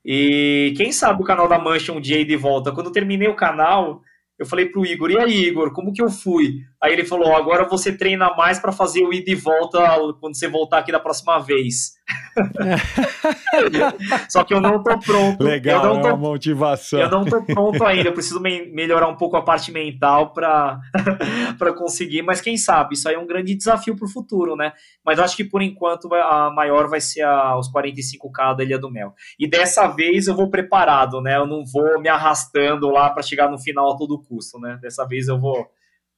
E quem sabe o canal da Mancha um dia ir de volta. Quando eu terminei o canal, eu falei pro Igor, e aí, Igor, como que eu fui? Aí ele falou, agora você treina mais para fazer o ida e volta quando você voltar aqui da próxima vez. *laughs* Só que eu não tô pronto. Legal, eu não é tô, uma motivação. eu não tô pronto ainda. Eu preciso me- melhorar um pouco a parte mental para *laughs* para conseguir. Mas quem sabe? Isso aí é um grande desafio pro futuro, né? Mas acho que por enquanto a maior vai ser a, os 45K da Ilha do Mel. E dessa vez eu vou preparado, né? Eu não vou me arrastando lá para chegar no final a todo custo, né? Dessa vez eu vou,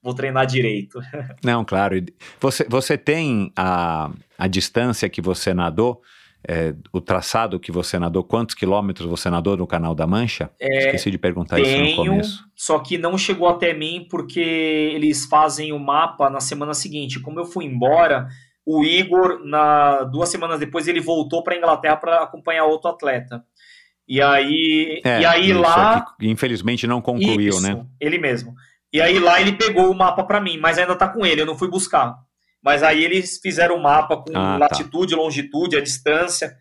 vou treinar direito. *laughs* Não, claro. Você, você tem a, a distância que você nadou, é, o traçado que você nadou, quantos quilômetros você nadou no Canal da Mancha? Esqueci de perguntar isso no Tenho, começo. só que não chegou até mim porque eles fazem o mapa na semana seguinte. Como eu fui embora, o Igor, na duas semanas depois, ele voltou para Inglaterra para acompanhar outro atleta. E aí, É, e aí isso, lá. é infelizmente não concluiu, Isso, né? Ele mesmo. E aí lá ele pegou o mapa para mim, mas ainda tá com ele, eu não fui buscar. Mas aí eles fizeram o mapa com Ah, tá. latitude, longitude, a distância.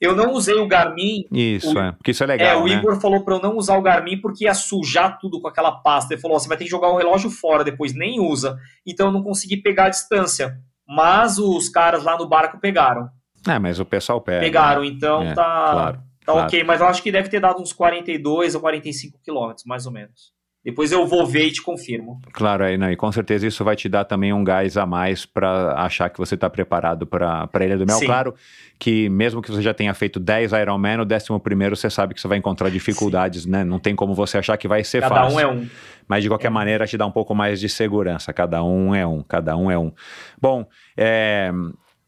Eu não usei o Garmin Isso, O- é. Porque isso é é, legal, o né? Igor falou pra eu não usar o Garmin porque ia sujar tudo com aquela pasta. Ele falou: ó, você vai ter que jogar o relógio fora depois, nem usa. Então eu não consegui pegar a distância. Mas os caras lá no barco pegaram. É, mas o pessoal pega. pegaram, então É, tá, claro. Tá Claro. ok, mas eu acho que deve ter dado uns 42 ou 45 quilômetros, mais ou menos. Depois eu vou ver e te confirmo. Claro, aí, não, e com certeza isso vai te dar também um gás a mais para achar que você está preparado para a Ilha do Mel. Sim. Claro que mesmo que você já tenha feito 10 Ironman, o 11 primeiro você sabe que você vai encontrar dificuldades, né? Não tem como você achar que vai ser Cada fácil. um é um. Mas de qualquer maneira te dá um pouco mais de segurança. Cada um é um, cada um é um. Bom, é,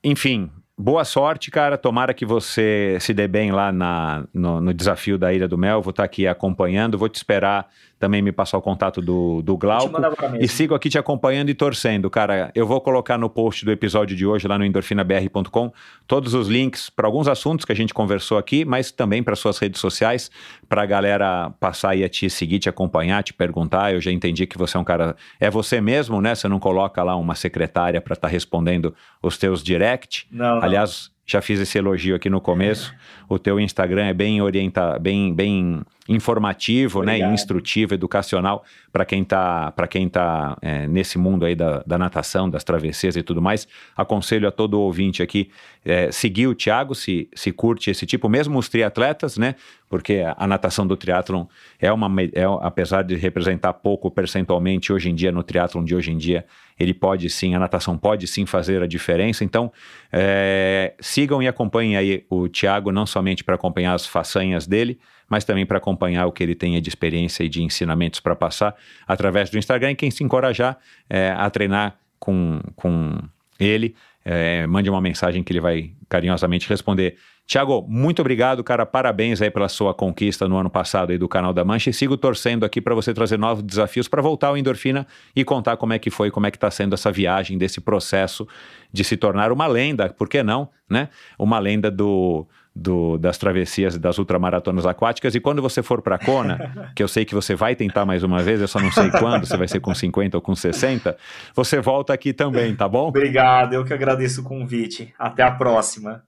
enfim, boa sorte, cara. Tomara que você se dê bem lá na, no, no desafio da Ilha do Mel. Vou estar aqui acompanhando. Vou te esperar também me passar o contato do, do Glauco. E sigo aqui te acompanhando e torcendo, cara. Eu vou colocar no post do episódio de hoje, lá no endorfinabr.com, todos os links para alguns assuntos que a gente conversou aqui, mas também para suas redes sociais, para a galera passar aí a te seguir, te acompanhar, te perguntar. Eu já entendi que você é um cara. É você mesmo, né? Você não coloca lá uma secretária para estar respondendo os teus direct. Não, não. Aliás, já fiz esse elogio aqui no começo. O teu Instagram é bem orienta, bem, bem informativo, né, Obrigado. instrutivo, educacional para quem está para quem tá é, nesse mundo aí da, da natação, das travessias e tudo mais. Aconselho a todo ouvinte aqui é, seguir o Thiago se, se curte esse tipo, mesmo os triatletas, né? Porque a, natação do triatlon é uma é, apesar de representar pouco percentualmente hoje em dia no triatlon de hoje em dia, ele pode sim, a natação pode sim fazer a diferença. Então, é, sigam e acompanhem aí o Thiago, não somente para acompanhar as façanhas dele, mas também para acompanhar o que ele tem de experiência e de ensinamentos para passar através do Instagram. E quem se encorajar é, a treinar com, com ele, é, mande uma mensagem que ele vai carinhosamente responder. Tiago, muito obrigado, cara. Parabéns aí pela sua conquista no ano passado aí do canal da Mancha e sigo torcendo aqui para você trazer novos desafios para voltar ao Endorfina e contar como é que foi, como é que está sendo essa viagem desse processo de se tornar uma lenda, por que não, né? Uma lenda do, do- das travessias e das ultramaratonas aquáticas. E quando você for para Kona, *laughs* que eu sei que você vai tentar mais uma vez, eu só não sei quando, se vai ser com 50 ou com 60, você volta aqui também, tá bom? Obrigado, eu que agradeço o convite. Até a próxima.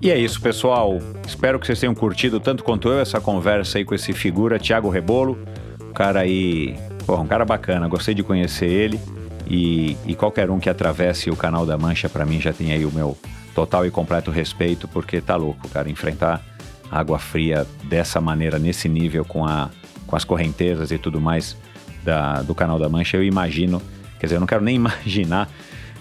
E é isso, pessoal. Espero que vocês tenham curtido tanto quanto eu essa conversa aí com esse figura, Thiago Rebolo. Um cara aí, um cara bacana. Gostei de conhecer ele. E, e qualquer um que atravesse o canal da Mancha, pra mim, já tem aí o meu total e completo respeito, porque tá louco, cara. Enfrentar água fria dessa maneira, nesse nível, com, a, com as correntezas e tudo mais da, do canal da Mancha, eu imagino. Quer dizer, eu não quero nem *laughs* imaginar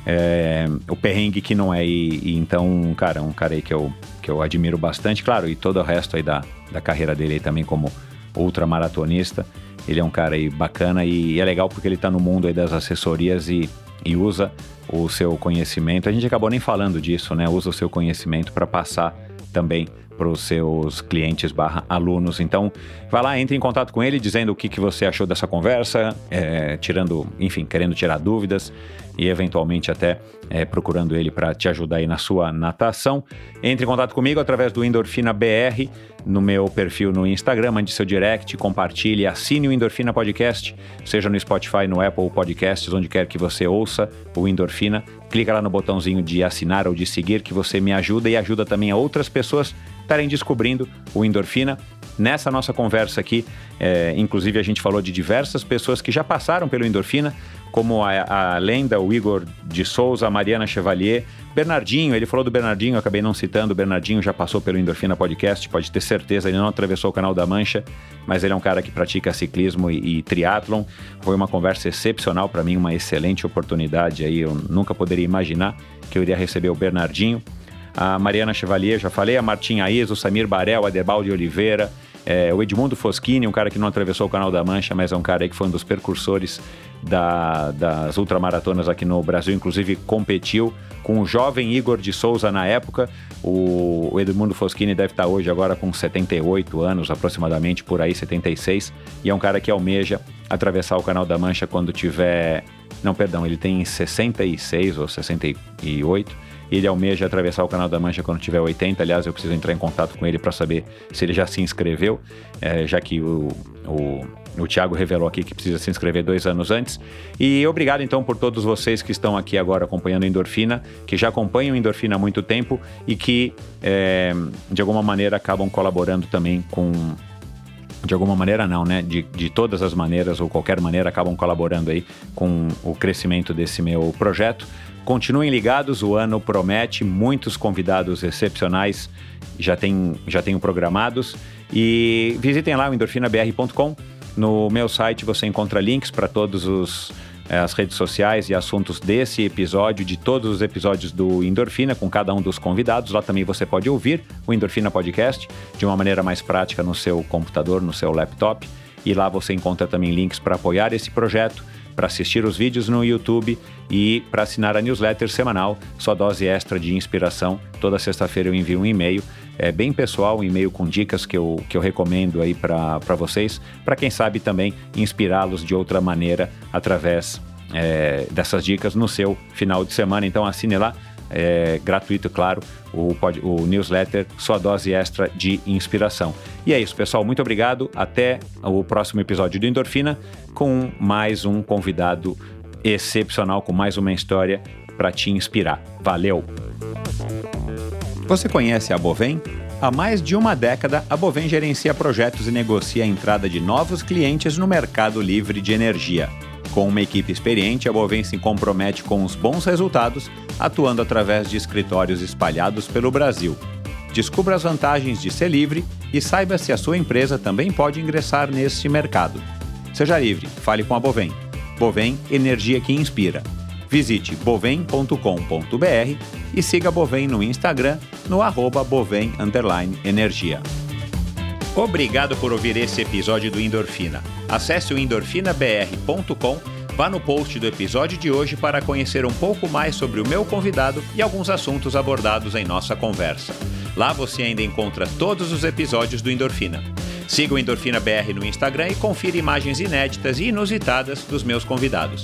é, o perrengue que não é. E, e então, cara, um cara aí que eu, que eu admiro bastante, claro, e todo o resto aí da, da carreira dele aí também como ultramaratonista. Ele é um cara aí bacana e, é legal porque ele tá no mundo aí das assessorias e, e usa o seu conhecimento. A gente acabou nem falando disso, né? Usa o seu conhecimento para passar também para os seus clientes barra alunos. Então, vai lá, entre em contato com ele dizendo o que, que você achou dessa conversa, é, tirando, enfim, querendo tirar dúvidas e eventualmente até é, procurando ele para te ajudar aí na sua natação. Entre em contato comigo através do Endorfina BR no meu perfil no Instagram, mande seu direct, compartilhe, assine o Endorfina Podcast, seja no Spotify, no Apple Podcasts, onde quer que você ouça o Endorfina. Clica lá no botãozinho de assinar ou de seguir que você me ajuda e ajuda também a outras pessoas estarem descobrindo o Endorfina. Nessa nossa conversa aqui, é, inclusive a gente falou de diversas pessoas que já passaram pelo Endorfina, como a, a lenda, o Igor de Souza, a Mariana Chevalier, Bernardinho, ele falou do Bernardinho, acabei não citando, o Bernardinho já passou pelo Endorfina Podcast, pode ter certeza, ele não atravessou o canal da Mancha, mas ele é um cara que pratica ciclismo e, e triatlon. Foi uma conversa excepcional para mim, uma excelente oportunidade aí, eu nunca poderia imaginar que eu iria receber o Bernardinho. A Mariana Chevalier, já falei, a Martim Aiz, o Samir Barel, a Debalde Oliveira, é, o Edmundo Foschini, um cara que não atravessou o canal da Mancha, mas é um cara que foi um dos percursores da- das ultramaratonas aqui no Brasil, inclusive competiu com o jovem Igor de Souza na época. O, o Edmundo Foschini deve estar hoje agora com 78 anos, aproximadamente, por aí, 76, e é um cara que almeja atravessar o canal da Mancha quando tiver. Não, perdão, ele tem 66 ou 68 ele almeja atravessar o Canal da Mancha quando tiver 80. Aliás, eu preciso entrar em contato com ele para saber se ele já se inscreveu, eh, já que o, o, o Thiago revelou aqui que precisa se inscrever dois anos antes. E obrigado então por todos vocês que estão aqui agora acompanhando o Endorfina, que já acompanham o Endorfina há muito tempo e que eh, de alguma maneira acabam colaborando também com de alguma maneira não, né? De, de todas as maneiras ou qualquer maneira acabam colaborando aí com o crescimento desse meu projeto. Continuem ligados, o ano promete muitos convidados excepcionais, já, tem, já tenho programados. E visitem lá o endorfinabr.com. No meu site você encontra links para todos os eh, as redes sociais e assuntos desse episódio, de todos os episódios do Endorfina, com cada um dos convidados. Lá também você pode ouvir o Endorfina Podcast de uma maneira mais prática no seu computador, no seu laptop. E lá você encontra também links para apoiar esse projeto, para assistir os vídeos no YouTube e para assinar a newsletter semanal, sua dose extra de inspiração. Toda sexta-feira eu envio um e-mail é bem pessoal, um e-mail com dicas que eu, que eu recomendo aí para vocês, para quem sabe também inspirá-los de outra maneira através é, dessas dicas no seu final de semana. Então assine lá, é gratuito, claro, o, o newsletter, sua dose extra de inspiração. E é isso, pessoal. Muito obrigado. Até o próximo episódio do Endorfina com mais um convidado excepcional, com mais uma história para te inspirar. Valeu! Você conhece a Bovem? Há mais de uma década, a Bovem gerencia projetos e negocia a entrada de novos clientes no mercado livre de energia. Com uma equipe experiente, a Bovem se compromete com os bons resultados, atuando através de escritórios espalhados pelo Brasil. Descubra as vantagens de ser livre e saiba se a sua empresa também pode ingressar neste mercado. Seja livre, fale com a Bovem. Bovem Energia que Inspira. Visite bovem.com.br e siga a Bovem no Instagram no arroba bovem energia. Obrigado por ouvir esse episódio do Endorfina. Acesse o endorfinabr.com, vá no post do episódio de hoje para conhecer um pouco mais sobre o meu convidado e alguns assuntos abordados em nossa conversa. Lá você ainda encontra todos os episódios do Endorfina. Siga o Endorfina BR no Instagram e confira imagens inéditas e inusitadas dos meus convidados.